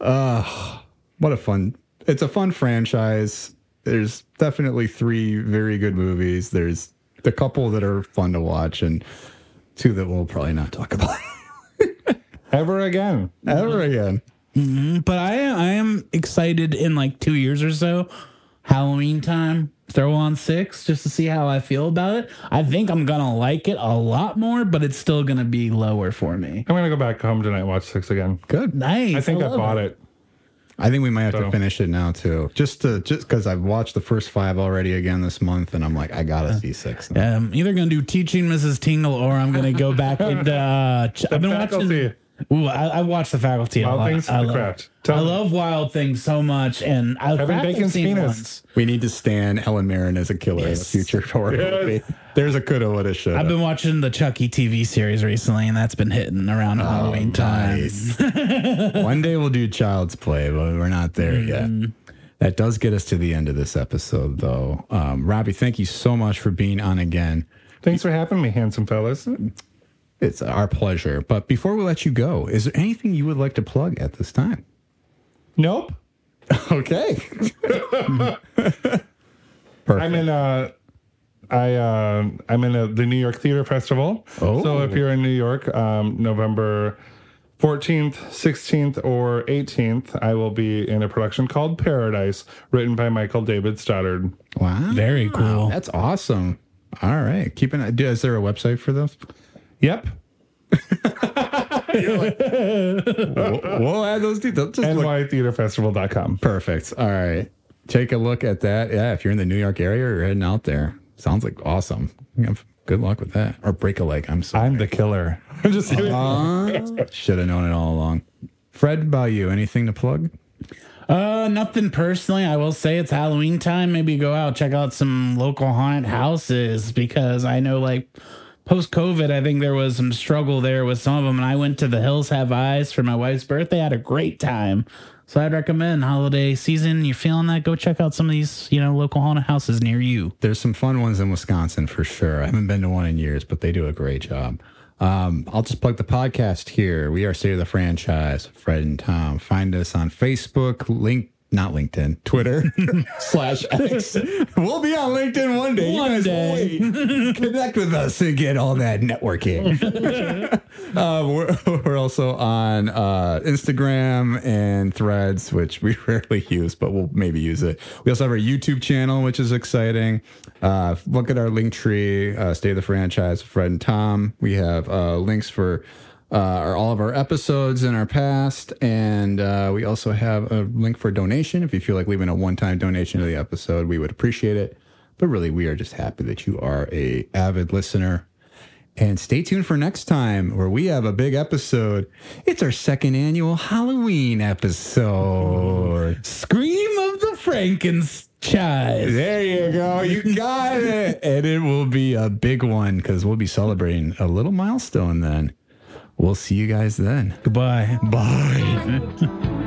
Uh, what a fun it's a fun franchise. There's definitely three very good movies. There's the couple that are fun to watch, and two that we'll probably not talk about <laughs> Ever again. ever again. But I I am excited in like two years or so, Halloween time. Throw on six just to see how I feel about it. I think I'm gonna like it a lot more, but it's still gonna be lower for me. I'm gonna go back home tonight and watch six again. Good. Nice. I think I, love bought it. I think we might have to finish it now too. Just to just because I've watched the first five already again this month, and I'm like, I gotta see six. Now. Yeah, I'm either gonna do teaching Mrs. Tingle or I'm gonna go back <laughs> and Uh, ch- I've been Faculty. watching. Ooh, I, I watched the faculty. a Wild lot. Things I the love, Craft. I me. love Wild Things so much, and I Kevin Craft I've Bacon's seen penis. once. We need to stand Ellen Mirren as a killer Yes. in a future horror Yes. movie. There's a coulda, woulda, shoulda. I've been watching the Chucky TV series recently, and that's been hitting around Halloween time. Nice. <laughs> One day we'll do Child's Play, but we're not there yet. That does get us to the end of this episode, though. Um, Robby, thank you so much for being on again. Thanks for having me, handsome fellas. It's our pleasure. But before we let you go, is there anything you would like to plug at this time? Nope. <laughs> Okay. Perfect. I'm in uh I uh I'm in a, the New York Theater Festival. Oh. So if you're in New York, um November 14th, 16th, or 18th, I will be in a production called Paradise, written by Michael David Stoddard. wow. Very cool. That's awesome. All right. Keeping it. Is there a website for those? Yep. we'll, <laughs> we'll add those details. Just look- nytheaterfestival.com. Perfect. All right. Take a look at that. Yeah, if you're in the New York area or heading out there, sounds like awesome. Good luck with that. Or break a leg. I'm sorry. I'm the killer. <laughs> I'm just kidding. Should have known it all along. Fred, about you? Anything to plug? Uh, nothing personally. I will say it's Halloween time. Maybe go out check out some local haunted houses because I know like post COVID, I think there was some struggle there with some of them. And I went to the Hills Have Eyes for my wife's birthday. I had a great time. So I'd recommend holiday season. You're feeling that? Go check out some of these, you know, local haunted houses near you. There's some fun ones in Wisconsin for sure. I haven't been to one in years, but they do a great job. Um, I'll just plug the podcast here. We are State of the Franchise, Fred and Tom. Find us on Facebook, link, not LinkedIn, Twitter <laughs> slash X. We'll be on LinkedIn one day. One you guys day. wait. Connect with us and get all that networking. <laughs> uh, we're, we're also on uh, Instagram and Threads, which we <laughs> rarely use, but we'll maybe use it. We also have our YouTube channel, which is exciting. Uh, look at our Linktree, uh, Stay the Franchise, Fred and Tom. We have uh, links for uh, all of our episodes in our past, and uh, we also have a link for donation. If you feel like leaving a one-time donation to the episode, we would appreciate it. But really, we are just happy that you are a avid listener. And stay tuned for next time where we have a big episode. It's our second annual Halloween episode. Scream of the Franken-chise. There you go. You got it. And it will be a big one because we'll be celebrating a little milestone then. We'll see you guys then. Goodbye. Bye. <laughs>